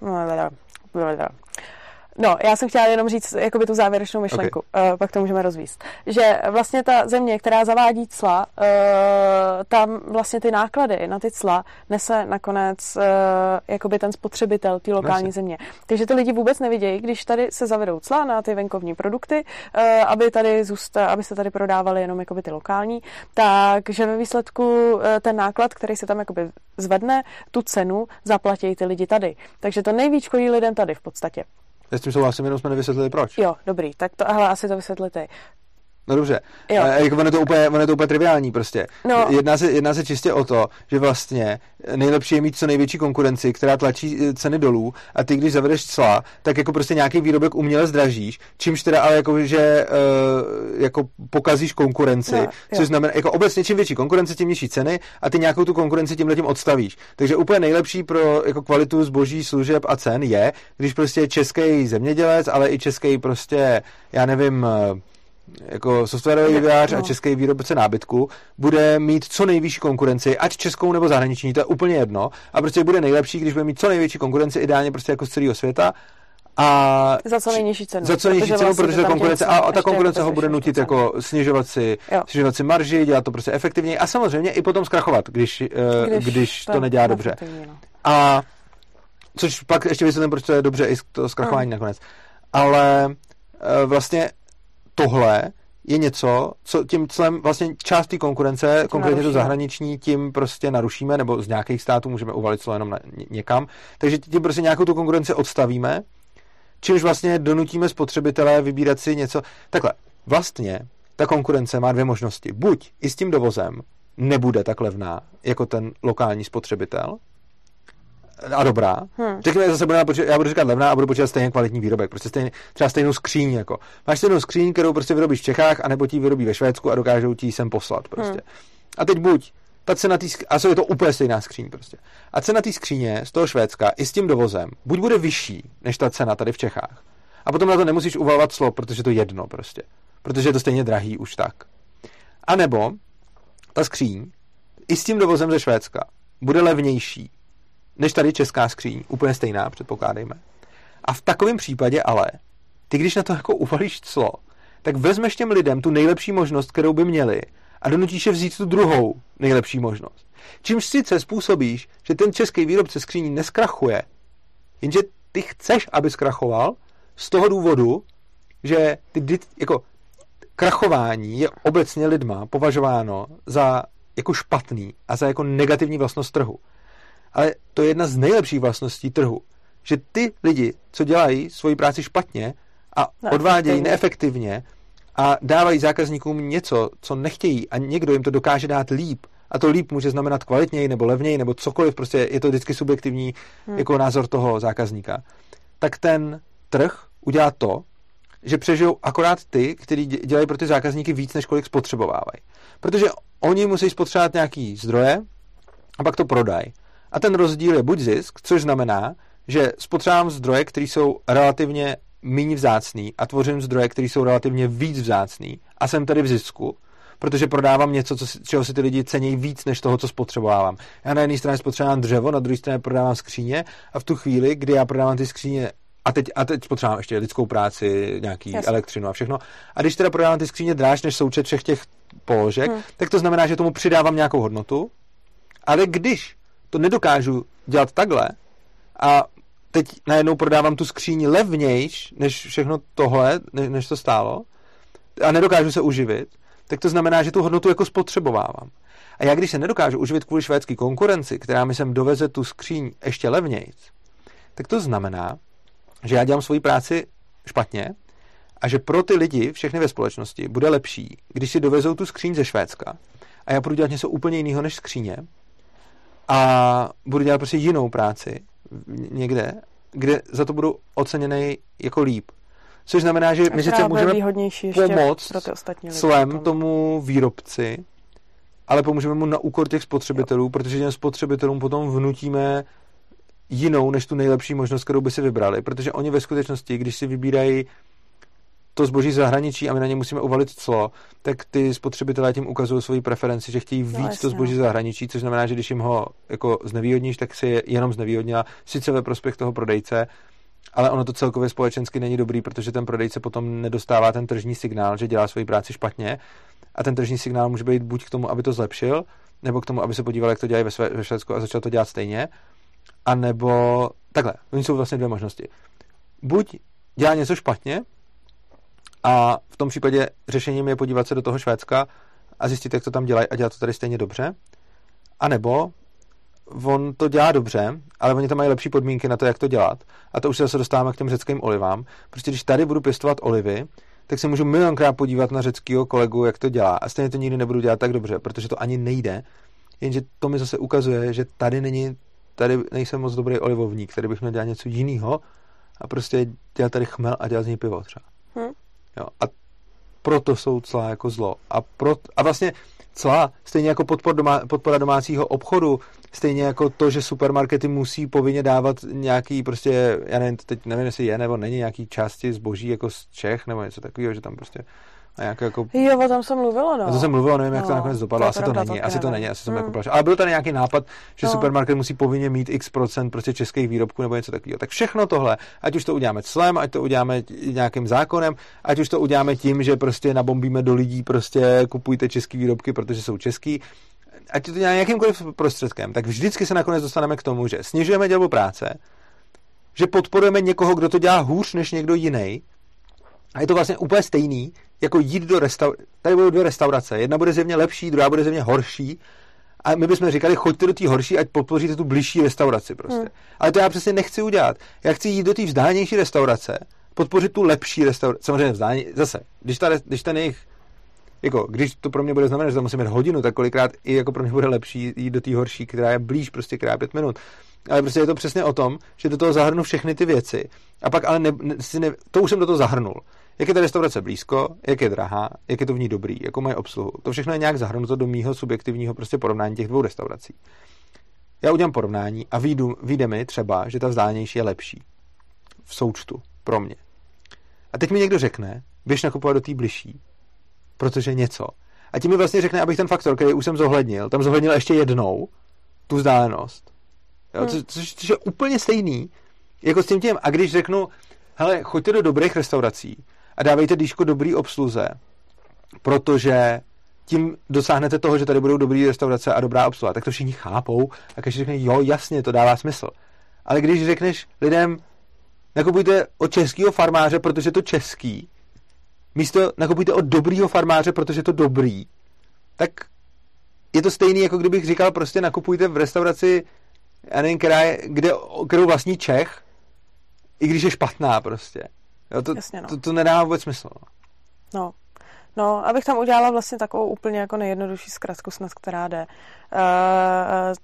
Speaker 1: No, Olha. Já jsem chtěla jenom říct jakoby tu závěrečnou myšlenku, okay. uh, pak to můžeme rozvíst. Že vlastně ta země, která zavádí cla, uh, tam vlastně ty náklady na ty cla nese nakonec uh, jakoby ten spotřebitel té lokální Nese. země. Takže ty lidi vůbec nevidějí, když tady se zavedou cla na ty venkovní produkty, uh, aby tady zůsta, aby se tady prodávaly jenom jakoby ty lokální, takže ve výsledku uh, ten náklad, který se tam jakoby zvedne, tu cenu zaplatí ty lidi tady. Takže to nejvíc škodí lidem tady v podstatě.
Speaker 2: Já s tím souhlasím, jenom jsme nevysvětlili proč.
Speaker 1: Jo, dobrý, tak to, hele, asi to vysvětlíte.
Speaker 2: No dobře, jo. E, jako ono, je to úplně, ono je to úplně triviální prostě. No. Jedná, se, jedná se čistě o to, že vlastně nejlepší je mít co největší konkurenci, která tlačí e, ceny dolů a ty, když zavedeš cla, tak jako prostě nějaký výrobek uměle zdražíš, čímž teda ale jako, že uh, jako pokazíš konkurenci, no, což znamená, jako obecně čím větší konkurence, tím nižší ceny a ty nějakou tu konkurenci tím letím odstavíš. Takže úplně nejlepší pro jako kvalitu zboží, služeb a cen je, když prostě český zemědělec, ale i český prostě, já nevím, jako softwarový vývojář no. a český výrobce nábytku bude mít co nejvyšší konkurenci, ať českou nebo zahraniční, to je úplně jedno. A prostě bude nejlepší, když bude mít co největší konkurenci, ideálně prostě jako z celého světa. A
Speaker 1: za co nejnižší cenu.
Speaker 2: Za co nejnižší cenu, vlastně protože konkurence, a, a ta konkurence ho bude nutit jako snižovat si, snižovat si marži, dělat to prostě efektivněji a samozřejmě i potom zkrachovat, když, eh, když, když to, to nedělá dobře. No. A což pak ještě vysvětlím, proč to je dobře i to zkrachování no. nakonec. Ale eh, vlastně tohle je něco, co tím celém vlastně část té konkurence, konkrétně to zahraniční, tím prostě narušíme, nebo z nějakých států můžeme uvalit co jenom na, někam. Takže tím prostě nějakou tu konkurenci odstavíme, čímž vlastně donutíme spotřebitele vybírat si něco. Takhle, vlastně ta konkurence má dvě možnosti. Buď i s tím dovozem nebude tak levná jako ten lokální spotřebitel, a dobrá. Hmm. Řekněme, zase budeme počítat, já budu říkat levná a budu počítat stejně kvalitní výrobek. Prostě stejně, třeba stejnou skříň. Jako. Máš stejnou skříň, kterou prostě vyrobíš v Čechách, anebo ti vyrobí ve Švédsku a dokážou ti sem poslat. Prostě. Hmm. A teď buď ta cena tý, a je to úplně stejná skříň prostě. A cena té skříně z toho Švédska i s tím dovozem buď bude vyšší než ta cena tady v Čechách. A potom na to nemusíš uvalovat slov, protože to je jedno prostě. Protože je to stejně drahý už tak. A nebo ta skříň i s tím dovozem ze Švédska bude levnější než tady česká skříň, úplně stejná, předpokládejme. A v takovém případě ale, ty když na to jako uvalíš clo, tak vezmeš těm lidem tu nejlepší možnost, kterou by měli a donutíš je vzít tu druhou nejlepší možnost. Čímž sice způsobíš, že ten český výrobce skříní neskrachuje, jenže ty chceš, aby zkrachoval z toho důvodu, že ty jako krachování je obecně lidma považováno za jako špatný a za jako negativní vlastnost trhu. Ale to je jedna z nejlepších vlastností trhu. Že ty lidi, co dělají svoji práci špatně a no, odvádějí neefektivně a dávají zákazníkům něco, co nechtějí a někdo jim to dokáže dát líp, a to líp může znamenat kvalitněji nebo levněji nebo cokoliv, prostě je to vždycky subjektivní hmm. jako názor toho zákazníka, tak ten trh udělá to, že přežijou akorát ty, kteří dělají pro ty zákazníky víc, než kolik spotřebovávají. Protože oni musí spotřebovat nějaký zdroje a pak to prodají. A ten rozdíl je buď zisk, což znamená, že spotřebám zdroje, které jsou relativně méně vzácný a tvořím zdroje, které jsou relativně víc vzácný a jsem tady v zisku, protože prodávám něco, co, čeho si ty lidi cení víc, než toho, co spotřebovávám. Já na jedné straně spotřebovám dřevo, na druhé straně prodávám skříně a v tu chvíli, kdy já prodávám ty skříně a teď, a teď potřebujeme ještě lidskou práci, nějaký Jasně. elektřinu a všechno. A když teda prodávám ty skříně dráž než součet všech těch položek, hmm. tak to znamená, že tomu přidávám nějakou hodnotu. Ale když to nedokážu dělat takhle. A teď najednou prodávám tu skříni levnějš, než všechno tohle, než, než to stálo, a nedokážu se uživit, tak to znamená, že tu hodnotu jako spotřebovávám. A já když se nedokážu uživit kvůli švédské konkurenci, která mi sem doveze tu skříň ještě levnějc, tak to znamená, že já dělám svoji práci špatně a že pro ty lidi, všechny ve společnosti, bude lepší, když si dovezou tu skříň ze Švédska a já budu dělat něco úplně jiného než skříně a budu dělat prostě jinou práci někde, kde za to budu oceněný jako líp. Což znamená, že my sice můžeme pomoct pro ty ostatní lidi tomu výrobci, ale pomůžeme mu na úkor těch spotřebitelů, jo. protože těm spotřebitelům potom vnutíme jinou než tu nejlepší možnost, kterou by si vybrali, protože oni ve skutečnosti, když si vybírají to zboží zahraničí a my na ně musíme uvalit clo, tak ty spotřebitelé tím ukazují svoji preferenci, že chtějí no, víc no, to zboží zahraničí, což znamená, že když jim ho jako znevýhodníš, tak si je jenom znevýhodnila, sice ve prospěch toho prodejce, ale ono to celkově společensky není dobrý, protože ten prodejce potom nedostává ten tržní signál, že dělá svoji práci špatně. A ten tržní signál může být buď k tomu, aby to zlepšil, nebo k tomu, aby se podíval, jak to dělají ve, své, ve Švédsku a začal to dělat stejně, a nebo takhle, oni jsou vlastně dvě možnosti. Buď dělá něco špatně a v tom případě řešením je podívat se do toho Švédska a zjistit, jak to tam dělají a dělat to tady stejně dobře, a nebo on to dělá dobře, ale oni tam mají lepší podmínky na to, jak to dělat. A to už se zase dostáváme k těm řeckým olivám. Prostě když tady budu pěstovat olivy, tak se můžu milionkrát podívat na řeckého kolegu, jak to dělá. A stejně to nikdy nebudu dělat tak dobře, protože to ani nejde. Jenže to mi zase ukazuje, že tady není, tady nejsem moc dobrý olivovník, tady bych měl dělat něco jiného a prostě dělat tady chmel a dělat z něj pivo třeba. Hmm. Jo, a proto jsou cla jako zlo. A, pro, a vlastně cla, stejně jako podpor doma, podpora domácího obchodu, stejně jako to, že supermarkety musí povinně dávat nějaký prostě, já nevím, teď nevím, jestli je nebo není nějaký části zboží jako z Čech nebo něco takového, že tam prostě a jak jako...
Speaker 1: Jo, o tom se mluvilo, no.
Speaker 2: A to se mluvilo, nevím, jak no, to nakonec dopadlo. To asi to není, asi to není, asi jsem jako hmm. jako Ale byl tady nějaký nápad, že no. supermarket musí povinně mít x procent prostě českých výrobků nebo něco takového. Tak všechno tohle, ať už to uděláme clem, ať to uděláme nějakým zákonem, ať už to uděláme tím, že prostě nabombíme do lidí, prostě kupujte český výrobky, protože jsou český, ať to děláme jakýmkoliv prostředkem, tak vždycky se nakonec dostaneme k tomu, že snižujeme dělbu práce, že podporujeme někoho, kdo to dělá hůř než někdo jiný, a je to vlastně úplně stejný, jako jít do restaurace. Tady budou dvě restaurace. Jedna bude zjevně lepší, druhá bude zjevně horší. A my bychom říkali, choďte do té horší, ať podpoříte tu blížší restauraci prostě. Hmm. Ale to já přesně nechci udělat. Já chci jít do té vzdálenější restaurace, podpořit tu lepší restauraci. Samozřejmě vzdání, zase, když, ta, když ten jejich jako, když to pro mě bude znamenat, že tam musím mít hodinu, tak kolikrát i jako pro mě bude lepší jít do té horší, která je blíž, prostě která je pět minut. Ale prostě je to přesně o tom, že do toho zahrnu všechny ty věci. A pak ale ne, ne, si ne, to už jsem do toho zahrnul. Jak je ta restaurace blízko, jak je drahá, jak je to v ní dobrý, jako mají obsluhu. To všechno je nějak zahrnuto do mýho subjektivního prostě porovnání těch dvou restaurací. Já udělám porovnání a výjdu, výjde mi třeba, že ta vzdálenější je lepší. V součtu. Pro mě. A teď mi někdo řekne, běž nakupovat do té bližší, protože něco. A tím mi vlastně řekne, abych ten faktor, který už jsem zohlednil, tam zohlednil ještě jednou, tu vzdálenost. Jo, hmm. což, což, což je úplně stejný, jako s tím tím. A když řeknu, hele, choďte do dobrých restaurací a dávejte dýško dobrý obsluze, protože tím dosáhnete toho, že tady budou dobrý restaurace a dobrá obsluha. Tak to všichni chápou a každý řekne, jo, jasně, to dává smysl. Ale když řekneš lidem, nakupujte od českého farmáře, protože to český, místo nakupujte od dobrýho farmáře, protože to dobrý, tak je to stejný, jako kdybych říkal, prostě nakupujte v restauraci, já nevím, která je, kde, kterou vlastní Čech, i když je špatná prostě. Jo, to, Jasně, no. to, to nedá vůbec smysl. No.
Speaker 1: no. No, abych tam udělala vlastně takovou úplně jako nejjednodušší zkratku snad, která jde. Uh,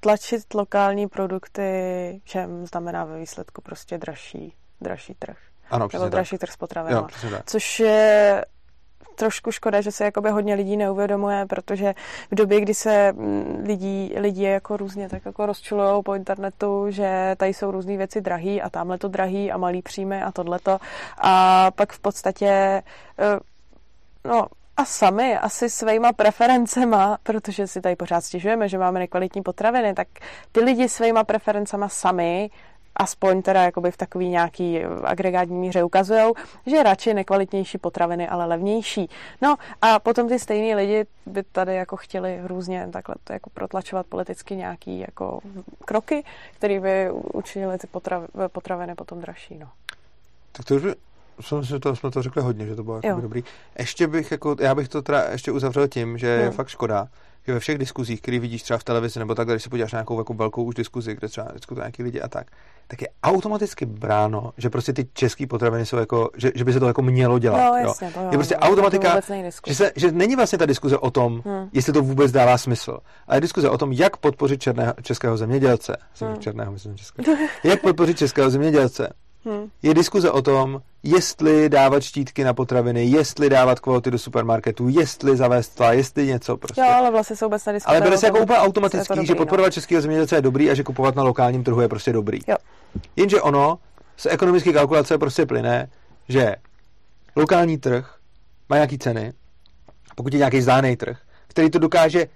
Speaker 1: tlačit lokální produkty všem znamená ve výsledku prostě dražší, dražší trh.
Speaker 2: Ano,
Speaker 1: Nebo dražší
Speaker 2: tak.
Speaker 1: trh s potravinami. Což je trošku škoda, že se jakoby hodně lidí neuvědomuje, protože v době, kdy se mm, lidí, lidi jako různě tak jako rozčulují po internetu, že tady jsou různé věci drahý a tamhle to drahý a malý příjmy a tohleto. A pak v podstatě eh, no, a sami asi svýma preferencema, protože si tady pořád stěžujeme, že máme nekvalitní potraviny, tak ty lidi svýma preferencema sami aspoň teda jakoby v takový nějaký agregátní míře ukazují, že radši nekvalitnější potraviny, ale levnější. No a potom ty stejní lidi by tady jako chtěli různě takhle to jako protlačovat politicky nějaký jako kroky, které by učinili ty potraviny potom dražší. No.
Speaker 2: Tak to už by, jsme to, jsme to řekli hodně, že to bylo jako dobrý. Ještě bych, jako, já bych to teda ještě uzavřel tím, že je hmm. fakt škoda, že ve všech diskuzích, které vidíš třeba v televizi nebo tak, když se podíváš na nějakou jako velkou už diskuzi, kde třeba diskutují nějaký lidi a tak, tak je automaticky bráno, že prostě ty české potraviny jsou jako, že, že by se to jako mělo dělat.
Speaker 1: No, jasně,
Speaker 2: jo.
Speaker 1: To jo,
Speaker 2: je prostě automatika, že, se, že není vlastně ta diskuze o tom, hmm. jestli to vůbec dává smysl, ale je diskuze o tom, jak podpořit černého, českého zemědělce. Hmm. Černého, myslím, českého. Jak podpořit českého zemědělce Hmm. Je diskuze o tom, jestli dávat štítky na potraviny, jestli dávat kvóty do supermarketu, jestli zavést tla, jestli něco prostě.
Speaker 1: Jo, ale vlastně jsou obecně diskuze.
Speaker 2: Ale bude se jako úplně automatický, dobrý, že no. podporovat no. českého zemědělce je dobrý a že kupovat na lokálním trhu je prostě dobrý.
Speaker 1: Jo.
Speaker 2: Jenže ono z ekonomické kalkulace prostě plyne, že lokální trh má nějaký ceny, pokud je nějaký zdáný trh, který to dokáže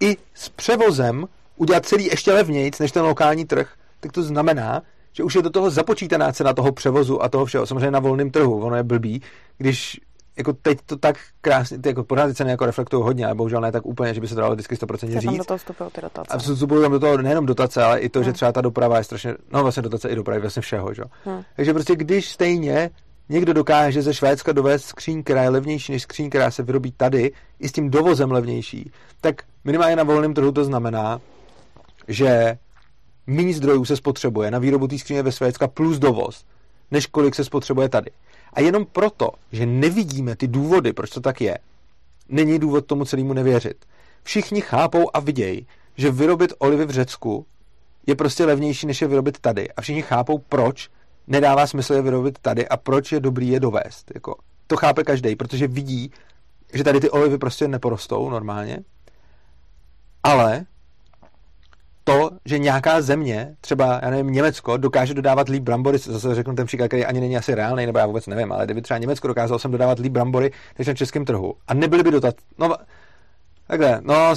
Speaker 2: i s převozem udělat celý ještě levnějc než ten lokální trh, tak to znamená, že už je do toho započítaná cena toho převozu a toho všeho. Samozřejmě na volném trhu, ono je blbý, když jako teď to tak krásně, ty jako pořád ceny jako reflektují hodně, ale bohužel ne tak úplně, že by se to dalo vždycky 100% říct. Tam
Speaker 1: do toho vstupují ty dotace.
Speaker 2: A vstupují tam do toho nejenom dotace, ale i to, hmm. že třeba ta doprava je strašně, no vlastně dotace i dopravy, vlastně všeho, že? Hmm. Takže prostě když stejně někdo dokáže ze Švédska dovést skříň, která je levnější než skříň, která se vyrobí tady, i s tím dovozem levnější, tak minimálně na volném trhu to znamená, že méně zdrojů se spotřebuje na výrobu té skříně ve Švédska plus dovoz, než kolik se spotřebuje tady. A jenom proto, že nevidíme ty důvody, proč to tak je, není důvod tomu celému nevěřit. Všichni chápou a vidějí, že vyrobit olivy v Řecku je prostě levnější, než je vyrobit tady. A všichni chápou, proč nedává smysl je vyrobit tady a proč je dobrý je dovést. Jako, to chápe každý, protože vidí, že tady ty olivy prostě neporostou normálně, ale to, že nějaká země, třeba, já nevím, Německo, dokáže dodávat líp brambory, zase řeknu ten příklad, který ani není asi reálný, nebo já vůbec nevím, ale kdyby třeba Německo dokázalo sem dodávat líp brambory než na českém trhu a nebyly by dotat, no, Takhle, no,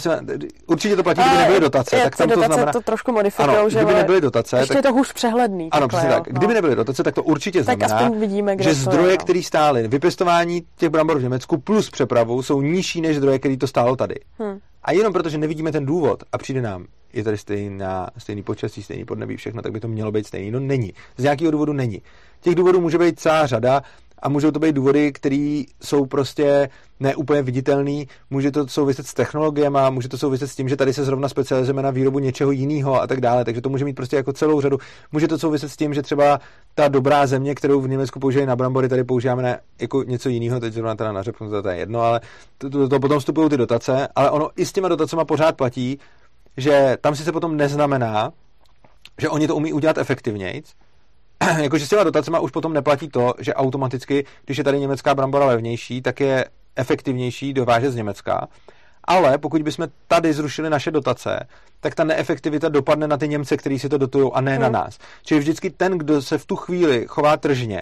Speaker 2: určitě to platí, kdyby nebyly dotace.
Speaker 1: tak tam to znamená, to trošku modifikují,
Speaker 2: že kdyby nebyly dotace,
Speaker 1: ještě
Speaker 2: tak,
Speaker 1: je to hůř přehledný.
Speaker 2: Ano, přesně tak. No. Kdyby nebyly dotace, tak to určitě tak znamená,
Speaker 1: vidíme,
Speaker 2: že zdroje, no. které stály vypěstování těch brambor v Německu plus přepravu, jsou nižší než zdroje, které to stálo tady. Hmm. A jenom protože nevidíme ten důvod a přijde nám, je tady stejná, stejný počasí, stejný podnebí, všechno, tak by to mělo být stejný. No není. Z nějakého důvodu není. Těch důvodů může být celá řada a můžou to být důvody, které jsou prostě neúplně viditelné. Může to souviset s technologiemi, může to souviset s tím, že tady se zrovna specializujeme na výrobu něčeho jiného a tak dále. Takže to může mít prostě jako celou řadu. Může to souviset s tím, že třeba ta dobrá země, kterou v Německu používají na brambory, tady používáme na jako něco jiného, teď zrovna teda na řepku, to je jedno, ale to, to, to potom vstupují ty dotace, ale ono i s těma dotacemi pořád platí, že tam si se potom neznamená, že oni to umí udělat efektivnějc, jakože s těma dotacema už potom neplatí to, že automaticky, když je tady německá brambora levnější, tak je efektivnější dovážet z Německa. Ale pokud bychom tady zrušili naše dotace, tak ta neefektivita dopadne na ty Němce, kteří si to dotují, a ne hmm. na nás. Čili vždycky ten, kdo se v tu chvíli chová tržně,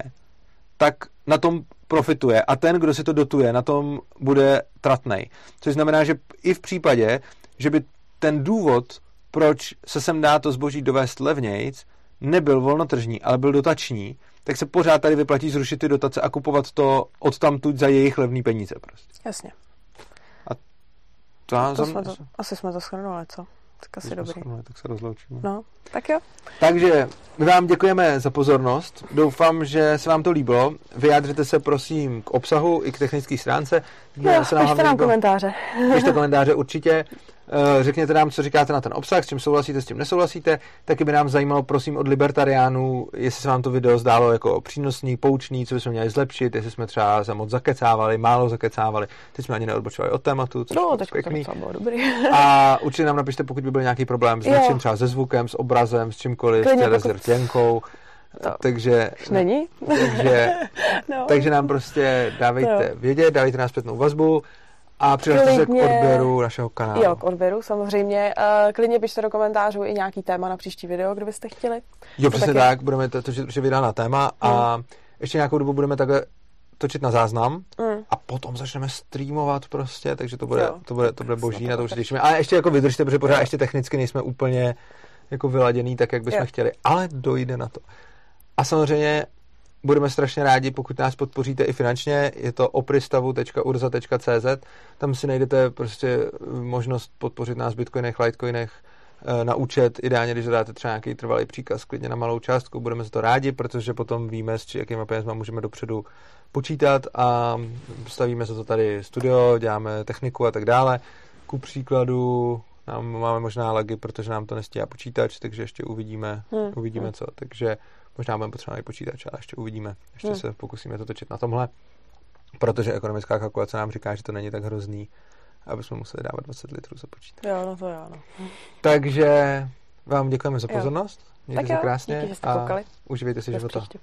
Speaker 2: tak na tom profituje a ten, kdo si to dotuje, na tom bude tratnej. Což znamená, že i v případě, že by ten důvod, proč se sem dá to zboží dovést levnějc, nebyl volnotržní, ale byl dotační, tak se pořád tady vyplatí zrušit ty dotace a kupovat to od tamtud za jejich levný peníze prostě.
Speaker 1: Jasně.
Speaker 2: A to, to
Speaker 1: jsme to, asi jsme to shrnuli, co? Tak asi dobrý.
Speaker 2: Shrnuli, tak se rozloučíme.
Speaker 1: No, tak jo.
Speaker 2: Takže my vám děkujeme za pozornost. Doufám, že se vám to líbilo. Vyjádřete se prosím k obsahu i k technické stránce.
Speaker 1: Jo, se nám pište nám komentáře.
Speaker 2: Pište komentáře určitě. Eh, řekněte nám, co říkáte na ten obsah, s čím souhlasíte, s tím nesouhlasíte. Taky by nám zajímalo, prosím, od libertariánů, jestli se vám to video zdálo jako přínosný, poučný, co bychom měli zlepšit, jestli jsme třeba se moc zakecávali, málo zakecávali, teď jsme ani neodbočovali od tématu, což
Speaker 1: no, teď pěkný. to bylo dobrý.
Speaker 2: A určitě nám napište, pokud by byl nějaký problém s něčím, třeba se zvukem, s obrazem, s čímkoliv, Klidně, s pokud... To takže,
Speaker 1: není.
Speaker 2: Takže, no. takže nám prostě dávejte no. vědět, dávejte nás zpětnou vazbu. A přihlašte se k odběru našeho kanálu.
Speaker 1: Jo, k odběru samozřejmě. Uh, klidně pište do komentářů i nějaký téma na příští video, kdybyste chtěli.
Speaker 2: Jo, přesně tak, budeme to točit, vydá na téma mm. a ještě nějakou dobu budeme takhle točit na záznam mm. a potom začneme streamovat prostě, takže to bude,
Speaker 1: Jo.
Speaker 2: to bude, to bude boží, na to už se těšíme. Ale ještě jako vydržte, protože pořád
Speaker 1: Jo.
Speaker 2: ještě technicky nejsme úplně jako vyladěný tak, jak bychom
Speaker 1: Jo.
Speaker 2: chtěli, ale dojde na to. A samozřejmě budeme strašně rádi, pokud nás podpoříte i finančně, je to opristavu.urza.cz, tam si najdete prostě možnost podpořit nás v bitcoinech, litecoinech, eh, na účet, ideálně, když dáte třeba nějaký trvalý příkaz, klidně na malou částku, budeme za to rádi, protože potom víme, s či- jakýma penězma můžeme dopředu počítat a stavíme se to tady studio, děláme techniku a tak dále. Ku příkladu nám máme možná lagy, protože nám to nestíhá počítač, takže ještě uvidíme,
Speaker 1: Hmm,
Speaker 2: uvidíme co. Takže možná budeme potřebovat i počítač, ale ještě uvidíme. Ještě
Speaker 1: Hmm.
Speaker 2: se pokusíme to točit na tomhle, protože ekonomická kalkulace nám říká, že to není tak hrozný, aby jsme museli dávat 20 litrů za počítač.
Speaker 1: Jo, no to jo, no.
Speaker 2: Takže vám děkujeme za
Speaker 1: Jo.
Speaker 2: pozornost. Mějte
Speaker 1: Tak
Speaker 2: se
Speaker 1: jo,
Speaker 2: krásně
Speaker 1: díky, že jste
Speaker 2: a
Speaker 1: koukali.
Speaker 2: uživejte si
Speaker 1: Bez
Speaker 2: života.
Speaker 1: příště.